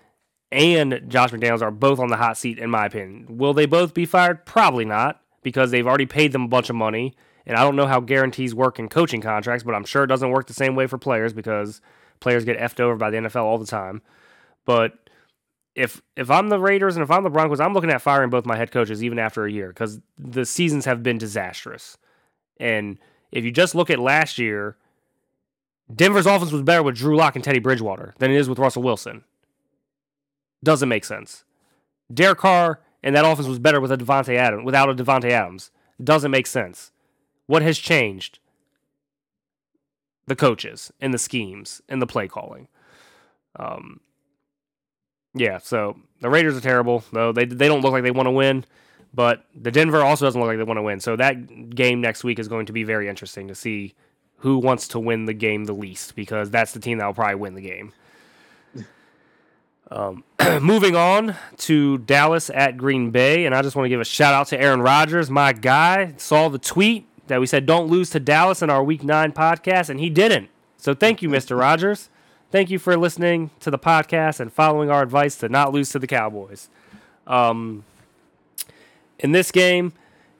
and Josh McDaniels are both on the hot seat, in my opinion. Will they both be fired? Probably not, because they've already paid them a bunch of money. And I don't know how guarantees work in coaching contracts, but I'm sure it doesn't work the same way for players because players get effed over by the NFL all the time. But if if I'm the Raiders and if I'm the Broncos, I'm looking at firing both my head coaches even after a year because the seasons have been disastrous. And if you just look at last year, Denver's offense was better with Drew Lock and Teddy Bridgewater than it is with Russell Wilson. Doesn't make sense. Derek Carr and that offense was better with a Davante Adams without a Davante Adams. Doesn't make sense. What has changed? The coaches and the schemes and the play calling. Um, yeah, so the Raiders are terrible, though they they don't look like they want to win, but the Denver also doesn't look like they want to win. So that game next week is going to be very interesting to see who wants to win the game the least because that's the team that will probably win the game. Um, moving on to Dallas at Green Bay, and I just want to give a shout out to Aaron Rodgers, my guy. Saw the tweet that we said don't lose to Dallas in our Week Nine podcast, and he didn't. So thank you, Mister Rogers. Thank you for listening to the podcast and following our advice to not lose to the Cowboys. Um, in this game,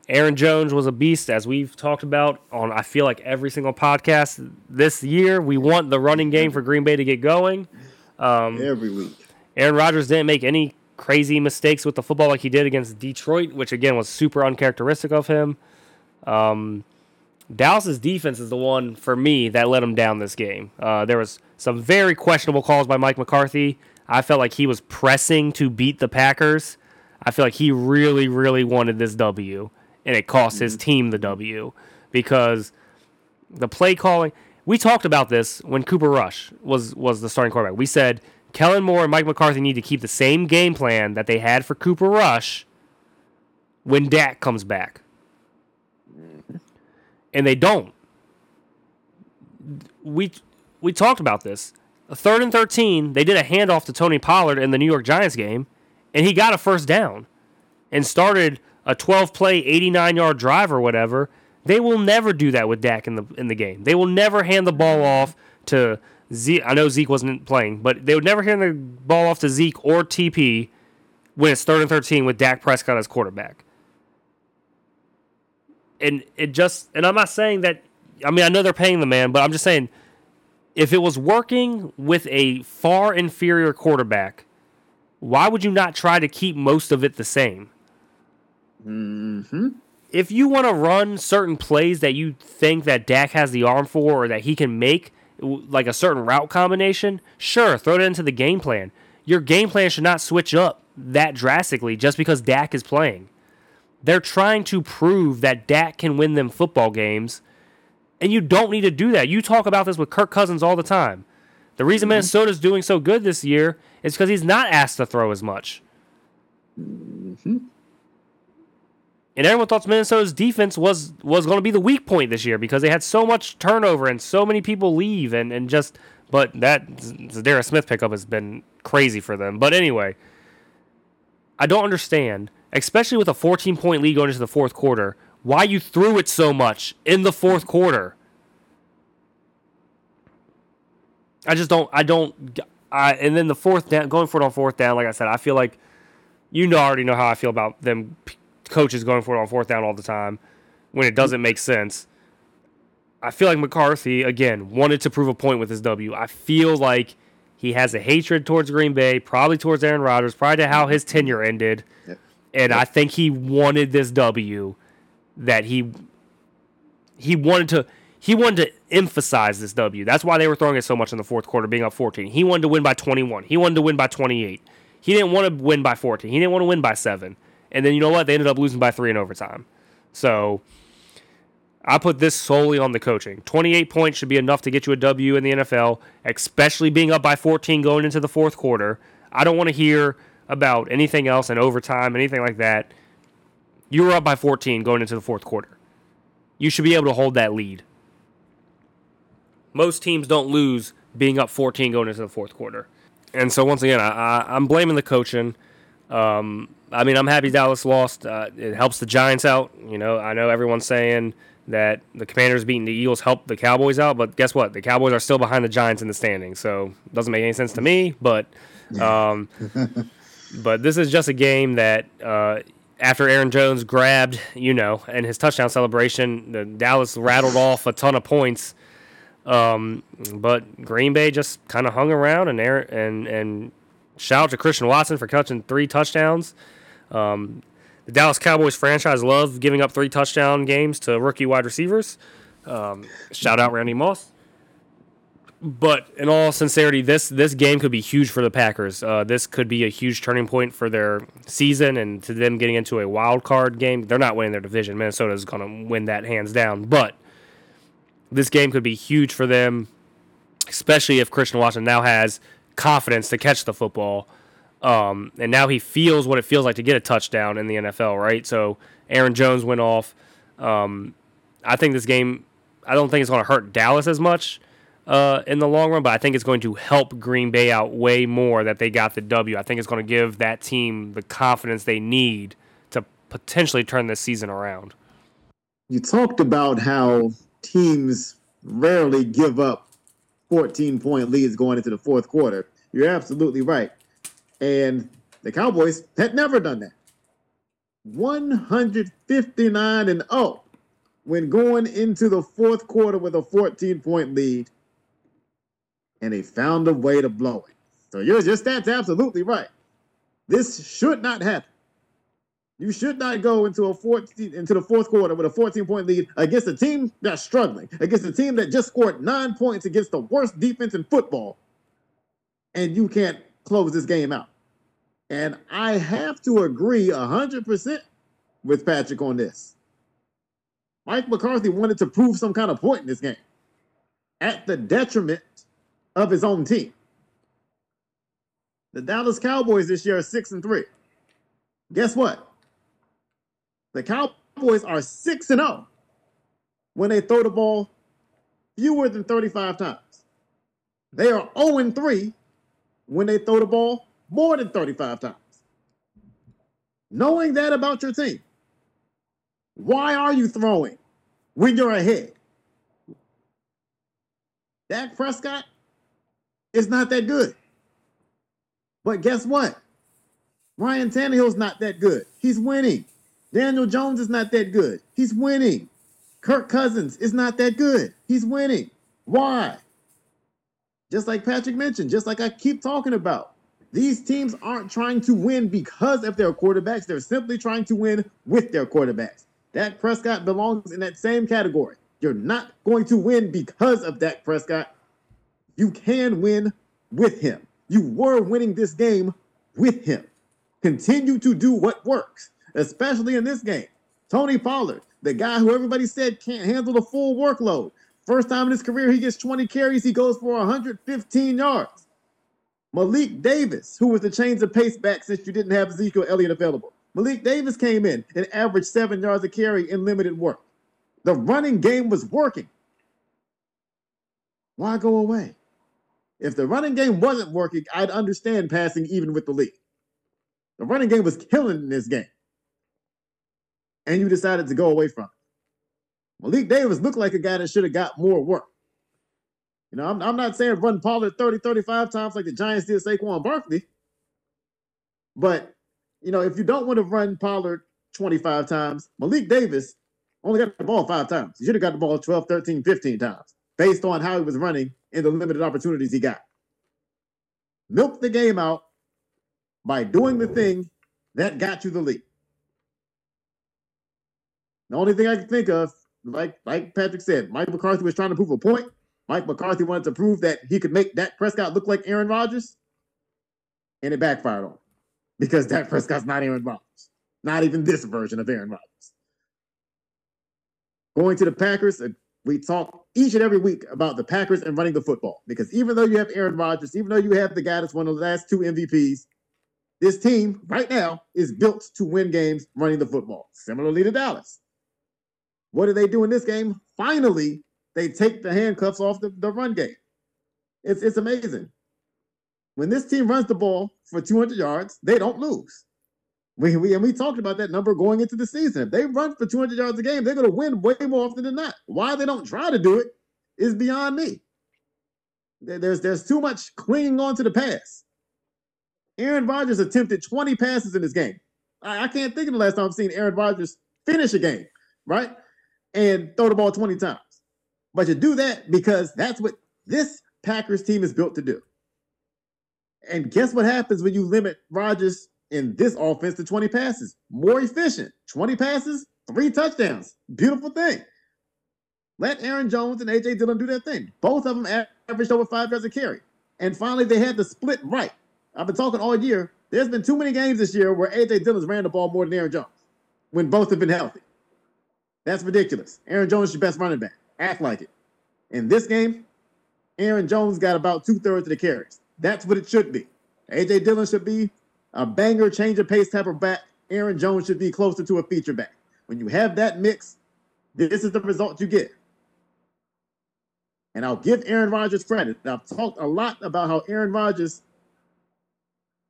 Aaron Jones was a beast, as we've talked about on I feel like every single podcast this year. We want the running game for Green Bay to get going. Um, Every week. Aaron Rodgers didn't make any crazy mistakes with the football like he did against Detroit, which again was super uncharacteristic of him. Um, Dallas's defense is the one for me that let him down this game. Uh, there was some very questionable calls by Mike McCarthy. I felt like he was pressing to beat the Packers. I feel like he really, really wanted this W, and it cost his team the W because the play calling. We talked about this when Cooper Rush was was the starting quarterback. We said Kellen Moore and Mike McCarthy need to keep the same game plan that they had for Cooper Rush when Dak comes back. And they don't. We we talked about this. A third and 13, they did a handoff to Tony Pollard in the New York Giants game, and he got a first down and started a 12 play, 89 yard drive or whatever. They will never do that with Dak in the in the game. They will never hand the ball off to Zeke. I know Zeke wasn't playing, but they would never hand the ball off to Zeke or TP when it's third and 13 with Dak Prescott as quarterback. And it just, and I'm not saying that, I mean, I know they're paying the man, but I'm just saying if it was working with a far inferior quarterback, why would you not try to keep most of it the same? Mm-hmm. If you want to run certain plays that you think that Dak has the arm for or that he can make, like a certain route combination, sure, throw it into the game plan. Your game plan should not switch up that drastically just because Dak is playing. They're trying to prove that Dak can win them football games, and you don't need to do that. You talk about this with Kirk Cousins all the time. The reason mm-hmm. Minnesota's doing so good this year is because he's not asked to throw as much. Mm-hmm. And everyone thought Minnesota's defense was was going to be the weak point this year because they had so much turnover and so many people leave and, and just but that Za'Darius Smith pickup has been crazy for them. But anyway, I don't understand, especially with a 14 point lead going into the fourth quarter, why you threw it so much in the fourth quarter. I just don't. I don't. I and then the fourth down, going for it on fourth down. Like I said, I feel like you know already know how I feel about them coaches going for it on fourth down all the time when it doesn't make sense. I feel like McCarthy again wanted to prove a point with his W. I feel like he has a hatred towards Green Bay, probably towards Aaron Rodgers, probably to how his tenure ended. Yep. And I think he wanted this W. That he he wanted to he wanted to emphasize this W. That's why they were throwing it so much in the fourth quarter, being up 14. He wanted to win by 21. He wanted to win by 28. He didn't want to win by 14. He didn't want to win by seven. And then you know what? They ended up losing by three in overtime. So I put this solely on the coaching. 28 points should be enough to get you a W in the NFL, especially being up by 14 going into the fourth quarter. I don't want to hear about anything else in overtime, anything like that. You were up by 14 going into the fourth quarter. You should be able to hold that lead. Most teams don't lose being up 14 going into the fourth quarter. And so, once again, I, am blaming the coaching. Um, I mean, I'm happy Dallas lost. Uh, it helps the Giants out. You know, I know everyone's saying that the Commanders beating the Eagles helped the Cowboys out, but guess what? The Cowboys are still behind the Giants in the standings, so it doesn't make any sense to me. But, um, but this is just a game that uh, after Aaron Jones grabbed, you know, and his touchdown celebration, the Dallas rattled off a ton of points. Um, but Green Bay just kind of hung around and Aaron, and and shout out to Christian Watson for catching three touchdowns. Um, the Dallas Cowboys franchise love giving up three touchdown games to rookie wide receivers. Um, shout out Randy Moss. But in all sincerity, this this game could be huge for the Packers. Uh, this could be a huge turning point for their season and to them getting into a wild card game. They're not winning their division. Minnesota is going to win that hands down. But this game could be huge for them, especially if Christian Watson now has confidence to catch the football. Um, and now he feels what it feels like to get a touchdown in the NFL, right? So Aaron Jones went off. Um, I think this game, I don't think it's going to hurt Dallas as much uh, in the long run, but I think it's going to help Green Bay out way more that they got the W. I think it's going to give that team the confidence they need to potentially turn this season around. You talked about how teams rarely give up 14 point leads going into the fourth quarter. You're absolutely right. And the Cowboys had never done that. 159 and 0 when going into the fourth quarter with a 14 point lead. And they found a way to blow it. So your, your stats absolutely right. This should not happen. You should not go into a 14 into the fourth quarter with a 14 point lead against a team that's struggling, against a team that just scored nine points against the worst defense in football, and you can't close this game out. And I have to agree 100% with Patrick on this. Mike McCarthy wanted to prove some kind of point in this game at the detriment of his own team. The Dallas Cowboys this year are 6 and 3. Guess what? The Cowboys are 6 and 0 when they throw the ball fewer than 35 times. They are 0 and 3 when they throw the ball more than 35 times. Knowing that about your team, why are you throwing when you're ahead? Dak Prescott is not that good. But guess what? Ryan Tannehill's not that good. He's winning. Daniel Jones is not that good. He's winning. Kirk Cousins is not that good. He's winning. Why? Just like Patrick mentioned, just like I keep talking about. These teams aren't trying to win because of their quarterbacks. They're simply trying to win with their quarterbacks. Dak Prescott belongs in that same category. You're not going to win because of Dak Prescott. You can win with him. You were winning this game with him. Continue to do what works, especially in this game. Tony Pollard, the guy who everybody said can't handle the full workload. First time in his career, he gets 20 carries, he goes for 115 yards. Malik Davis, who was the change of pace back since you didn't have Ezekiel Elliott available. Malik Davis came in and averaged seven yards a carry in limited work. The running game was working. Why go away? If the running game wasn't working, I'd understand passing even with the lead. The running game was killing in this game. And you decided to go away from it. Malik Davis looked like a guy that should have got more work. You know, I'm, I'm not saying run Pollard 30, 35 times like the Giants did Saquon Barkley. But, you know, if you don't want to run Pollard 25 times, Malik Davis only got the ball five times. He should have got the ball 12, 13, 15 times based on how he was running and the limited opportunities he got. Milk the game out by doing the thing that got you the lead. The only thing I can think of, like like Patrick said, Mike McCarthy was trying to prove a point. Mike McCarthy wanted to prove that he could make Dak Prescott look like Aaron Rodgers, and it backfired on him because Dak Prescott's not Aaron Rodgers, not even this version of Aaron Rodgers. Going to the Packers, uh, we talk each and every week about the Packers and running the football because even though you have Aaron Rodgers, even though you have the guy that's one of the last two MVPs, this team right now is built to win games running the football, similarly to Dallas. What do they do in this game? Finally, they take the handcuffs off the, the run game. It's, it's amazing. When this team runs the ball for 200 yards, they don't lose. We, we, and we talked about that number going into the season. If they run for 200 yards a game, they're going to win way more often than not. Why they don't try to do it is beyond me. There's, there's too much clinging on to the pass. Aaron Rodgers attempted 20 passes in this game. I, I can't think of the last time I've seen Aaron Rodgers finish a game, right? And throw the ball 20 times. But you do that because that's what this Packers team is built to do. And guess what happens when you limit Rodgers in this offense to 20 passes? More efficient. 20 passes, three touchdowns. Beautiful thing. Let Aaron Jones and AJ Dillon do their thing. Both of them averaged over five yards a carry. And finally, they had the split right. I've been talking all year. There's been too many games this year where AJ Dillon's ran the ball more than Aaron Jones when both have been healthy. That's ridiculous. Aaron Jones is your best running back. Act like it. In this game, Aaron Jones got about two thirds of the carries. That's what it should be. AJ Dillon should be a banger, change of pace type of back. Aaron Jones should be closer to a feature back. When you have that mix, this is the result you get. And I'll give Aaron Rodgers credit. I've talked a lot about how Aaron Rodgers,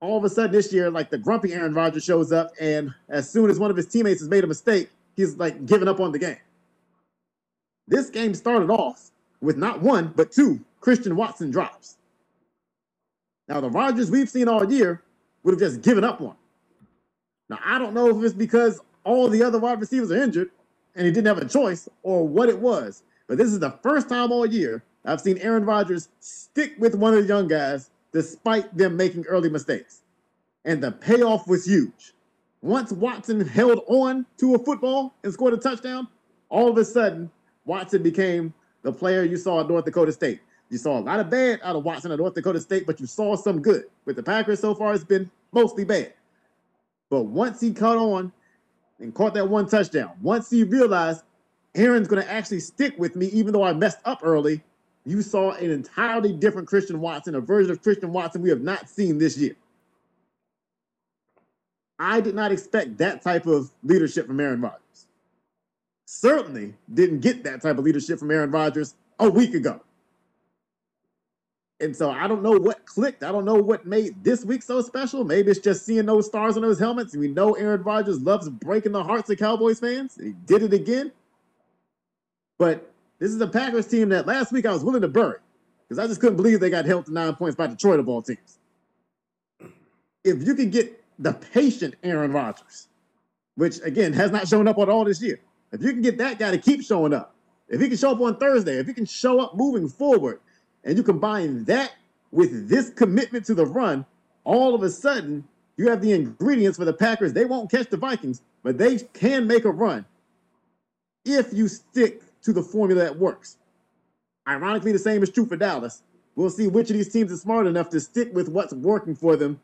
all of a sudden this year, like the grumpy Aaron Rodgers shows up, and as soon as one of his teammates has made a mistake, he's like giving up on the game. This game started off with not one, but two Christian Watson drops. Now, the Rodgers we've seen all year would have just given up one. Now, I don't know if it's because all the other wide receivers are injured and he didn't have a choice or what it was, but this is the first time all year I've seen Aaron Rodgers stick with one of the young guys despite them making early mistakes. And the payoff was huge. Once Watson held on to a football and scored a touchdown, all of a sudden, Watson became the player you saw at North Dakota State. You saw a lot of bad out of Watson at North Dakota State, but you saw some good. With the Packers so far, it's been mostly bad. But once he caught on and caught that one touchdown, once he realized Aaron's going to actually stick with me, even though I messed up early, you saw an entirely different Christian Watson, a version of Christian Watson we have not seen this year. I did not expect that type of leadership from Aaron Rodgers. Certainly didn't get that type of leadership from Aaron Rodgers a week ago. And so I don't know what clicked. I don't know what made this week so special. Maybe it's just seeing those stars on those helmets. We know Aaron Rodgers loves breaking the hearts of Cowboys fans. He did it again. But this is a Packers team that last week I was willing to bury because I just couldn't believe they got held to nine points by Detroit of all teams. If you can get the patient Aaron Rodgers, which again has not shown up on all this year, if you can get that guy to keep showing up, if he can show up on Thursday, if he can show up moving forward, and you combine that with this commitment to the run, all of a sudden you have the ingredients for the Packers. They won't catch the Vikings, but they can make a run if you stick to the formula that works. Ironically, the same is true for Dallas. We'll see which of these teams is smart enough to stick with what's working for them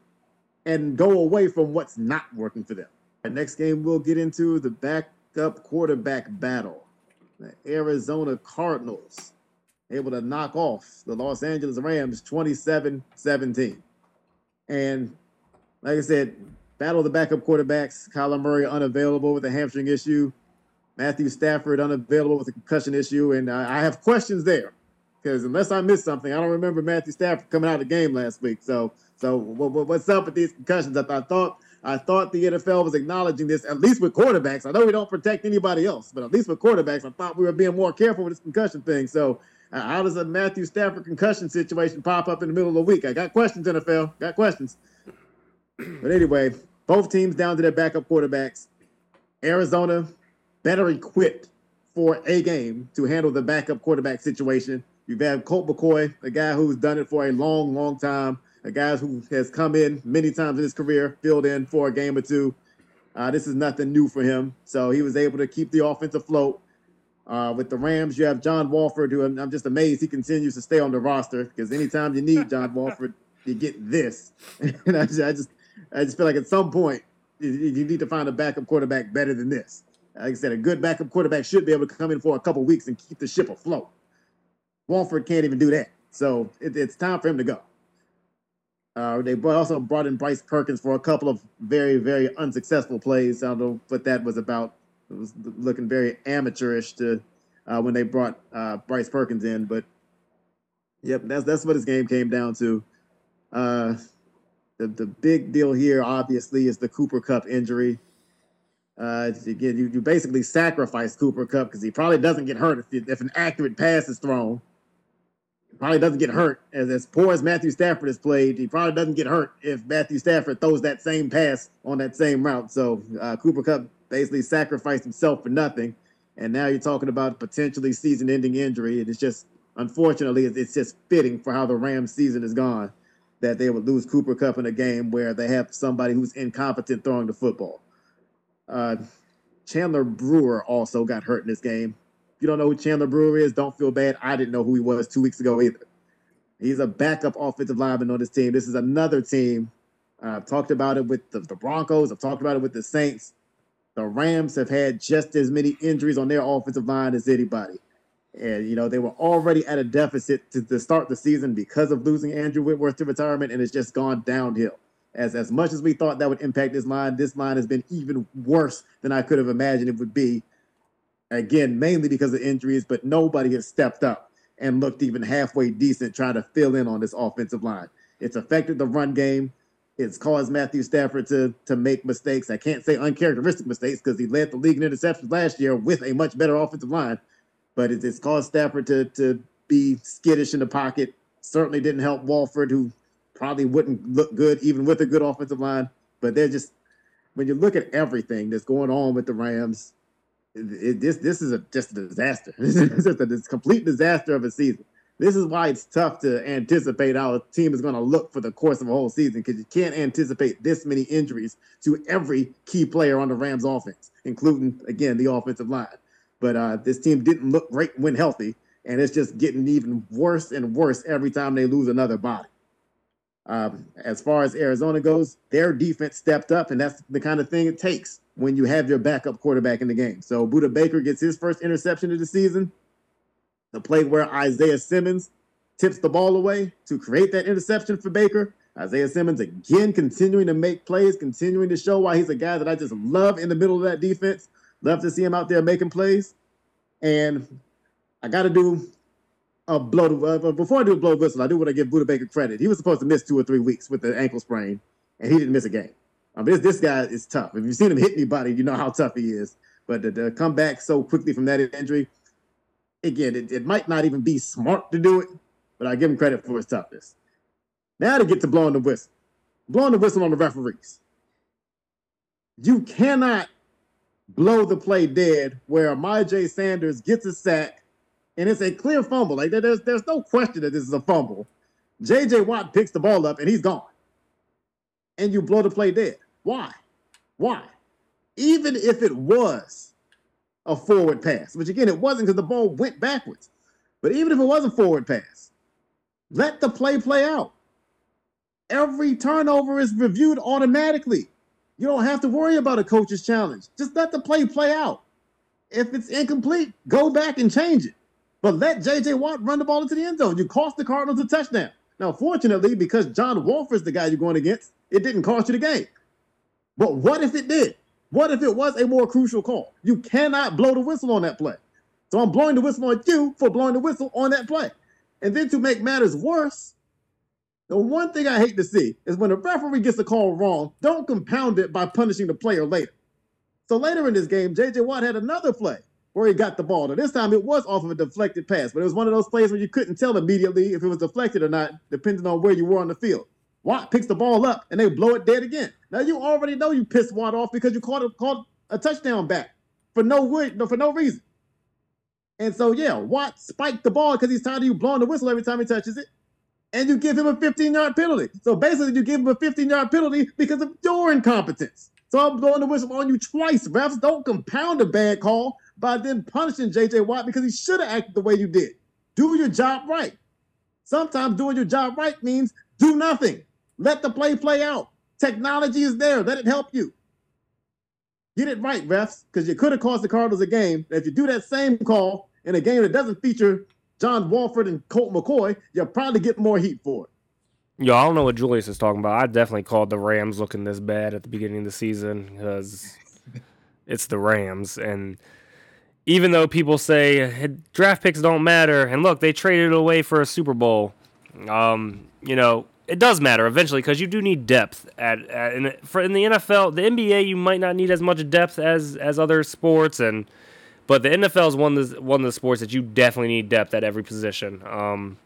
and go away from what's not working for them. The next game, we'll get into the backup quarterback battle. The Arizona Cardinals able to knock off the Los Angeles Rams 27 17. And like I said, battle of the backup quarterbacks. Kyler Murray unavailable with a hamstring issue. Matthew Stafford unavailable with a concussion issue. And I have questions there because unless I missed something, I don't remember Matthew Stafford coming out of the game last week. So, so what's up with these concussions? I thought I thought the NFL was acknowledging this, at least with quarterbacks. I know we don't protect anybody else, but at least with quarterbacks, I thought we were being more careful with this concussion thing. So how does a Matthew Stafford concussion situation pop up in the middle of the week? I got questions, NFL. Got questions. But anyway, both teams down to their backup quarterbacks. Arizona better equipped for a game to handle the backup quarterback situation. You've had Colt McCoy, a guy who's done it for a long, long time, a guy who has come in many times in his career, filled in for a game or two. Uh, this is nothing new for him. So he was able to keep the offense afloat. Uh, with the Rams, you have John Wolford, who I'm, I'm just amazed he continues to stay on the roster because anytime you need John Wolford, you get this. and I just, I just, I just feel like at some point you, you need to find a backup quarterback better than this. Like I said, a good backup quarterback should be able to come in for a couple weeks and keep the ship afloat. Wolford can't even do that. So it, it's time for him to go. Uh, they also brought in Bryce Perkins for a couple of very, very unsuccessful plays. I don't know what that was about. It was looking very amateurish to uh, when they brought uh, Bryce Perkins in. But yep, that's that's what this game came down to. Uh, the the big deal here, obviously, is the Cooper Kupp injury. Uh, again, you, you basically sacrifice Cooper Kupp because he probably doesn't get hurt if, if an accurate pass is thrown He probably doesn't get hurt. As as poor as Matthew Stafford has played, he probably doesn't get hurt if Matthew Stafford throws that same pass on that same route. So uh, Cooper Kupp basically sacrificed himself for nothing, and now you're talking about potentially season-ending injury, and it's just unfortunately it's just fitting for how the Rams season is gone that they would lose Cooper Kupp in a game where they have somebody who's incompetent throwing the football. Uh, Chandler Brewer also got hurt in this game If you don't know who Chandler Brewer is, don't feel bad. I didn't know who he was two weeks ago either. He's a backup offensive lineman on this team. This is another team. I've talked about it with the, the Broncos. I've talked about it with the Saints. The Rams have had just as many injuries on their offensive line as anybody. And, you know, they were already at a deficit to, to start the season because of losing Andrew Whitworth to retirement, and it's just gone downhill. As, as much as we thought that would impact this line, this line has been even worse than I could have imagined it would be Again, mainly because of injuries, but nobody has stepped up and looked even halfway decent trying to fill in on this offensive line. It's affected the run game. It's caused Matthew Stafford to to make mistakes. I can't say uncharacteristic mistakes because he led the league in interceptions last year with a much better offensive line, but it's, it's caused Stafford to to be skittish in the pocket. Certainly didn't help Wolford, who probably wouldn't look good even with a good offensive line. But they're just when you look at everything that's going on with the Rams, it, this this is a, just a disaster. This is a complete disaster of a season. This is why it's tough to anticipate how a team is going to look for the course of a whole season because you can't anticipate this many injuries to every key player on the Rams offense, including again the offensive line. But uh, this team didn't look great when healthy, and it's just getting even worse and worse every time they lose another body. Um, as far as Arizona goes, their defense stepped up, and that's the kind of thing it takes when you have your backup quarterback in the game. So Budda Baker gets his first interception of the season. The play where Isaiah Simmons tips the ball away to create that interception for Baker. Isaiah Simmons again continuing to make plays, continuing to show why he's a guy that I just love in the middle of that defense. Love to see him out there making plays. And I got to do a blow. Uh, before I do a blow whistle, I do want to give Budda Baker credit. He was supposed to miss two or three weeks with the ankle sprain, and he didn't miss a game. Um, this this guy is tough. If you've seen him hit anybody, you know how tough he is. But to, to come back so quickly from that injury, again, it, it might not even be smart to do it, but I give him credit for his toughness. Now to get to blowing the whistle, blowing the whistle on the referees. You cannot blow the play dead where Myjai Sanders gets a sack and it's a clear fumble. Like there's there's no question that this is a fumble. JJ Watt picks the ball up and he's gone. And you blow the play dead. Why? Why? Even if it was a forward pass, which again, it wasn't because the ball went backwards. But even if it was a forward pass, let the play play out. Every turnover is reviewed automatically. You don't have to worry about a coach's challenge. Just let the play play out. If it's incomplete, go back and change it. But let J.J. Watt run the ball into the end zone. You cost the Cardinals a touchdown. Now, fortunately, because John Wolford's the guy you're going against, it didn't cost you the game. But what if it did? What if it was a more crucial call? You cannot blow the whistle on that play. So I'm blowing the whistle on you for blowing the whistle on that play. And then to make matters worse, the one thing I hate to see is when a referee gets a call wrong, don't compound it by punishing the player later. So later in this game, JJ Watt had another play where he got the ball. Now this time it was off of a deflected pass, but it was one of those plays where you couldn't tell immediately if it was deflected or not, depending on where you were on the field. Watt picks the ball up and they blow it dead again. Now you already know you pissed Watt off because you caught a, a touchdown back for no, for no reason. And so yeah, Watt spiked the ball because he's tired of you blowing the whistle every time he touches it. And you give him a 15 yard penalty. So basically, you give him a 15 yard penalty because of your incompetence. So I'm blowing the whistle on you twice. Refs don't compound a bad call by then punishing JJ Watt because he should have acted the way you did. Do your job right. Sometimes doing your job right means do nothing. Let the play play out. Technology is there. Let it help you. Get it right, refs, because you could have cost the Cardinals a game. If you do that same call in a game that doesn't feature John Wolford and Colt McCoy, you'll probably get more heat for it. Yo, I don't know what Julius is talking about. I definitely called the Rams looking this bad at the beginning of the season because it's the Rams. And even though people say draft picks don't matter, and look, they traded away for a Super Bowl, um, you know, it does matter eventually because you do need depth at, at in, for in the NFL, the NBA you might not need as much depth as as other sports and but the NFL is one of the one of the sports that you definitely need depth at every position. Um,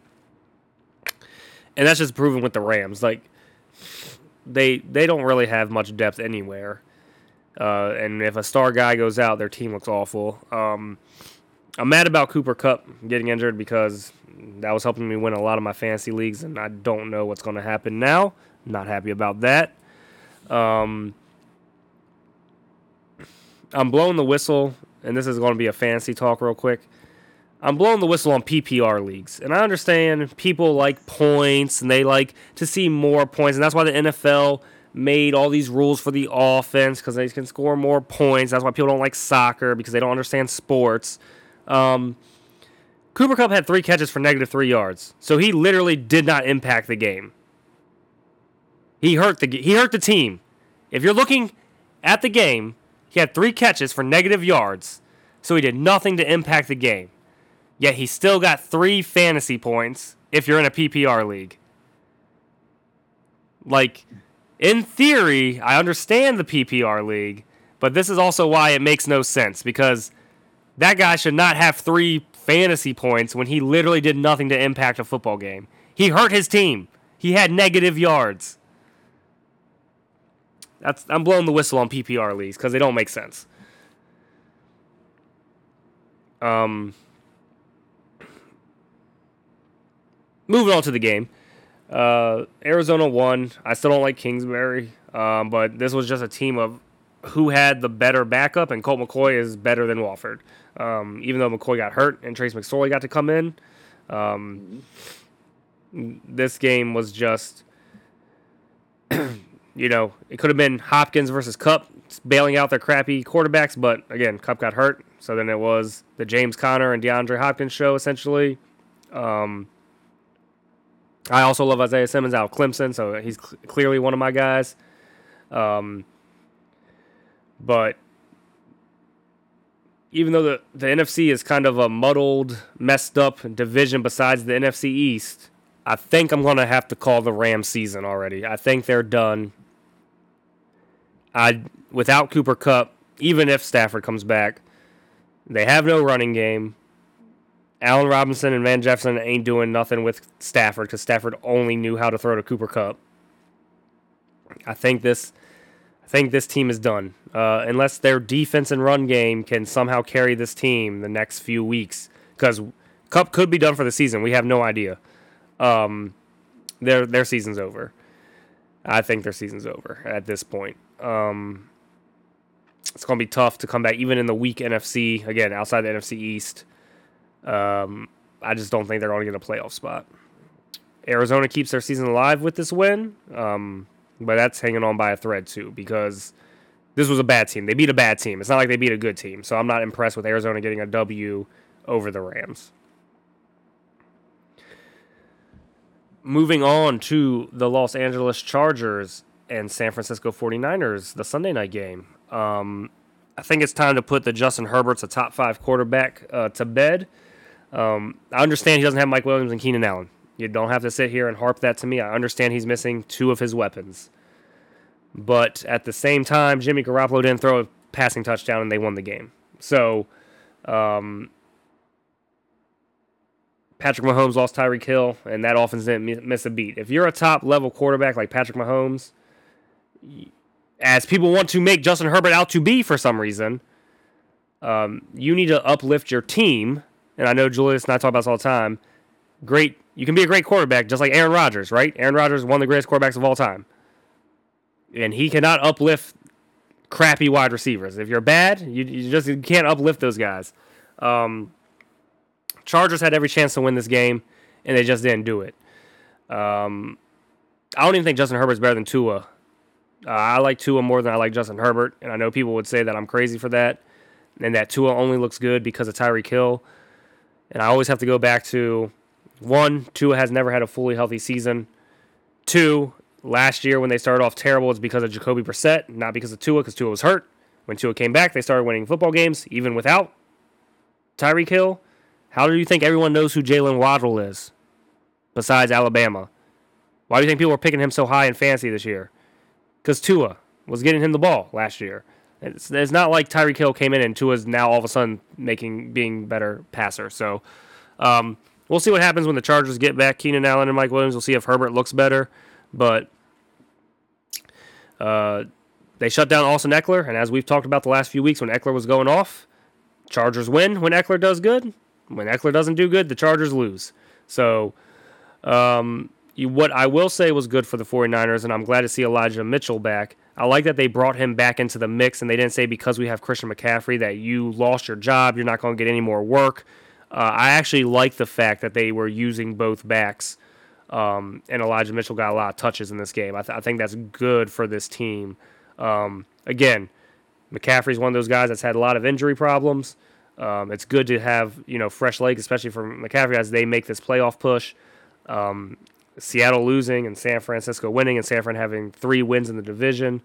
and that's just proven with the Rams. Like they they don't really have much depth anywhere. Uh, and if a star guy goes out, their team looks awful. Um, I'm mad about Cooper Kupp getting injured because that was helping me win a lot of my fantasy leagues, and I don't know what's going to happen now. Not happy about that. Um, I'm blowing the whistle, and this is going to be a fantasy talk real quick. I'm blowing the whistle on PPR leagues, and I understand people like points and they like to see more points, and that's why the NFL made all these rules for the offense because they can score more points. That's why people don't like soccer because they don't understand sports. Um, Cooper Kupp had three catches for negative three yards, so he literally did not impact the game. He hurt the he hurt the team. If you're looking at the game, he had three catches for negative yards, so he did nothing to impact the game. Yet he still got three fantasy points if you're in a PPR league. Like, in theory, I understand the PPR league, but this is also why it makes no sense because that guy should not have three fantasy points when he literally did nothing to impact a football game. He hurt his team. He had negative yards. That's I'm blowing the whistle on PPR leagues because they don't make sense. Um, moving on to the game. Uh, Arizona won. I still don't like Kingsbury, um, but this was just a team of who had the better backup, and Colt McCoy is better than Wolford. Um, even though McCoy got hurt and Trace McSorley got to come in, um, this game was just, you know, it could have been Hopkins versus Kupp bailing out their crappy quarterbacks, but again, Kupp got hurt, so then it was the James Conner and DeAndre Hopkins show essentially. Um, I also love Isaiah Simmons out of Clemson, so he's cl- clearly one of my guys. Um, but even though the, the NFC is kind of a muddled, messed up division besides the NFC East, I think I'm going to have to call the Rams season already. I think they're done. I without Cooper Kupp, even if Stafford comes back, they have no running game. Allen Robinson and Van Jefferson ain't doing nothing with Stafford because Stafford only knew how to throw to Cooper Kupp. I think this, think this team is done uh, unless their defense and run game can somehow carry this team the next few weeks. Because Kupp could be done for the season. We have no idea. Um, their their season's over. I think their season's over at this point. Um, it's going to be tough to come back, even in the weak NFC. Again, outside the NFC East, um, I just don't think they're going to get a playoff spot. Arizona keeps their season alive with this win, um, but that's hanging on by a thread too because this was a bad team. They beat a bad team. It's not like they beat a good team, so I'm not impressed with Arizona getting a W over the Rams. Moving on to the Los Angeles Chargers and San Francisco 49ers, the Sunday night game. Um, I think it's time to put the Justin Herbert's a top five quarterback uh, to bed. Um, I understand he doesn't have Mike Williams and Keenan Allen. You don't have to sit here and harp that to me. I understand he's missing two of his weapons. But at the same time, Jimmy Garoppolo didn't throw a passing touchdown and they won the game. So, um, Patrick Mahomes lost Tyreek Hill, and that offense didn't miss a beat. If you're a top level quarterback like Patrick Mahomes, as people want to make Justin Herbert out to be for some reason, um, you need to uplift your team. And I know Julius and I talk about this all the time. Great, you can be a great quarterback just like Aaron Rodgers, right? Aaron Rodgers one of the greatest quarterbacks of all time, and he cannot uplift crappy wide receivers. If you're bad, you, you just you can't uplift those guys. Um, Chargers had every chance to win this game, and they just didn't do it. Um, I don't even think Justin Herbert's better than Tua. Uh, I like Tua more than I like Justin Herbert, and I know people would say that I'm crazy for that, and that Tua only looks good because of Tyreek Hill. And I always have to go back to one, Tua has never had a fully healthy season. Two, last year when they started off terrible, it's because of Jacoby Brissett, not because of Tua, because Tua was hurt. When Tua came back, they started winning football games, even without Tyreek Hill. How do you think everyone knows who Jaylen Waddle is, besides Alabama? Why do you think people are picking him so high in fantasy this year? Because Tua was getting him the ball last year. It's, it's not like Tyreek Hill came in and Tua's now all of a sudden making being better passer. So um, we'll see what happens when the Chargers get back Keenan Allen and Mike Williams. We'll see if Herbert looks better, but uh, they shut down Austin Ekeler, and as we've talked about the last few weeks, when Ekeler was going off, Chargers win when Ekeler does good. When Ekeler doesn't do good, the Chargers lose. So, um, you, what I will say was good for the 49ers, and I'm glad to see Elijah Mitchell back. I like that they brought him back into the mix, and they didn't say because we have Christian McCaffrey that you lost your job, you're not going to get any more work. Uh, I actually like the fact that they were using both backs, um, and Elijah Mitchell got a lot of touches in this game. I, th- I think that's good for this team. Um, again, McCaffrey's one of those guys that's had a lot of injury problems. Um, it's good to have you know fresh legs, especially for McCaffrey as they make this playoff push. Um, Seattle losing and San Francisco winning, and San Fran having three wins in the division.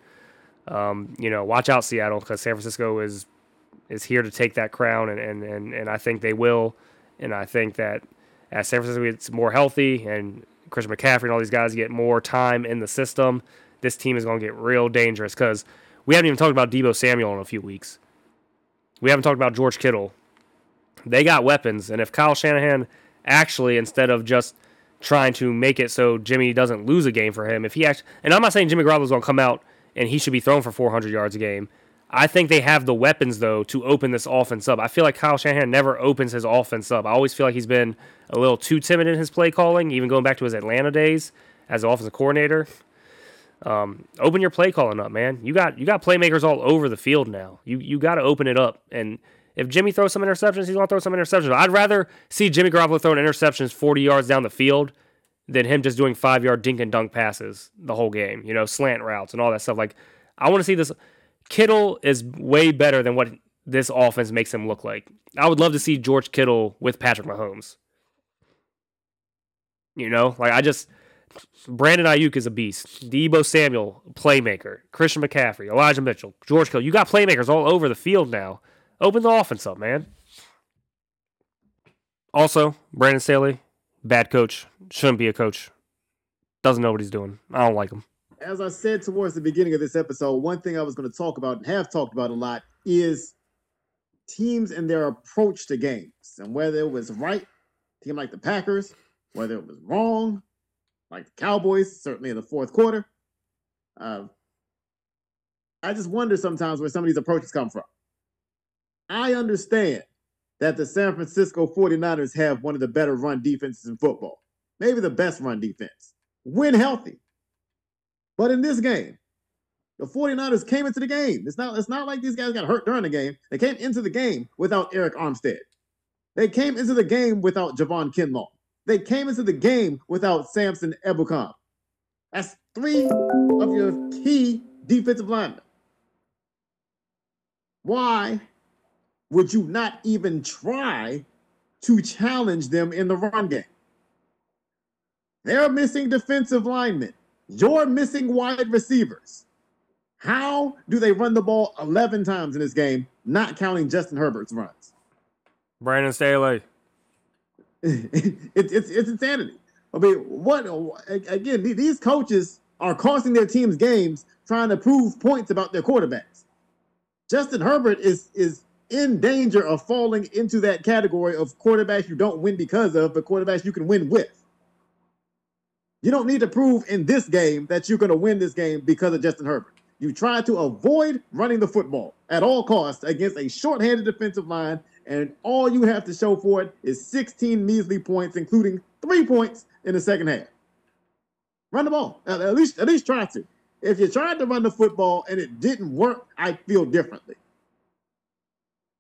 Um, you know, watch out, Seattle, because San Francisco is is here to take that crown, and, and, and, and I think they will. And I think that as San Francisco gets more healthy and Christian McCaffrey and all these guys get more time in the system, this team is going to get real dangerous because we haven't even talked about Deebo Samuel in a few weeks. We haven't talked about George Kittle. They got weapons, and if Kyle Shanahan actually, instead of just trying to make it so Jimmy doesn't lose a game for him, if he actually, and I'm not saying Jimmy Garoppolo's going to come out and he should be thrown for 400 yards a game. I think they have the weapons though to open this offense up. I feel like Kyle Shanahan never opens his offense up. I always feel like he's been a little too timid in his play calling, even going back to his Atlanta days as an offensive coordinator. Um, open your play calling up, man. You got you got playmakers all over the field now. You you got to open it up. And if Jimmy throws some interceptions, he's gonna throw some interceptions. I'd rather see Jimmy Garoppolo throwing interceptions 40 yards down the field than him just doing five yard dink and dunk passes the whole game. You know, slant routes and all that stuff. Like I want to see this. Kittle is way better than what this offense makes him look like. I would love to see George Kittle with Patrick Mahomes. You know, like I just Brandon Aiyuk is a beast. Deebo Samuel, playmaker. Christian McCaffrey, Elijah Mitchell, George Kittle. You got playmakers all over the field now. Open the offense up, man. Also, Brandon Staley, bad coach. Shouldn't be a coach. Doesn't know what he's doing. I don't like him. As I said towards the beginning of this episode, one thing I was going to talk about and have talked about a lot is teams and their approach to games and whether it was right, team like the Packers, whether it was wrong, like the Cowboys, certainly in the fourth quarter. Uh, I just wonder sometimes where some of these approaches come from. I understand that the San Francisco 49ers have one of the better run defenses in football, maybe the best run defense, when healthy. But in this game, the 49ers came into the game. It's not, it's not like these guys got hurt during the game. They came into the game without Arik Armstead. They came into the game without Javon Kinlaw. They came into the game without Samson Ebukam. That's three of your key defensive linemen. Why would you not even try to challenge them in the run game? They're missing defensive linemen. You're missing wide receivers. How do they run the ball 11 times in this game, not counting Justin Herbert's runs? Brandon Staley. it, it's it's insanity. I mean, what again? These coaches are costing their teams games, trying to prove points about their quarterbacks. Justin Herbert is is in danger of falling into that category of quarterbacks you don't win because of, but quarterbacks you can win with. You don't need to prove in this game that you're going to win this game because of Justin Herbert. You try to avoid running the football at all costs against a shorthanded defensive line, and all you have to show for it is 16 measly points, including three points in the second half. Run the ball. At least, at least try to. If you tried to run the football and it didn't work, I feel differently.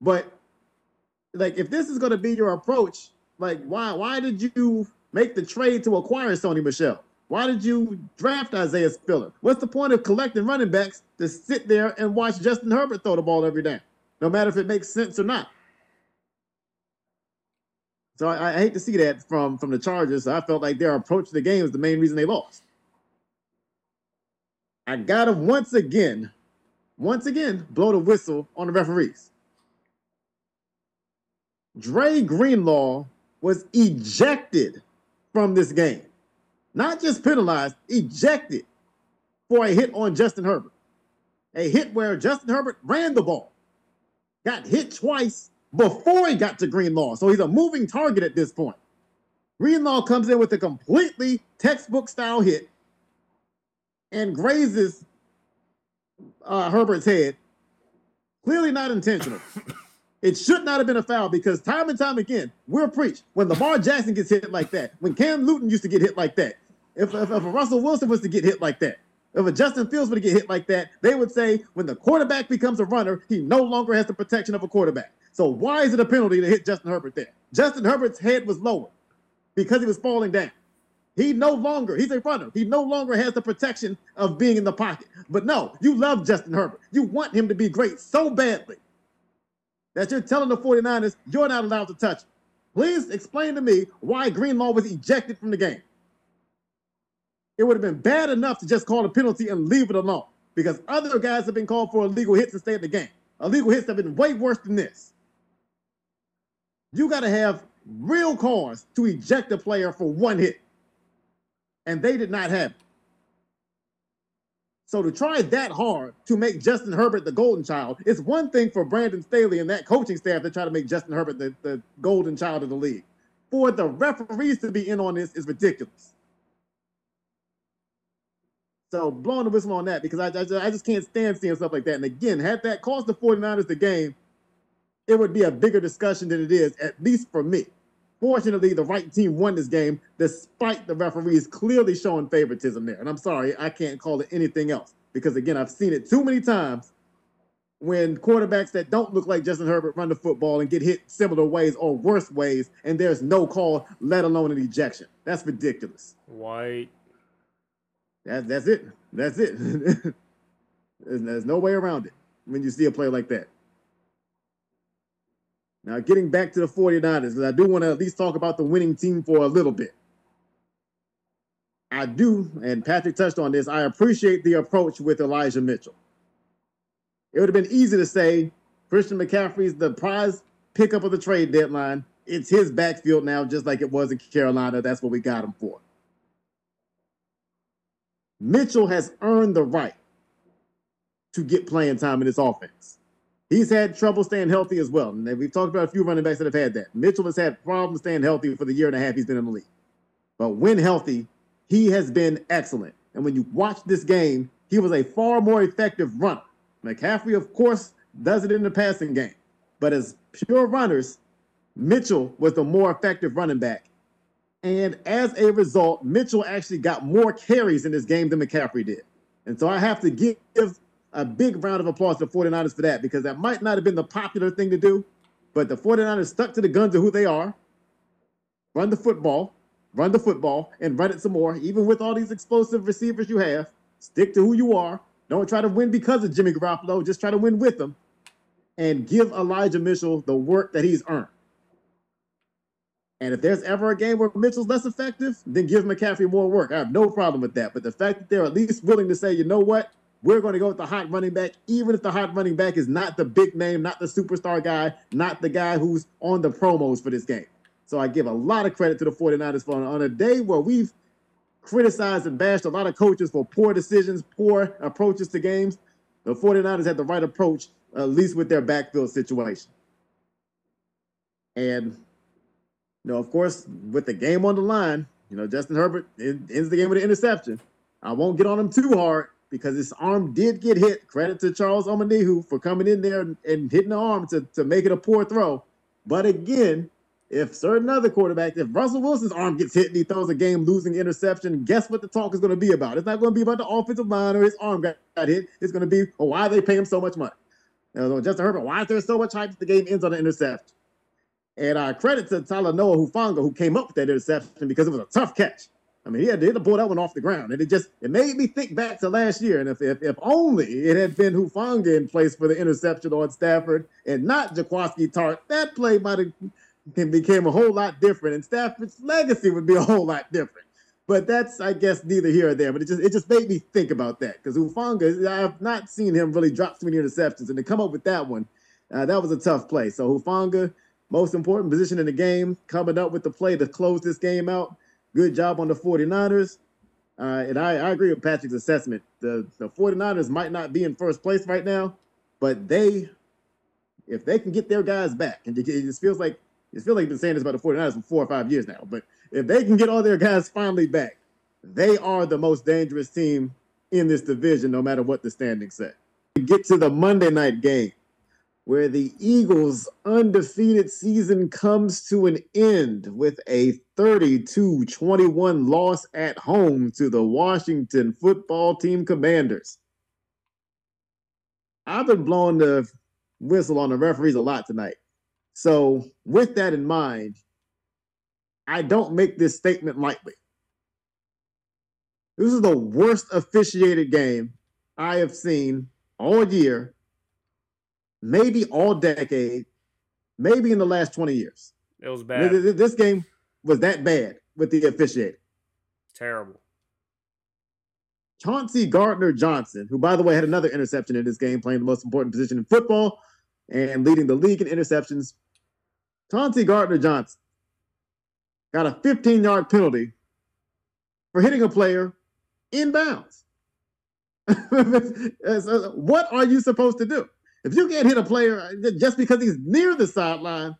But like if this is going to be your approach, like why why did you make the trade to acquire Sony Michel. Why did you draft Isaiah Spiller? What's the point of collecting running backs to sit there and watch Justin Herbert throw the ball every day, no matter if it makes sense or not? So I, I hate to see that from from the Chargers. I felt like their approach to the game is the main reason they lost. I gotta once again, once again, blow the whistle on the referees. Dre Greenlaw was ejected from this game. Not just penalized, ejected for a hit on Justin Herbert. A hit where Justin Herbert ran the ball, got hit twice before he got to Greenlaw. So he's a moving target at this point. Greenlaw comes in with a completely textbook style hit and grazes uh, Herbert's head. Clearly not intentional. It should not have been a foul because time and time again, we're preached when Lamar Jackson gets hit like that, when Cam Newton used to get hit like that, if, if, if a Russell Wilson was to get hit like that, if a Justin Fields were to get hit like that, they would say when the quarterback becomes a runner, he no longer has the protection of a quarterback. So why is it a penalty to hit Justin Herbert there? Justin Herbert's head was lower because he was falling down. He no longer, he's a runner. He no longer has the protection of being in the pocket. But no, you love Justin Herbert. You want him to be great so badly that you're telling the 49ers you're not allowed to touch. Please explain to me why Greenlaw was ejected from the game. It would have been bad enough to just call a penalty and leave it alone because other guys have been called for illegal hits and stay in the game. Illegal hits have been way worse than this. You got to have real cause to eject a player for one hit. And they did not have it. So to try that hard to make Justin Herbert the golden child, it's one thing for Brandon Staley and that coaching staff to try to make Justin Herbert the, the golden child of the league. For the referees to be in on this is ridiculous. So blowing the whistle on that because I, I, I just can't stand seeing stuff like that. And again, had that cost the 49ers the game, it would be a bigger discussion than it is, at least for me. Fortunately, the right team won this game despite the referees clearly showing favoritism there. And I'm sorry, I can't call it anything else because, again, I've seen it too many times when quarterbacks that don't look like Justin Herbert run the football and get hit similar ways or worse ways, and there's no call, let alone an ejection. That's ridiculous. White. That, that's it. That's it. there's, there's no way around it when you see a play like that. Now, getting back to the 49ers, because I do want to at least talk about the winning team for a little bit. I do, and Patrick touched on this, I appreciate the approach with Elijah Mitchell. It would have been easy to say Christian McCaffrey's the prize pickup of the trade deadline. It's his backfield now, just like it was in Carolina. That's what we got him for. Mitchell has earned the right to get playing time in this offense. He's had trouble staying healthy as well. And we've talked about a few running backs that have had that. Mitchell has had problems staying healthy for the year and a half he's been in the league. But when healthy, he has been excellent. And when you watch this game, he was a far more effective runner. McCaffrey, of course, does it in the passing game. But as pure runners, Mitchell was the more effective running back. And as a result, Mitchell actually got more carries in this game than McCaffrey did. And so I have to give a big round of applause to the 49ers for that because that might not have been the popular thing to do, but the 49ers stuck to the guns of who they are. Run the football, run the football, and run it some more. Even with all these explosive receivers you have, stick to who you are. Don't try to win because of Jimmy Garoppolo. Just try to win with them and give Elijah Mitchell the work that he's earned. And if there's ever a game where Mitchell's less effective, then give McCaffrey more work. I have no problem with that. But the fact that they're at least willing to say, you know what, we're going to go with the hot running back, even if the hot running back is not the big name, not the superstar guy, not the guy who's on the promos for this game. So I give a lot of credit to the 49ers for on a day where we've criticized and bashed a lot of coaches for poor decisions, poor approaches to games. The 49ers had the right approach, at least with their backfield situation. And, you know, of course, with the game on the line, you know, Justin Herbert ends the game with an interception. I won't get on him too hard because his arm did get hit. Credit to Charles Omenihu for coming in there and, and hitting the arm to, to make it a poor throw. But again, if certain other quarterbacks, if Russell Wilson's arm gets hit and he throws a game losing interception, guess what the talk is going to be about? It's not going to be about the offensive line or his arm got, got hit. It's going to be, well, why they pay him so much money? You Justin Herbert, why is there so much hype that the game ends on an interception? And uh, credit to Talanoa Hufanga, who came up with that interception because it was a tough catch. I mean, he had, to, he had to pull that one off the ground. And it just it made me think back to last year. And if, if, if only it had been Hufanga in place for the interception on Stafford and not Jaquiski Tartt, that play might have became a whole lot different. And Stafford's legacy would be a whole lot different. But that's, I guess, neither here or there. But it just it just made me think about that because Hufanga, I've not seen him really drop too many interceptions, and to come up with that one, uh, that was a tough play. So Hufanga, most important position in the game, coming up with the play to close this game out. Good job on the 49ers. Uh, and I, I agree with Patrick's assessment. The the 49ers might not be in first place right now, but they, if they can get their guys back, and it just feels like it feels like you've been saying this about the 49ers for four or five years now, but if they can get all their guys finally back, they are the most dangerous team in this division, no matter what the standings say. Get to the Monday night game where the Eagles' undefeated season comes to an end with a 32 21 loss at home to the Washington football team commanders. I've been blowing the whistle on the referees a lot tonight. So, with that in mind, I don't make this statement lightly. This is the worst officiated game I have seen all year, maybe all decade, maybe in the last 20 years. It was bad. This game was that bad with the officiating. Terrible. Chauncey Gardner Johnson, who, by the way, had another interception in this game, playing the most important position in football and leading the league in interceptions. Chauncey Gardner Johnson got a 15 yard penalty for hitting a player in bounds. Uh, what are you supposed to do? If you can't hit a player uh, just because he's near the sideline,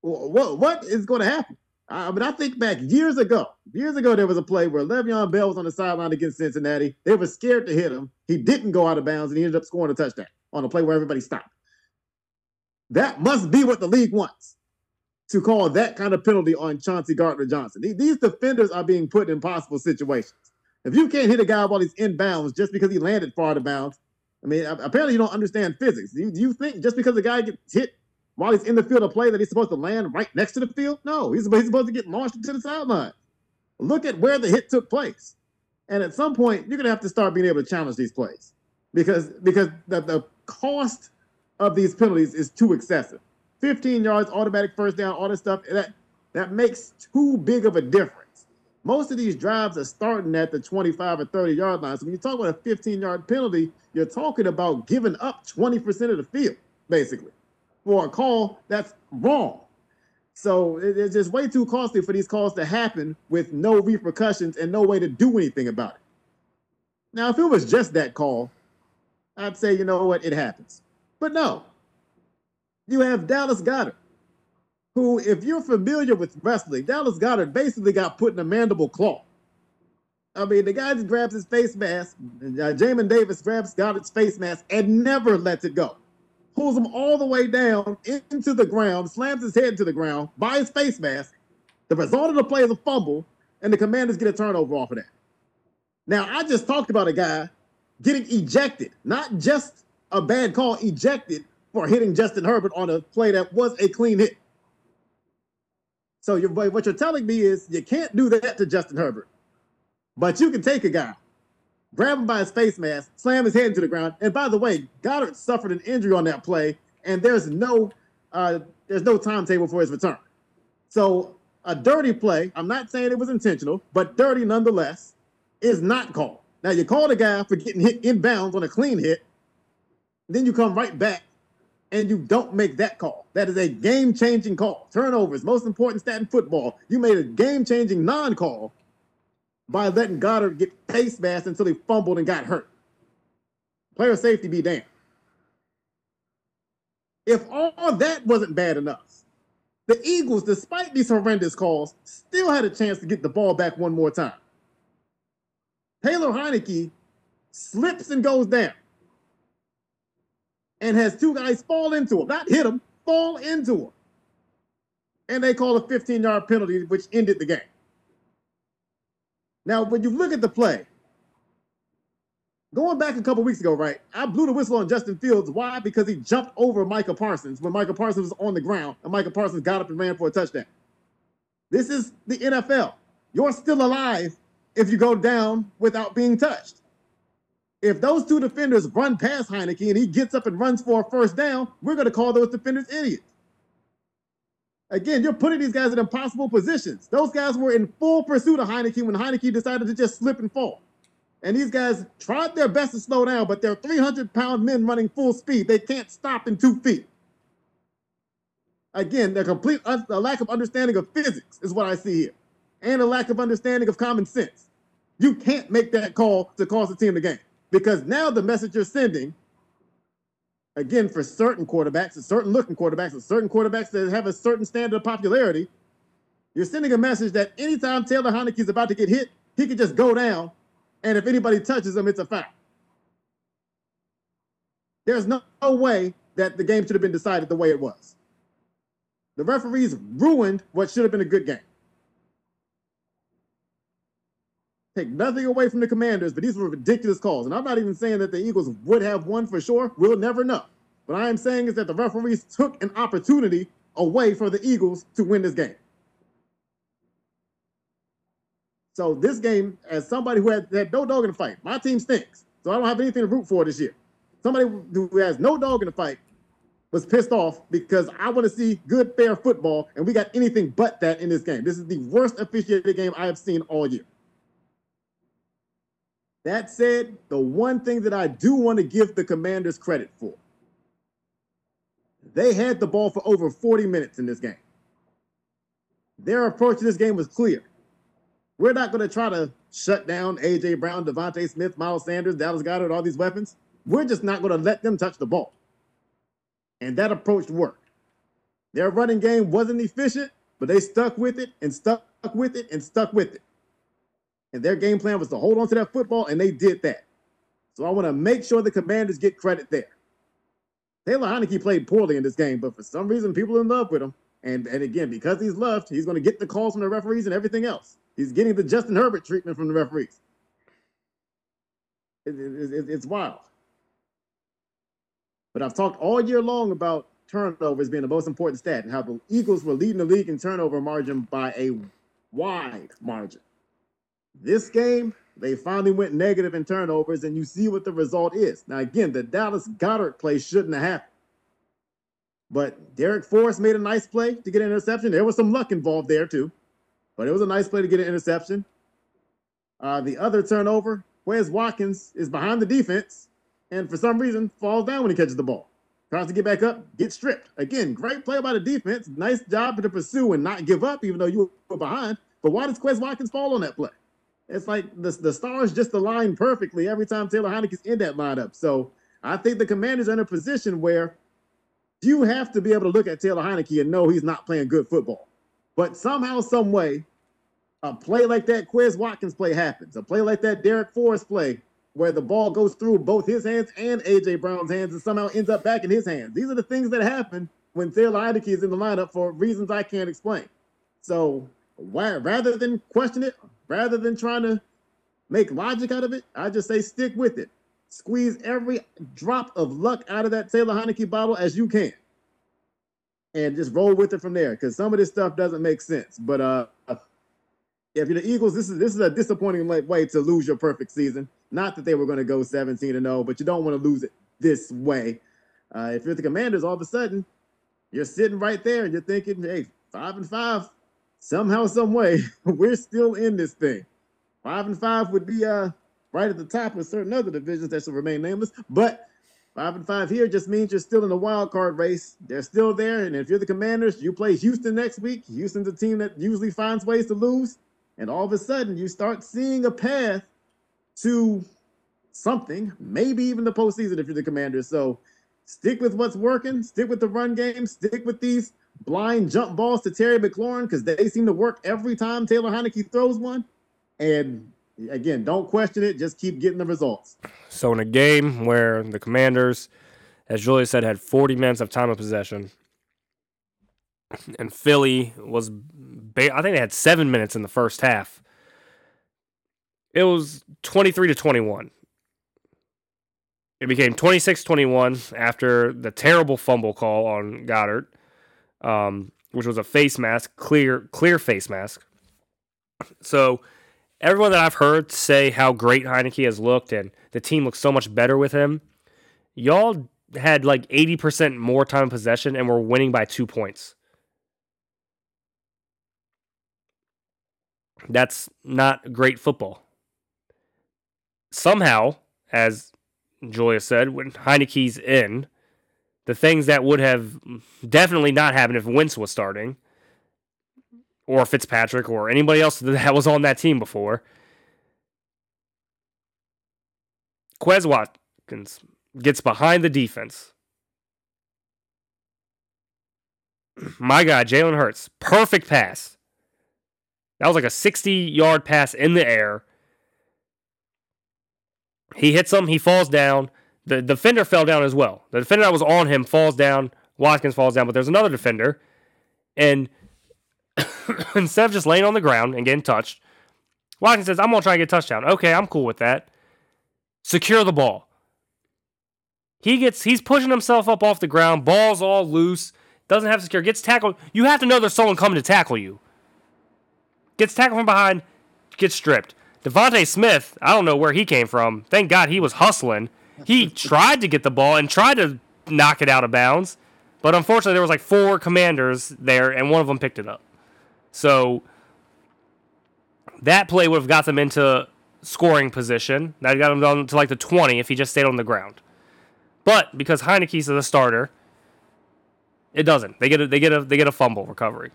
what, what is going to happen? I mean, I think back years ago. Years ago, there was a play where Le'Veon Bell was on the sideline against Cincinnati. They were scared to hit him. He didn't go out of bounds, and he ended up scoring a touchdown on a play where everybody stopped. That must be what the league wants to call that kind of penalty on Chauncey Gardner Johnson. These defenders are being put in impossible situations. If you can't hit a guy while he's in bounds just because he landed far out of bounds, I mean, apparently you don't understand physics. Do you, you think just because a guy gets hit while he's in the field of play that he's supposed to land right next to the field? No, he's, he's supposed to get launched into the sideline. Look at where the hit took place. And at some point, you're going to have to start being able to challenge these plays because because the, the cost of these penalties is too excessive. 15 yards, automatic first down, all this stuff, that that makes too big of a difference. Most of these drives are starting at the 25 or 30 yard line. So when you talk about a 15 yard penalty, you're talking about giving up 20% of the field, basically, for a call that's wrong. So it's just way too costly for these calls to happen with no repercussions and no way to do anything about it. Now, if it was just that call, I'd say, you know what, it happens. But no, you have Dallas Goedert, who, if you're familiar with wrestling, Dallas Goedert basically got put in a mandible claw. I mean, the guy just grabs his face mask, uh, Jamin Davis grabs Goedert's face mask and never lets it go. Pulls him all the way down into the ground, slams his head into the ground by his face mask. The result of the play is a fumble, and the commanders get a turnover off of that. Now, I just talked about a guy getting ejected, not just a bad call, ejected for hitting Justin Herbert on a play that was a clean hit. So you're, what you're telling me is you can't do that to Justin Herbert, but you can take a guy, grab him by his face mask, slam his head into the ground. And by the way, Goedert suffered an injury on that play, and there's no uh, there's no timetable for his return. So a dirty play, I'm not saying it was intentional, but dirty nonetheless, is not called. Now you call the guy for getting hit inbounds on a clean hit, then you come right back and you don't make that call. That is a game changing call. Turnovers, most important stat in football. You made a game changing non call by letting Goedert get face masked until he fumbled and got hurt. Player safety be damned. If all that wasn't bad enough, the Eagles, despite these horrendous calls, still had a chance to get the ball back one more time. Taylor Heinicke slips and goes down and has two guys fall into him, not hit him, fall into him. and they call a 15 yard penalty, which ended the game. Now, when you look at the play, going back a couple weeks ago, right? I blew the whistle on Justin Fields. Why? Because he jumped over Micah Parsons when Micah Parsons was on the ground, and Micah Parsons got up and ran for a touchdown. This is the NFL. You're still alive if you go down without being touched. If those two defenders run past Heinicke and he gets up and runs for a first down, we're going to call those defenders idiots. Again, you're putting these guys in impossible positions. Those guys were in full pursuit of Heinicke when Heinicke decided to just slip and fall. And these guys tried their best to slow down, but they're 300 pound men running full speed. They can't stop in two feet. Again, the complete a lack of understanding of physics is what I see here, and a lack of understanding of common sense. You can't make that call to cause the team the game because now the message you're sending again, for certain quarterbacks and certain looking quarterbacks and certain quarterbacks that have a certain standard of popularity, you're sending a message that anytime Taylor Heinicke is about to get hit, he can just go down, and if anybody touches him, it's a foul. There's no way that the game should have been decided the way it was. The referees ruined what should have been a good game. Take nothing away from the commanders, but these were ridiculous calls. And I'm not even saying that the Eagles would have won for sure. We'll never know. What I am saying is that the referees took an opportunity away for the Eagles to win this game. So this game, as somebody who had, had no dog in the fight, my team stinks. So I don't have anything to root for this year. Somebody who has no dog in the fight was pissed off because I want to see good, fair football, and we got anything but that in this game. This is the worst officiated game I have seen all year. That said, the one thing that I do want to give the commanders credit for, they had the ball for over 40 minutes in this game. Their approach to this game was clear. We're not going to try to shut down A.J. Brown, DeVonta Smith, Miles Sanders, Dallas Goedert, all these weapons. We're just not going to let them touch the ball. And that approach worked. Their running game wasn't efficient, but they stuck with it and stuck with it and stuck with it. And their game plan was to hold on to that football, and they did that. So I want to make sure the commanders get credit there. Taylor Heinicke played poorly in this game, but for some reason, people are in love with him. And, and again, because he's loved, he's going to get the calls from the referees and everything else. He's getting the Justin Herbert treatment from the referees. It, it, it, it's wild. But I've talked all year long about turnovers being the most important stat and how the Eagles were leading the league in turnover margin by a wide margin. This game, they finally went negative in turnovers, and you see what the result is. Now, again, the Dallas Goedert play shouldn't have happened. But Darrick Forrest made a nice play to get an interception. There was some luck involved there, too. But it was a nice play to get an interception. Uh, the other turnover, Quez Watkins is behind the defense and for some reason falls down when he catches the ball. Tries to get back up, gets stripped. Again, great play by the defense. Nice job to pursue and not give up, even though you were behind. But why does Quez Watkins fall on that play? It's like the, the stars just align perfectly every time Taylor Heinicke's in that lineup. So I think the commander's are in a position where you have to be able to look at Taylor Heinicke and know he's not playing good football. But somehow, some way, a play like that Quez Watkins play happens. A play like that Darrick Forrest play where the ball goes through both his hands and AJ Brown's hands and somehow ends up back in his hands. These are the things that happen when Taylor Heinicke is in the lineup for reasons I can't explain. So why, rather than question it, rather than trying to make logic out of it, I just say stick with it. Squeeze every drop of luck out of that Taylor Heinicke bottle as you can. And just roll with it from there because some of this stuff doesn't make sense. But uh, if you're the Eagles, this is this is a disappointing way to lose your perfect season. Not that they were going to go 17 and 0, but you don't want to lose it this way. Uh, if you're the Commanders, all of a sudden you're sitting right there and you're thinking, "Hey, five and five, somehow, some way, we're still in this thing. Five and five would be uh right at the top of certain other divisions that should remain nameless, but five and five here just means you're still in the wild card race. They're still there, and if you're the Commanders, you play Houston next week. Houston's a team that usually finds ways to lose, and all of a sudden you start seeing a path to something, maybe even the postseason if you're the Commanders. So stick with what's working, stick with the run game, stick with these blind jump balls to Terry McLaurin because they seem to work every time Taylor Heinicke throws one. And again, don't question it. Just keep getting the results. So in a game where the Commanders, as Julius said, had 40 minutes of time of possession, and Philly was, ba- I think they had seven minutes in the first half. It was 23 to 21. It became 26 21 after the terrible fumble call on Goedert, um, which was a face mask, clear, clear face mask. So, everyone that I've heard say how great Heinicke has looked and the team looks so much better with him, y'all had like 80% more time possession and were winning by two points. That's not great football. Somehow, as Julius said, when Heinicke's in, the things that would have definitely not happened if Wentz was starting, or Fitzpatrick, or anybody else that was on that team before. Quez Watkins gets behind the defense. My guy, Jalen Hurts, perfect pass. That was like a 60 yard pass in the air. He hits him, he falls down. The defender fell down as well. The defender that was on him falls down. Watkins falls down, but there's another defender. And instead of just laying on the ground and getting touched, Watkins says, I'm going to try and get a touchdown. Okay, I'm cool with that. Secure the ball. He gets he's pushing himself up off the ground, ball's all loose, doesn't have secure, gets tackled. You have to know there's someone coming to tackle you. Gets tackled from behind, gets stripped. DeVonta Smith, I don't know where he came from. Thank God he was hustling. He tried to get the ball and tried to knock it out of bounds, but unfortunately there was like four commanders there and one of them picked it up. So that play would have got them into scoring position. That got them down to like the 20 if he just stayed on the ground. But because Heinicke's the starter, it doesn't. They get a, they get a they get a fumble recovery.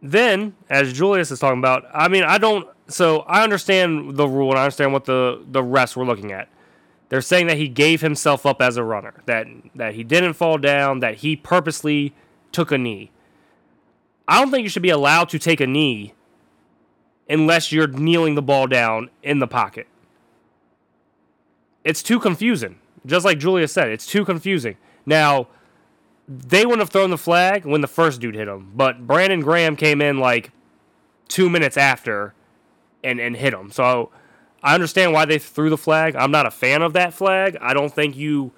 Then, as Julius is talking about, I mean, I don't. So I understand the rule and I understand what the the refs were looking at. They're saying that he gave himself up as a runner, that that he didn't fall down, that he purposely took a knee. I don't think you should be allowed to take a knee unless you're kneeling the ball down in the pocket. It's too confusing. Just like Julius said, it's too confusing. Now, they wouldn't have thrown the flag when the first dude hit him, but Brandon Graham came in like two minutes after and, and hit him. So I understand why they threw the flag. I'm not a fan of that flag. I don't think you,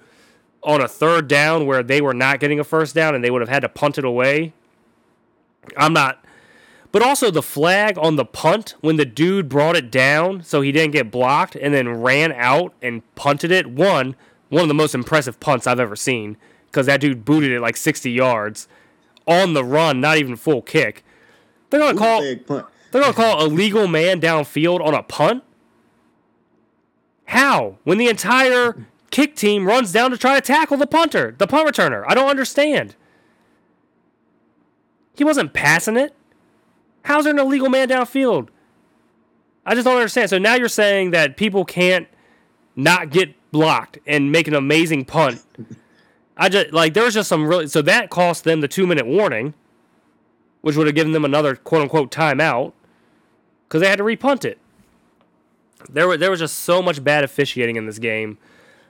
on a third down where they were not getting a first down and they would have had to punt it away, I'm not. But also the flag on the punt when the dude brought it down so he didn't get blocked and then ran out and punted it. One, one of the most impressive punts I've ever seen because that dude booted it like 60 yards on the run, not even full kick. They're gonna call they're gonna call a legal man downfield on a punt. How? When the entire kick team runs down to try to tackle the punter, the punt returner. I don't understand. He wasn't passing it. How's there an illegal man downfield? I just don't understand. So now you're saying that people can't not get blocked and make an amazing punt. I just like there was just some really so that cost them the two minute warning, which would have given them another quote unquote timeout because they had to repunt it. There were there was just so much bad officiating in this game.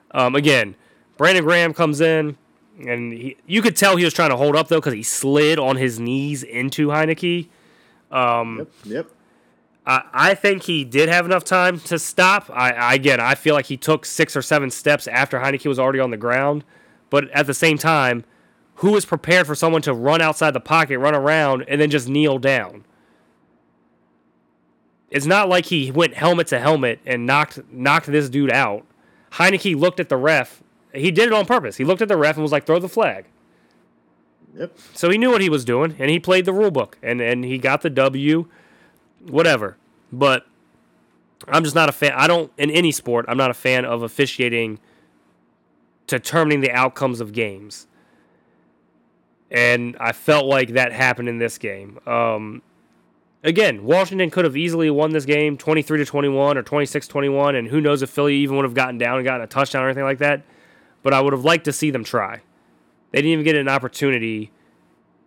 Um, again, Brandon Graham comes in and he, you could tell he was trying to hold up though because he slid on his knees into Heinicke. Um, Yep. Yep. I, I think he did have enough time to stop. I, I again, I feel like he took six or seven steps after Heinicke was already on the ground. But at the same time, who is prepared for someone to run outside the pocket, run around, and then just kneel down? It's not like he went helmet to helmet and knocked knocked this dude out. Heinicke looked at the ref. He did it on purpose. He looked at the ref and was like, "Throw the flag." Yep. So he knew what he was doing, and he played the rule book, and and he got the W, whatever. But I'm just not a fan. I don't in any sport. I'm not a fan of officiating determining the outcomes of games, and I felt like that happened in this game. Um, again, Washington could have easily won this game 23 to 21 or 26 21, and who knows if Philly even would have gotten down and gotten a touchdown or anything like that. But I would have liked to see them try. They didn't even get an opportunity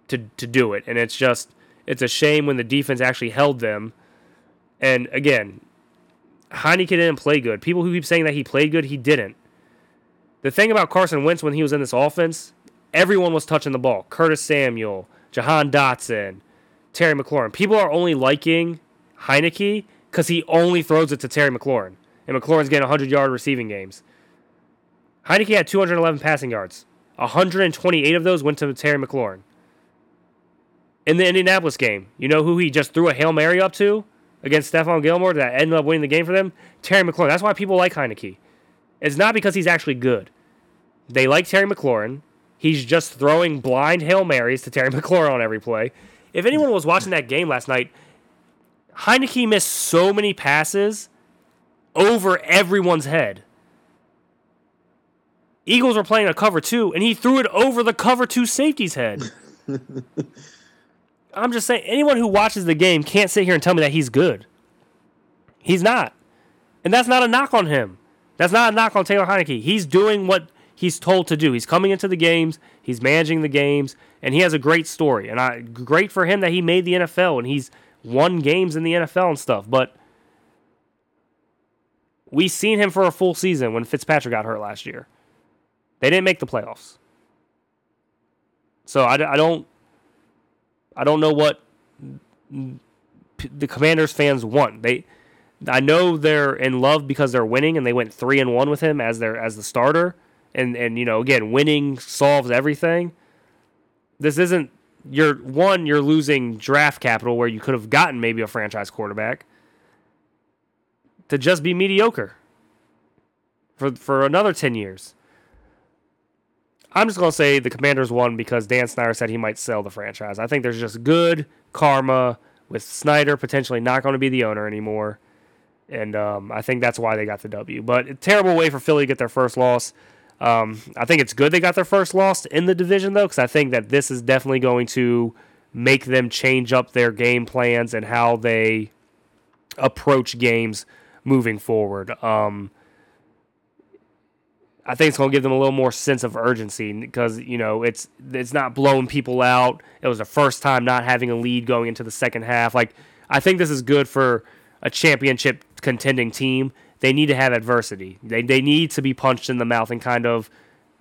to to do it, and it's just it's a shame when the defense actually held them. And again, Heinicke didn't play good. People who keep saying that he played good, he didn't. The thing about Carson Wentz when he was in this offense, everyone was touching the ball. Curtis Samuel, Jahan Dotson, Terry McLaurin. People are only liking Heinicke because he only throws it to Terry McLaurin. And McLaurin's getting 100 yard receiving games. Heinicke had 211 passing yards. 128 of those went to Terry McLaurin. In the Indianapolis game, you know who he just threw a Hail Mary up to against Stephon Gilmore that ended up winning the game for them? Terry McLaurin. That's why people like Heinicke. It's not because he's actually good. They like Terry McLaurin. He's just throwing blind Hail Marys to Terry McLaurin on every play. If anyone was watching that game last night, Heinicke missed so many passes over everyone's head. Eagles were playing a cover two, and he threw it over the cover two safety's head. I'm just saying, anyone who watches the game can't sit here and tell me that he's good. He's not. And that's not a knock on him. That's not a knock on Taylor Heinicke. He's doing what he's told to do. He's coming into the games, he's managing the games, and he has a great story. And I great for him that he made the NFL and he's won games in the NFL and stuff. But we seen him for a full season when Fitzpatrick got hurt last year. They didn't make the playoffs. So I, I don't I don't know what the Commanders fans want. They I know they're in love because they're winning and they went 3 and 1 with him as their as the starter and and you know again winning solves everything. This isn't you're one you're losing draft capital where you could have gotten maybe a franchise quarterback to just be mediocre for for another 10 years. I'm just going to say the Commanders won because Dan Snyder said he might sell the franchise. I think there's just good karma with Snyder potentially not going to be the owner anymore. And um, I think that's why they got the W. But a terrible way for Philly to get their first loss. Um, I think it's good they got their first loss in the division, though, because I think that this is definitely going to make them change up their game plans and how they approach games moving forward. Um, I think it's going to give them a little more sense of urgency because you know it's it's not blowing people out. It was the first time not having a lead going into the second half. Like I think this is good for a championship contending team. They need to have adversity. They they need to be punched in the mouth and kind of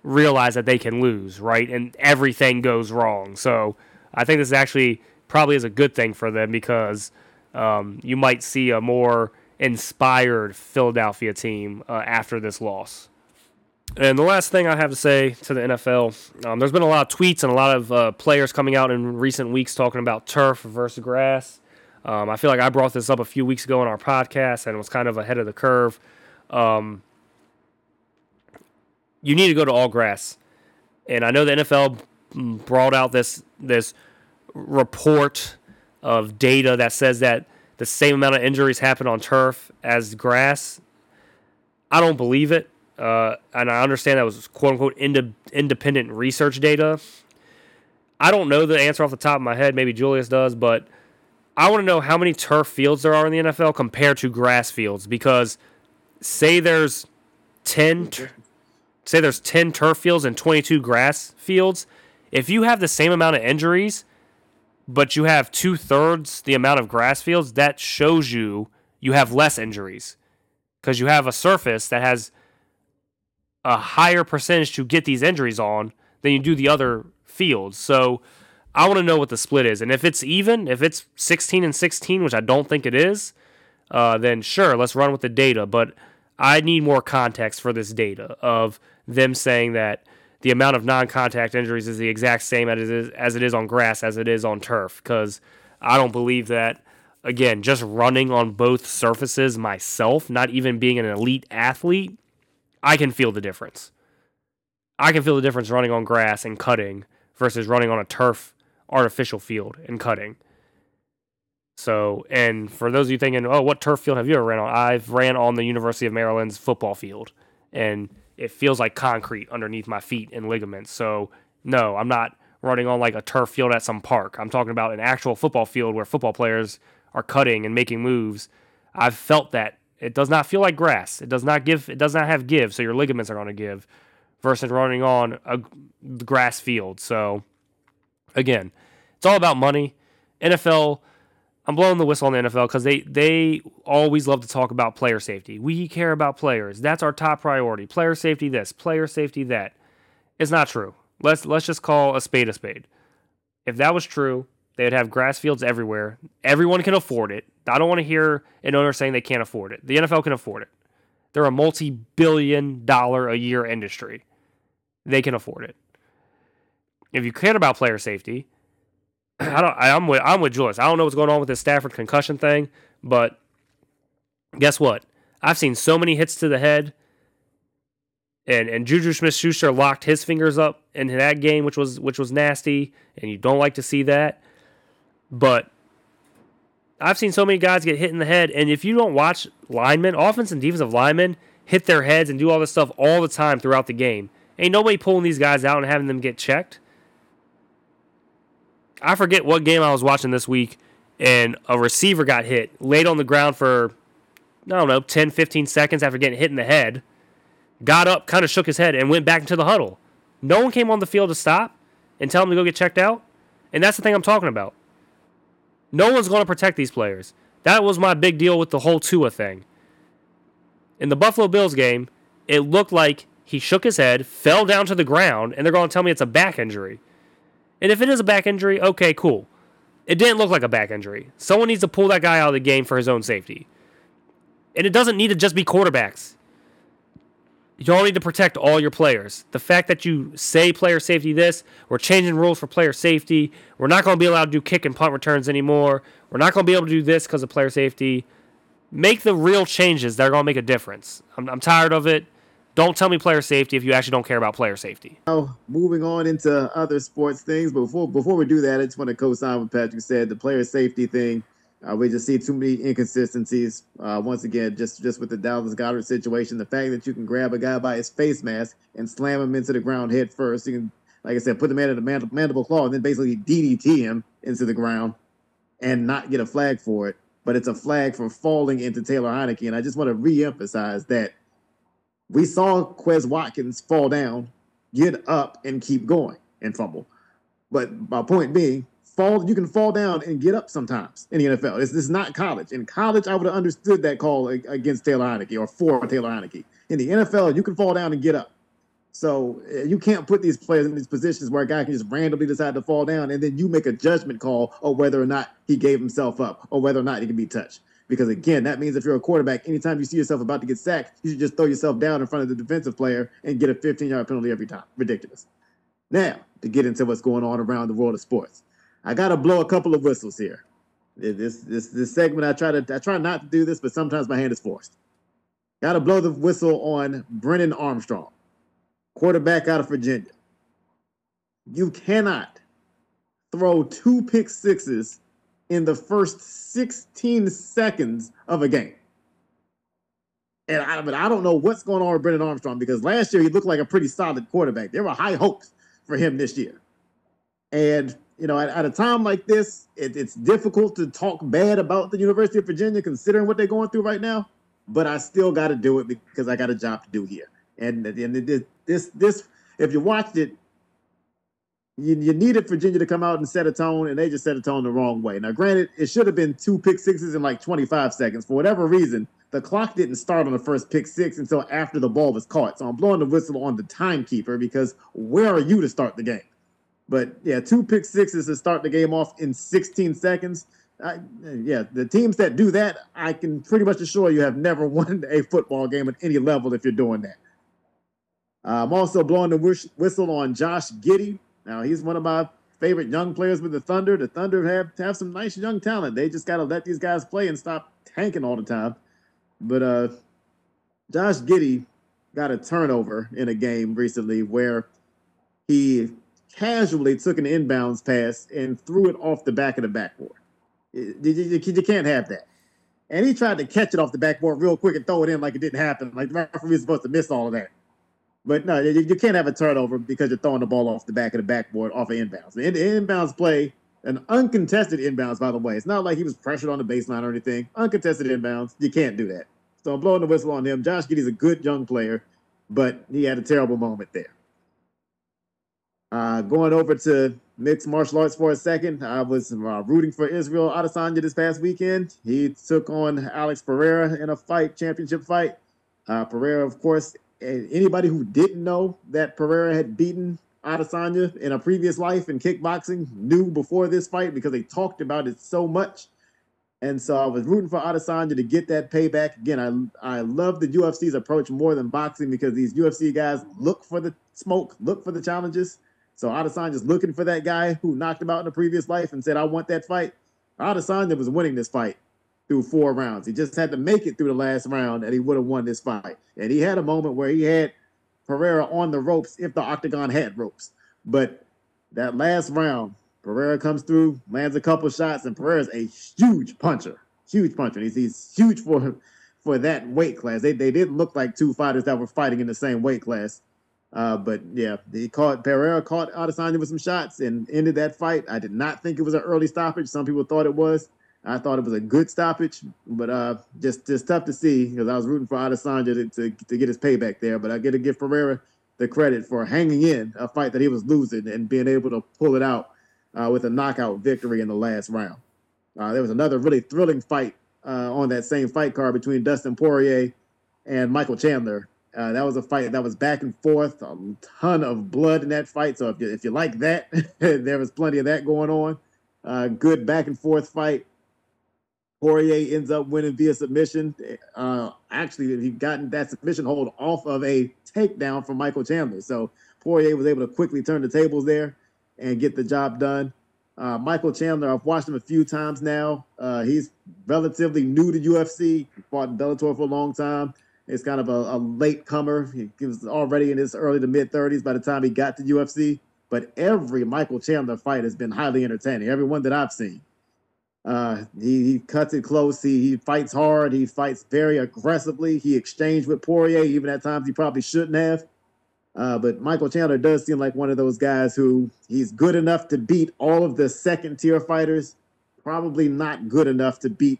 realize that they can lose, right? And everything goes wrong. So I think this actually probably is a good thing for them because um, you might see a more inspired Philadelphia team uh, after this loss. And the last thing I have to say to the NFL, um, there's been a lot of tweets and a lot of uh, players coming out in recent weeks talking about turf versus grass. Um, I feel like I brought this up a few weeks ago in our podcast and was kind of ahead of the curve. Um, you need to go to all grass, and I know the NFL brought out this this report of data that says that the same amount of injuries happen on turf as grass. I don't believe it. Uh, and I understand that was quote unquote ind- independent research data. I don't know the answer off the top of my head. Maybe Julius does, but I want to know how many turf fields there are in the NFL compared to grass fields. Because say there's ten, say there's ten turf fields and twenty two grass fields. If you have the same amount of injuries, but you have two thirds the amount of grass fields, that shows you you have less injuries because you have a surface that has a higher percentage to get these injuries on than you do the other fields. So I want to know what the split is. And if it's even, if it's 16 and 16, which I don't think it is, uh, then sure, let's run with the data. But I need more context for this data of them saying that the amount of non-contact injuries is the exact same as it is, as it is on grass as it is on turf because I don't believe that. Again, just running on both surfaces myself, not even being an elite athlete, I can feel the difference. I can feel the difference running on grass and cutting versus running on a turf artificial field and cutting. So, and for those of you thinking, oh, what turf field have you ever ran on? I've ran on the University of Maryland's football field, and it feels like concrete underneath my feet and ligaments. So, no, I'm not running on like a turf field at some park. I'm talking about an actual football field where football players are cutting and making moves. I've felt that it does not feel like grass. It does not give. It does not have give. So your ligaments are going to give, versus running on a grass field. So again, it's all about money. NFL. I'm blowing the whistle on the NFL because they they always love to talk about player safety. We care about players. That's our top priority. Player safety. This. Player safety. That. It's not true. Let's let's just call a spade a spade. If that was true, they'd have grass fields everywhere. Everyone can afford it. I don't want to hear an owner saying they can't afford it. The NFL can afford it. They're a multi-billion dollar a year industry. They can afford it. If you care about player safety, I don't. I'm with I'm with Julius. I don't know what's going on with this Stafford concussion thing, but guess what? I've seen so many hits to the head, and and Juju Smith Schuster locked his fingers up in that game, which was which was nasty, and you don't like to see that. But I've seen so many guys get hit in the head, and if you don't watch linemen, offense and defensive linemen hit their heads and do all this stuff all the time throughout the game, ain't nobody pulling these guys out and having them get checked. I forget what game I was watching this week, and a receiver got hit, laid on the ground for, I don't know, 10, 15 seconds after getting hit in the head, got up, kind of shook his head, and went back into the huddle. No one came on the field to stop and tell him to go get checked out. And that's the thing I'm talking about. No one's going to protect these players. That was my big deal with the whole Tua thing. In the Buffalo Bills game, it looked like he shook his head, fell down to the ground, and they're going to tell me it's a back injury. And if it is a back injury, okay, cool. It didn't look like a back injury. Someone needs to pull that guy out of the game for his own safety. And it doesn't need to just be quarterbacks. You all need to protect all your players. The fact that you say player safety this, we're changing rules for player safety. We're not going to be allowed to do kick and punt returns anymore. We're not going to be able to do this because of player safety. Make the real changes that are going to make a difference. I'm, I'm tired of it. Don't tell me player safety if you actually don't care about player safety. Now, moving on into other sports things, but before before we do that, I just want to co-sign what Patrick said. The player safety thing, uh, we just see too many inconsistencies. Uh, once again, just just with the Dallas Goedert situation, the fact that you can grab a guy by his face mask and slam him into the ground head first, you can, like I said, put the man in a mandible claw and then basically DDT him into the ground and not get a flag for it. But it's a flag for falling into Taylor Heinicke, and I just want to re-emphasize that we saw Quez Watkins fall down, get up, and keep going and fumble. But my point being, fall you can fall down and get up sometimes in the NFL. This, is not college. In college, I would have understood that call against Taylor Heinicke or for Taylor Heinicke. In the NFL, you can fall down and get up. So uh, you can't put these players in these positions where a guy can just randomly decide to fall down and then you make a judgment call on whether or not he gave himself up or whether or not he can be touched. Because again, that means if you're a quarterback, anytime you see yourself about to get sacked, you should just throw yourself down in front of the defensive player and get a 15 yard penalty every time. Ridiculous. Now, to get into what's going on around the world of sports, I got to blow a couple of whistles here. This this this segment, I try to I try not to do this, but sometimes my hand is forced. Got to blow the whistle on Brennan Armstrong, quarterback out of Virginia. You cannot throw two pick sixes in the first 16 seconds of a game. And I, but I don't know what's going on with Brennan Armstrong because last year he looked like a pretty solid quarterback. There were high hopes for him this year. And, you know, at, at a time like this, it, it's difficult to talk bad about the University of Virginia considering what they're going through right now. But I still got to do it because I got a job to do here. And, and this, this, if you watched it, you, you needed Virginia to come out and set a tone, and they just set a tone the wrong way. Now, granted, it should have been two pick sixes in like 25 seconds. For whatever reason, the clock didn't start on the first pick six until after the ball was caught. So I'm blowing the whistle on the timekeeper because where are you to start the game? But yeah, two pick sixes to start the game off in 16 seconds. I, yeah, the teams that do that, I can pretty much assure you have never won a football game at any level if you're doing that. Uh, I'm also blowing the whistle on Josh Giddey. Now he's one of my favorite young players with the Thunder. The Thunder have have some nice young talent. They just got to let these guys play and stop tanking all the time. But uh, Josh Giddey got a turnover in a game recently where he casually took an inbounds pass and threw it off the back of the backboard. You, you, you can't have that. And he tried to catch it off the backboard real quick and throw it in like it didn't happen. Like the referee was supposed to miss all of that. But no, you, you, can't have a turnover because you're throwing the ball off the back of the backboard off of inbounds. The, inbounds play, an uncontested inbounds, by the way. It's not like he was pressured on the baseline or anything. Uncontested inbounds, you can't do that. So I'm blowing the whistle on him. Josh Giddey's a good young player, but he had a terrible moment there. Uh, going over to mixed martial arts for a second, I was uh, rooting for Israel Adesanya this past weekend. He took on Alex Pereira in a fight, championship fight. Uh, Pereira, of course, anybody who didn't know that Pereira had beaten Adesanya in a previous life in kickboxing, knew before this fight because they talked about it so much. And so I was rooting for Adesanya to get that payback. Again, I I love the UFC's approach more than boxing because these UFC guys look for the smoke, look for the challenges. So Adesanya's looking for that guy who knocked him out in a previous life and said, I want that fight. Adesanya was winning this fight through four rounds. He just had to make it through the last round and he would have won this fight. And he had a moment where he had Pereira on the ropes if the octagon had ropes. But that last round, Pereira comes through, lands a couple shots, and Pereira's a huge puncher. Huge puncher. He's, he's huge for for that weight class. They, they didn't look like two fighters that were fighting in the same weight class. Uh, but yeah, he caught Pereira caught Adesanya with some shots and ended that fight. I did not think it was an early stoppage. Some people thought it was. I thought it was a good stoppage, but uh, just just tough to see because I was rooting for Adesanya to, to, to get his payback there. But I get to give Pereira the credit for hanging in a fight that he was losing and being able to pull it out uh, with a knockout victory in the last round. Uh, there was another really thrilling fight uh, on that same fight card between Dustin Poirier and Michael Chandler. Uh, that was a fight that was back and forth, a ton of blood in that fight. So if you, if you like that, there was plenty of that going on. Uh, good back and forth fight. Poirier ends up winning via submission. Uh, actually, he gotten that submission hold off of a takedown from Michael Chandler. So Poirier was able to quickly turn the tables there and get the job done. Uh, Michael Chandler, I've watched him a few times now. Uh, he's relatively new to UFC. He fought in Bellator for a long time. He's kind of a, a late comer. He, he was already in his early to mid 30s by the time he got to UFC. But every Michael Chandler fight has been highly entertaining. Every one that I've seen. Uh, he, he cuts it close. He, he fights hard. He fights very aggressively. He exchanged with Poirier, even at times he probably shouldn't have. Uh, but Michael Chandler does seem like one of those guys who he's good enough to beat all of the second tier fighters, probably not good enough to beat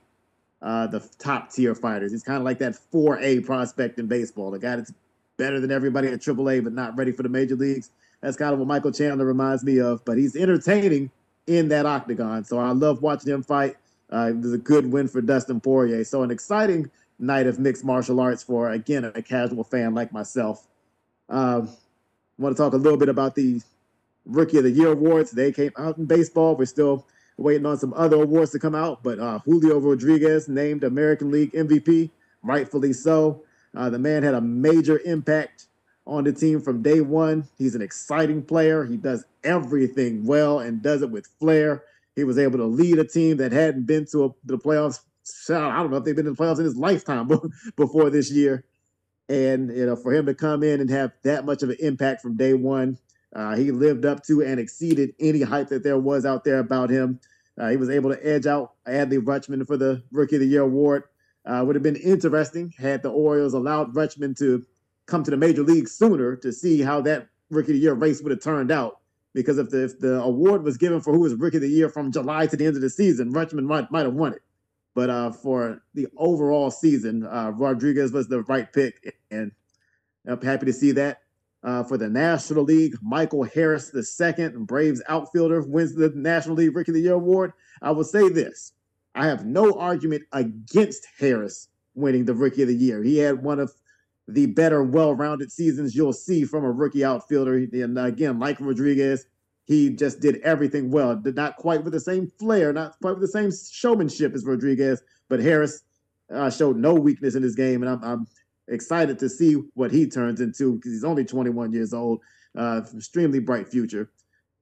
uh, the top tier fighters. He's kind of like that 4A prospect in baseball, the guy that's better than everybody at AAA, but not ready for the major leagues. That's kind of what Michael Chandler reminds me of. But he's entertaining in that octagon. So I love watching him fight. Uh, it was a good win for Dustin Poirier. So an exciting night of mixed martial arts for again a casual fan like myself. Um, I want to talk a little bit about the Rookie of the Year awards. They came out in baseball. We're still waiting on some other awards to come out, but uh, Julio Rodriguez named American League MVP, rightfully so. Uh, the man had a major impact on the team from day one. He's an exciting player. He does everything well and does it with flair. He was able to lead a team that hadn't been to a, the playoffs. I don't know if they've been in the playoffs in his lifetime before this year. And you know, for him to come in and have that much of an impact from day one, uh, he lived up to and exceeded any hype that there was out there about him. Uh, he was able to edge out Adley Rutschman for the Rookie of the Year award. Uh, would have been interesting had the Orioles allowed Rutschman to come to the major league sooner to see how that rookie of the year race would have turned out. Because if the if the award was given for who was rookie of the year from July to the end of the season, Rutschman might might have won it. But uh, for the overall season, uh, Rodriguez was the right pick, and I'm happy to see that. Uh, for the National League, Michael Harris the second, Braves outfielder, wins the National League Rookie of the Year award. I will say this: I have no argument against Harris winning the Rookie of the Year. He had one of the better, well-rounded seasons you'll see from a rookie outfielder. And again, like Rodriguez, he just did everything well. Did not quite with the same flair, not quite with the same showmanship as Rodriguez, but Harris uh, showed no weakness in his game, and I'm, I'm excited to see what he turns into because he's only 21 years old. Uh, extremely bright future.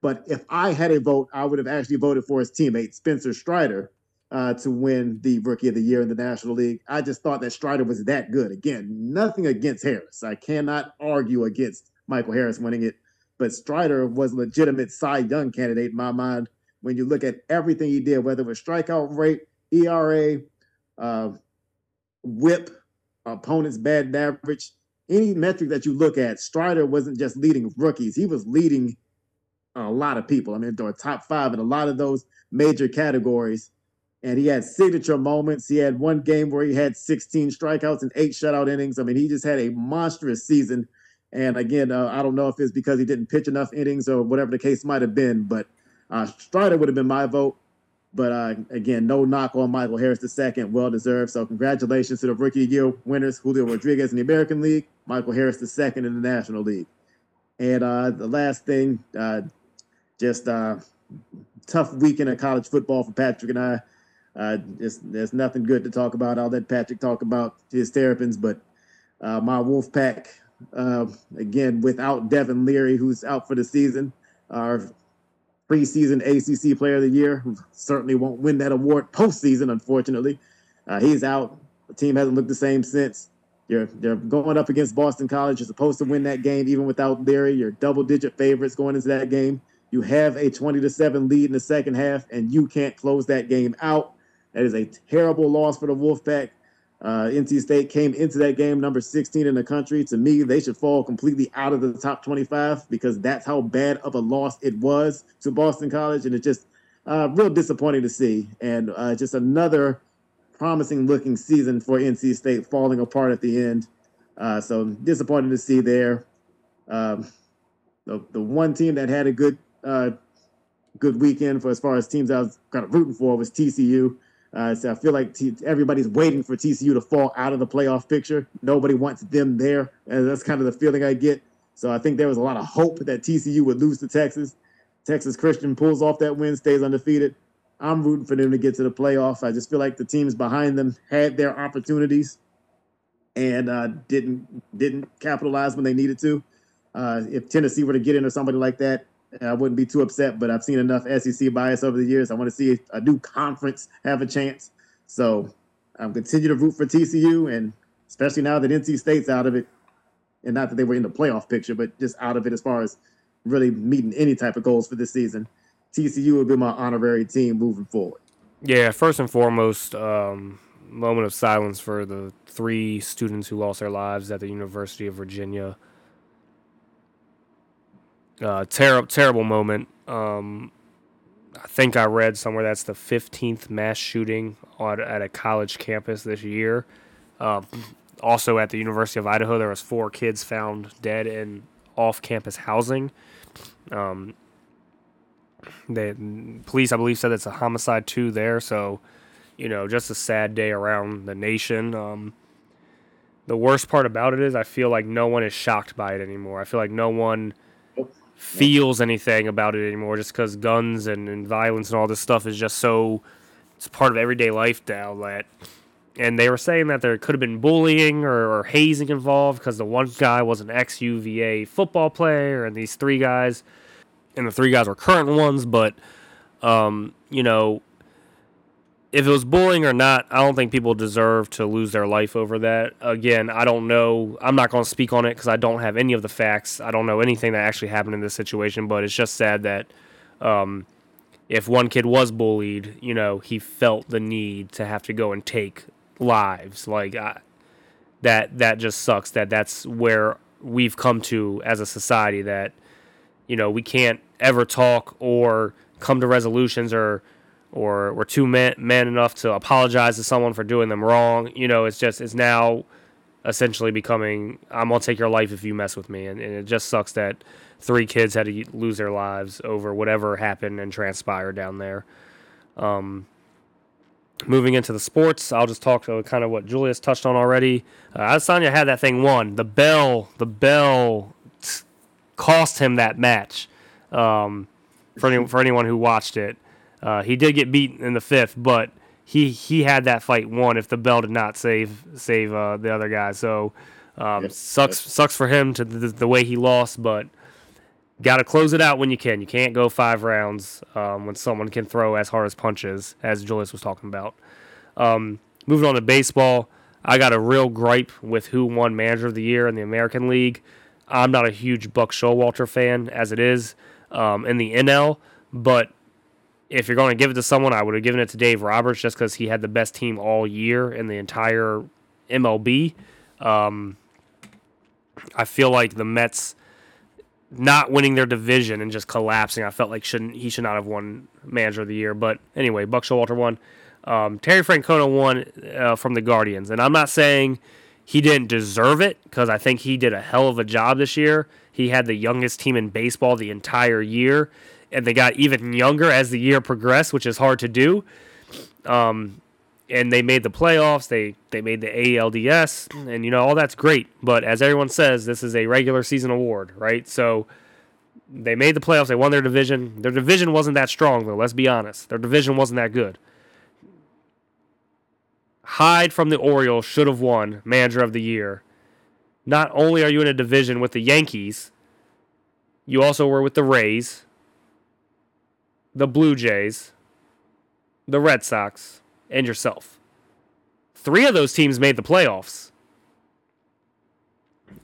But if I had a vote, I would have actually voted for his teammate Spencer Strider uh, to win the Rookie of the Year in the National League. I just thought that Strider was that good. Again, nothing against Harris. I cannot argue against Michael Harris winning it, but Strider was a legitimate Cy Young candidate in my mind when you look at everything he did, whether it was strikeout rate, ERA, uh, whip, opponent's bad average, any metric that you look at, Strider wasn't just leading rookies, he was leading a lot of people. I mean, were top five in a lot of those major categories and he had signature moments. He had one game where he had 16 strikeouts and eight shutout innings. I mean, he just had a monstrous season. And again, uh, I don't know if it's because he didn't pitch enough innings or whatever the case might have been, but uh, Strider would have been my vote. But uh, again, no knock on Michael Harris II, well deserved. So congratulations to the Rookie Year winners, Julio Rodriguez in the American League, Michael Harris II in the National League. And uh, the last thing, uh, just uh, tough weekend of college football for Patrick and I. Uh, there's nothing good to talk about. I'll let Patrick talk about his Terrapins, but uh, my Wolfpack, uh, again, without Devin Leary, who's out for the season, our preseason ACC Player of the Year, certainly won't win that award postseason, unfortunately. Uh, he's out. The team hasn't looked the same since. You're they're going up against Boston College. You're supposed to win that game even without Leary. You're double digit favorites going into that game. You have a 20 to 7 lead in the second half, and you can't close that game out. That is a terrible loss for the Wolfpack. Uh, NC State came into that game number 16 in the country. To me, they should fall completely out of the top 25 because that's how bad of a loss it was to Boston College. And it's just uh, real disappointing to see. And uh, just another promising looking season for NC State falling apart at the end. Uh, so disappointing to see there. Um, the, the one team that had a good uh, good weekend for as far as teams I was kind of rooting for was TCU. Uh, so I feel like t- everybody's waiting for TCU to fall out of the playoff picture. Nobody wants them there, and that's kind of the feeling I get. So I think there was a lot of hope that TCU would lose to Texas. Texas Christian pulls off that win, stays undefeated. I'm rooting for them to get to the playoff. I just feel like the teams behind them had their opportunities and uh, didn't didn't capitalize when they needed to. Uh, if Tennessee were to get in or somebody like that, I wouldn't be too upset, but I've seen enough SEC bias over the years. I want to see a new conference have a chance. So I'm continue to root for TCU, and especially now that NC State's out of it, and not that they were in the playoff picture, but just out of it as far as really meeting any type of goals for this season. TCU will be my honorary team moving forward. Yeah, first and foremost, um, moment of silence for the three students who lost their lives at the University of Virginia. Uh, terrible, terrible moment. Um, I think I read somewhere that's the 15th mass shooting on, at a college campus this year. Um, also at the University of Idaho, there was four kids found dead in off-campus housing. Um, the police, I believe, said it's a homicide too there. So, you know, just a sad day around the nation. Um, the worst part about it is I feel like no one is shocked by it anymore. I feel like no one feels anything about it anymore just because guns and, and violence and all this stuff is just so it's part of everyday life now that and they were saying that there could have been bullying or, or hazing involved because the one guy was an ex UVA football player and these three guys and the three guys were current ones but um, you know if it was bullying or not, I don't think people deserve to lose their life over that. Again, I don't know. I'm not going to speak on it because I don't have any of the facts. I don't know anything that actually happened in this situation, but it's just sad that um, if one kid was bullied, you know, he felt the need to have to go and take lives. Like I, that, that just sucks. That that's where we've come to as a society. That you know we can't ever talk or come to resolutions or or were too man, man enough to apologize to someone for doing them wrong. You know, it's just it's now essentially becoming I'm gonna take your life if you mess with me, and, and it just sucks that three kids had to lose their lives over whatever happened and transpired down there. Um, moving into the sports, I'll just talk to kind of what Julius touched on already. Uh, had that thing won. The bell, the bell t- cost him that match. Um, for any, for anyone who watched it, uh, he did get beat in the fifth, but he he had that fight won if the bell did not save save uh, the other guy. So um, sucks sucks for him to the, the way he lost, but got to close it out when you can. You can't go five rounds um, when someone can throw as hard as punches, as Julius was talking about. Um, moving on to baseball, I got a real gripe with who won Manager of the Year in the American League. I'm not a huge Buck Showalter fan as it is um, in the NL, but if you're going to give it to someone, I would have given it to Dave Roberts just because he had the best team all year in the entire MLB. Um, I feel like the Mets not winning their division and just collapsing. I felt like shouldn't he should not have won Manager of the Year. But anyway, Buck Showalter won. Um, Terry Francona won uh, from the Guardians, and I'm not saying he didn't deserve it because I think he did a hell of a job this year. He had the youngest team in baseball the entire year and they got even younger as the year progressed, which is hard to do. Um, and they made the playoffs. They they made the ALDS, and you know all that's great. But as everyone says, this is a regular season award, right? So they made the playoffs. They won their division. Their division wasn't that strong, though. Let's be honest. Their division wasn't that good. Hyde from the Orioles should have won Manager of the Year. Not only are you in a division with the Yankees, you also were with the Rays, the Blue Jays, the Red Sox, and yourself. Three of those teams made the playoffs.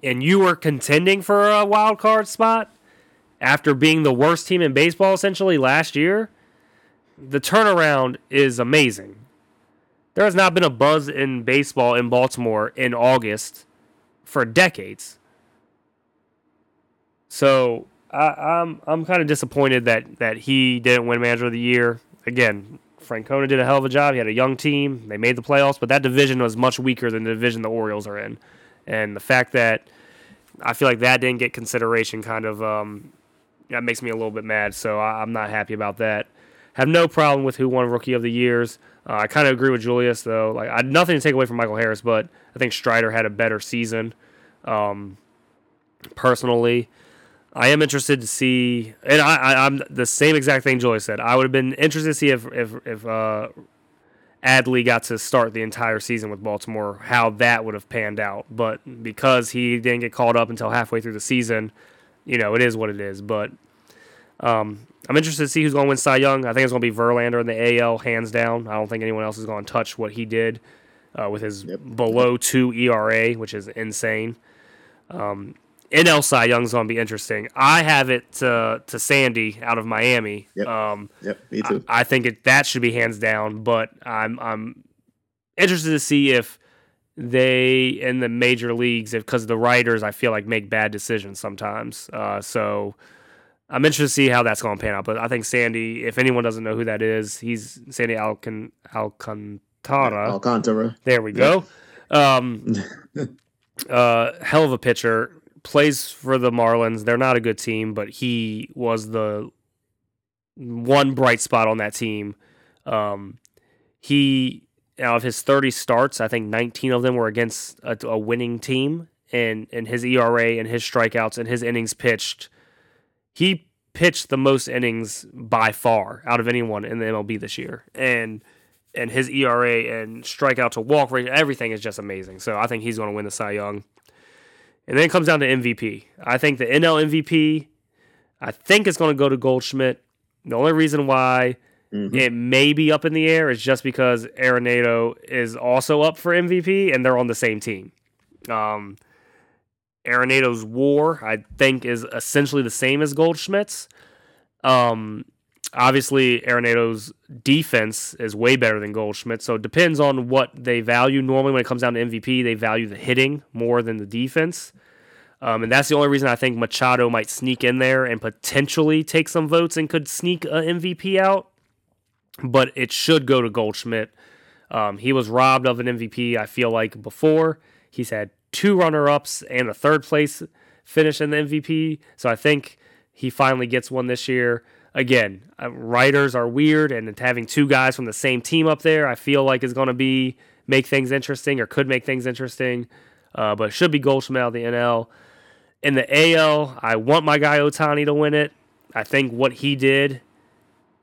And you were contending for a wild card spot after being the worst team in baseball essentially last year. The turnaround is amazing. There has not been a buzz in baseball in Baltimore in August for decades. So I, I'm I'm kind of disappointed that that he didn't win Manager of the Year. Again, Francona did a hell of a job. He had a young team. They made the playoffs, but that division was much weaker than the division the Orioles are in. And the fact that I feel like that didn't get consideration kind of um, that makes me a little bit mad. So I, am not happy about that. Have no problem with who won Rookie of the Years. Uh, I kind of agree with Julius though. Like I nothing to take away from Michael Harris, but I think Strider had a better season. Um, personally, I am interested to see, and I, am the same exact thing Julius said. I would have been interested to see if if if uh, Adley got to start the entire season with Baltimore, how that would have panned out. But because he didn't get called up until halfway through the season, you know, it is what it is. But um, I'm interested to see who's going to win Cy Young. I think it's going to be Verlander in the AL, hands down. I don't think anyone else is going to touch what he did uh, with his yep. below two ERA, which is insane. Um, NL Cy Young's to be interesting. I have it to, to Sandy out of Miami. Yep. Um, yep, me too. I, I think it, that should be hands down, but I'm I'm interested to see if they in the major leagues, because the writers I feel like make bad decisions sometimes. Uh, so I'm interested to see how that's going to pan out. But I think Sandy, if anyone doesn't know who that is, he's Sandy Alcan- Alcantara. Alcantara. There we go. Um, uh, hell of a pitcher. Plays for the Marlins. They're not a good team, but he was the one bright spot on that team. Um, he out of his 30 starts, I think 19 of them were against a, a winning team, and and his ERA and his strikeouts and his innings pitched he pitched the most innings by far out of anyone in the MLB this year, and and his ERA and strikeout to walk rate, everything is just amazing. So I think he's going to win the Cy Young. And then it comes down to MVP. I think the NL MVP, I think it's going to go to Goldschmidt. The only reason why mm-hmm. it may be up in the air is just because Arenado is also up for MVP and they're on the same team. Um, Arenado's WAR, I think, is essentially the same as Goldschmidt's. Um, obviously, Arenado's defense is way better than Goldschmidt, so it depends on what they value. Normally, when it comes down to MVP, they value the hitting more than the defense. Um, and that's the only reason I think Machado might sneak in there and potentially take some votes and could sneak a MVP out. But it should go to Goldschmidt. Um, he was robbed of an MVP, I feel like, before. He's had two runner ups and a third place finish in the MVP. So I think he finally gets one this year. Again, uh, writers are weird, and having two guys from the same team up there, I feel like is going to be make things interesting or could make things interesting. Uh, but should be Goldschmidt out the NL. In the AL, I want my guy Ohtani to win it. I think what he did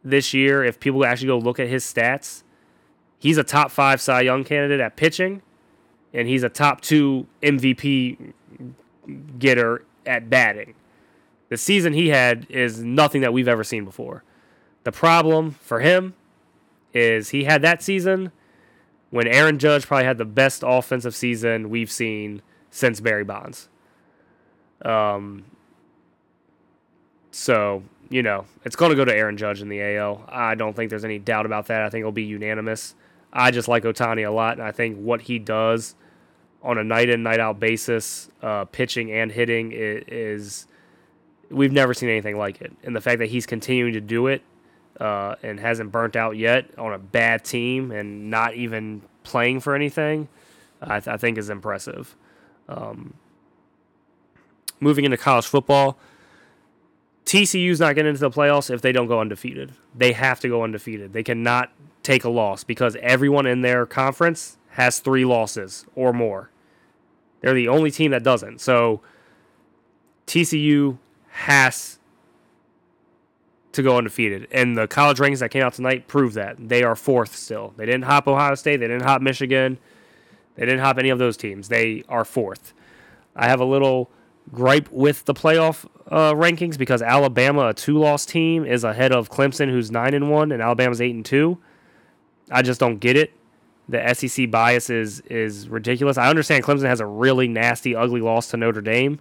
this year, if people actually go look at his stats, he's a top five Cy Young candidate at pitching and he's a top two MVP getter at batting. The season he had is nothing that we've ever seen before. The problem for him is he had that season when Aaron Judge probably had the best offensive season we've seen since Barry Bonds. Um, so, you know, it's going to go to Aaron Judge in the AL. I don't think there's any doubt about that. I think it'll be unanimous. I just like Ohtani a lot, and I think what he does on a night in night out basis, uh, pitching and hitting is we've never seen anything like it. And the fact that he's continuing to do it uh, and hasn't burnt out yet on a bad team and not even playing for anything, I, th- I think is impressive. Um, moving into college football, TCU's not getting into the playoffs if they don't go undefeated. They have to go undefeated. They cannot take a loss because everyone in their conference has three losses or more. They're the only team that doesn't. So TCU has to go undefeated. And the college rankings that came out tonight prove that. They are fourth still. They didn't hop Ohio State. They didn't hop Michigan. They didn't hop any of those teams. They are fourth. I have a little gripe with the playoff uh, rankings because Alabama, a two-loss team, is ahead of Clemson, who's nine and one, and Alabama's eight and two. I just don't get it. The SEC bias is is ridiculous. I understand Clemson has a really nasty, ugly loss to Notre Dame,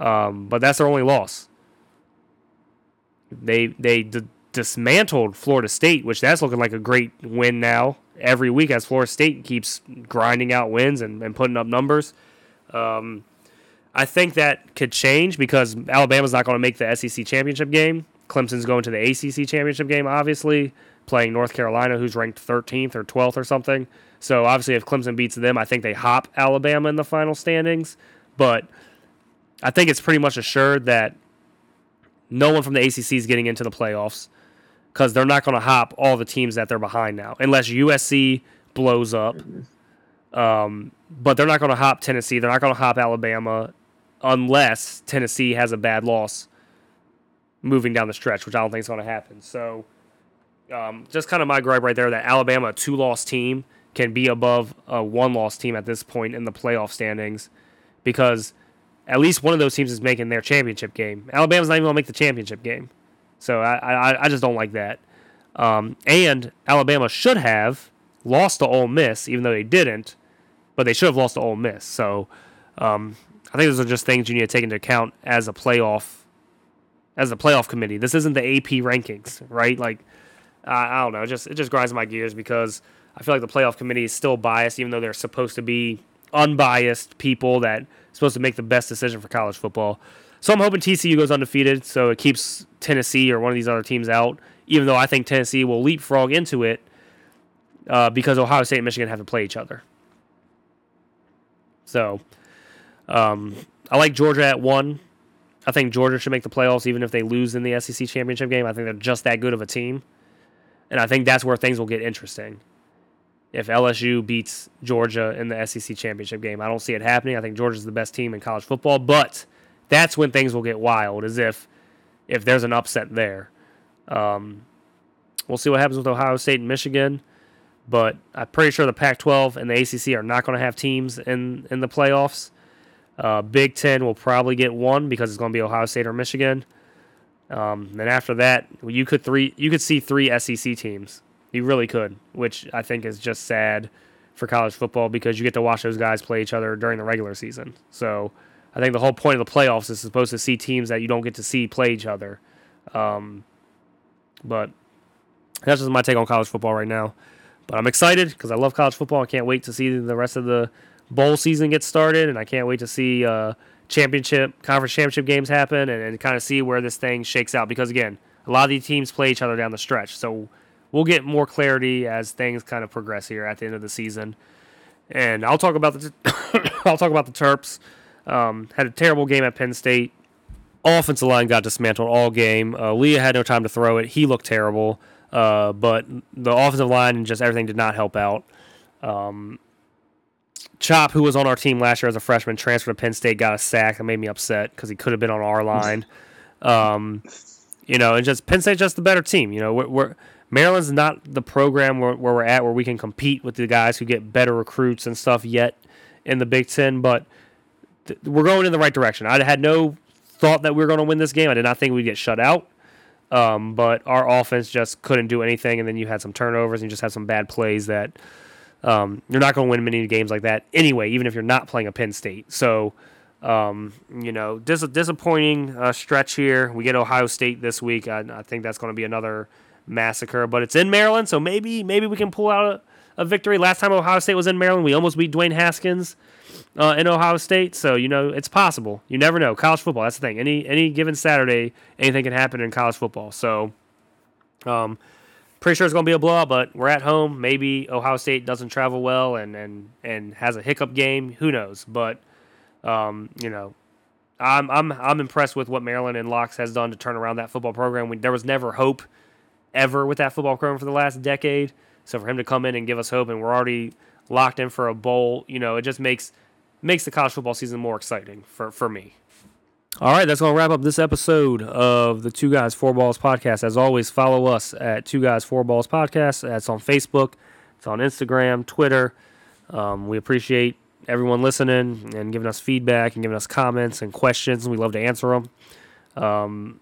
um, but that's their only loss. They they d- dismantled Florida State, which that's looking like a great win now. Every week, as Florida State keeps grinding out wins and, and putting up numbers. Um, I think that could change because Alabama's not going to make the SEC championship game. Clemson's going to the ACC championship game, obviously, playing North Carolina, who's ranked 13th or 12th or something. So obviously, if Clemson beats them, I think they hop Alabama in the final standings. But I think it's pretty much assured that no one from the ACC is getting into the playoffs because they're not going to hop all the teams that they're behind now, unless USC blows up. Um, but they're not going to hop Tennessee. They're not going to hop Alabama unless Tennessee has a bad loss moving down the stretch, which I don't think is going to happen. So, um, just kind of my gripe right there that Alabama, a two loss team, can be above a one loss team at this point in the playoff standings because at least one of those teams is making their championship game. Alabama's not even going to make the championship game. So, I, I, I just don't like that. Um, and Alabama should have lost to Ole Miss, even though they didn't, but they should have lost to Ole Miss. So, um, I think those are just things you need to take into account as a playoff, as a playoff committee. This isn't the AP rankings, right? Like, I, I don't know. It just it just grinds my gears because I feel like the playoff committee is still biased, even though they're supposed to be unbiased people that supposed to make the best decision for college football. So I'm hoping TCU goes undefeated, so it keeps Tennessee or one of these other teams out. Even though I think Tennessee will leapfrog into it uh, because Ohio State and Michigan have to play each other. So um, I like Georgia at one. I think Georgia should make the playoffs even if they lose in the SEC championship game. I think they're just that good of a team. And I think that's where things will get interesting. If LSU beats Georgia in the SEC championship game, I don't see it happening. I think Georgia's the best team in college football, but that's when things will get wild. As if if there's an upset there, um, we'll see what happens with Ohio State and Michigan. But I'm pretty sure the Pac-12 and the ACC are not going to have teams in in the playoffs. Uh, Big Ten will probably get one because it's going to be Ohio State or Michigan. Um, then after that, you could three you could see three SEC teams. You really could, which I think is just sad for college football because you get to watch those guys play each other during the regular season. So I think the whole point of the playoffs is supposed to see teams that you don't get to see play each other. Um, but that's just my take on college football right now. But I'm excited because I love college football. I can't wait to see the rest of the bowl season get started, and I can't wait to see uh, championship, conference championship games happen, and, and kind of see where this thing shakes out. Because again, a lot of these teams play each other down the stretch, so we'll get more clarity as things kind of progress here at the end of the season. And I'll talk about the I'll talk about the Terps. Um, had a terrible game at Penn State. Offensive line got dismantled all game. Uh, Leah had no time to throw it. He looked terrible. Uh, but the offensive line and just everything did not help out. Um, Chop, who was on our team last year as a freshman, transferred to Penn State, got a sack. That made me upset because he could have been on our line. Um, you know, and just Penn State's just the better team. You know, we're, we're Maryland's not the program where, where, we're at where we can compete with the guys who get better recruits and stuff yet in the Big Ten, but th- we're going in the right direction. I had no thought that we were going to win this game. I did not think we'd get shut out. Um, but our offense just couldn't do anything, and then you had some turnovers and you just had some bad plays that um, you're not going to win many games like that anyway, even if you're not playing a Penn State. So, um, you know, dis- disappointing uh, stretch here. We get Ohio State this week. I, I think that's going to be another massacre, but it's in Maryland, so maybe maybe we can pull out a, a victory. Last time Ohio State was in Maryland, we almost beat Dwayne Haskins uh, in Ohio State. So you know it's possible. You never know. College football. That's the thing. Any any given Saturday, anything can happen in college football. So, um, pretty sure it's going to be a blowout. But we're at home. Maybe Ohio State doesn't travel well and and and has a hiccup game. Who knows? But um, you know. I'm I'm I'm impressed with what Maryland and Locks has done to turn around that football program. We, there was never hope ever with that football program for the last decade. So for him to come in and give us hope, and we're already locked in for a bowl, you know, it just makes makes the college football season more exciting for for me. All right, that's going to wrap up this episode of the Two Guys Four Balls podcast. As always, follow us at Two Guys Four Balls podcast. That's on Facebook, it's on Instagram, Twitter. Um, we appreciate everyone listening and giving us feedback and giving us comments and questions. We love to answer them. Um,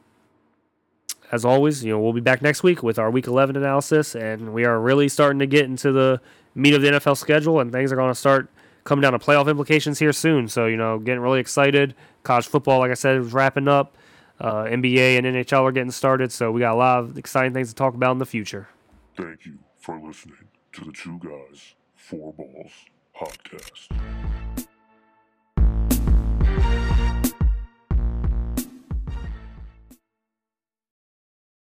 as always, you know, we'll be back next week with our week 11 analysis, and we are really starting to get into the meat of the NFL schedule, and things are going to start coming down to playoff implications here soon. So, you know, getting really excited. College football, like I said, is wrapping up. Uh, NBA and NHL are getting started, so we got a lot of exciting things to talk about in the future. Thank you for listening to the Two Guys, Four Balls podcast.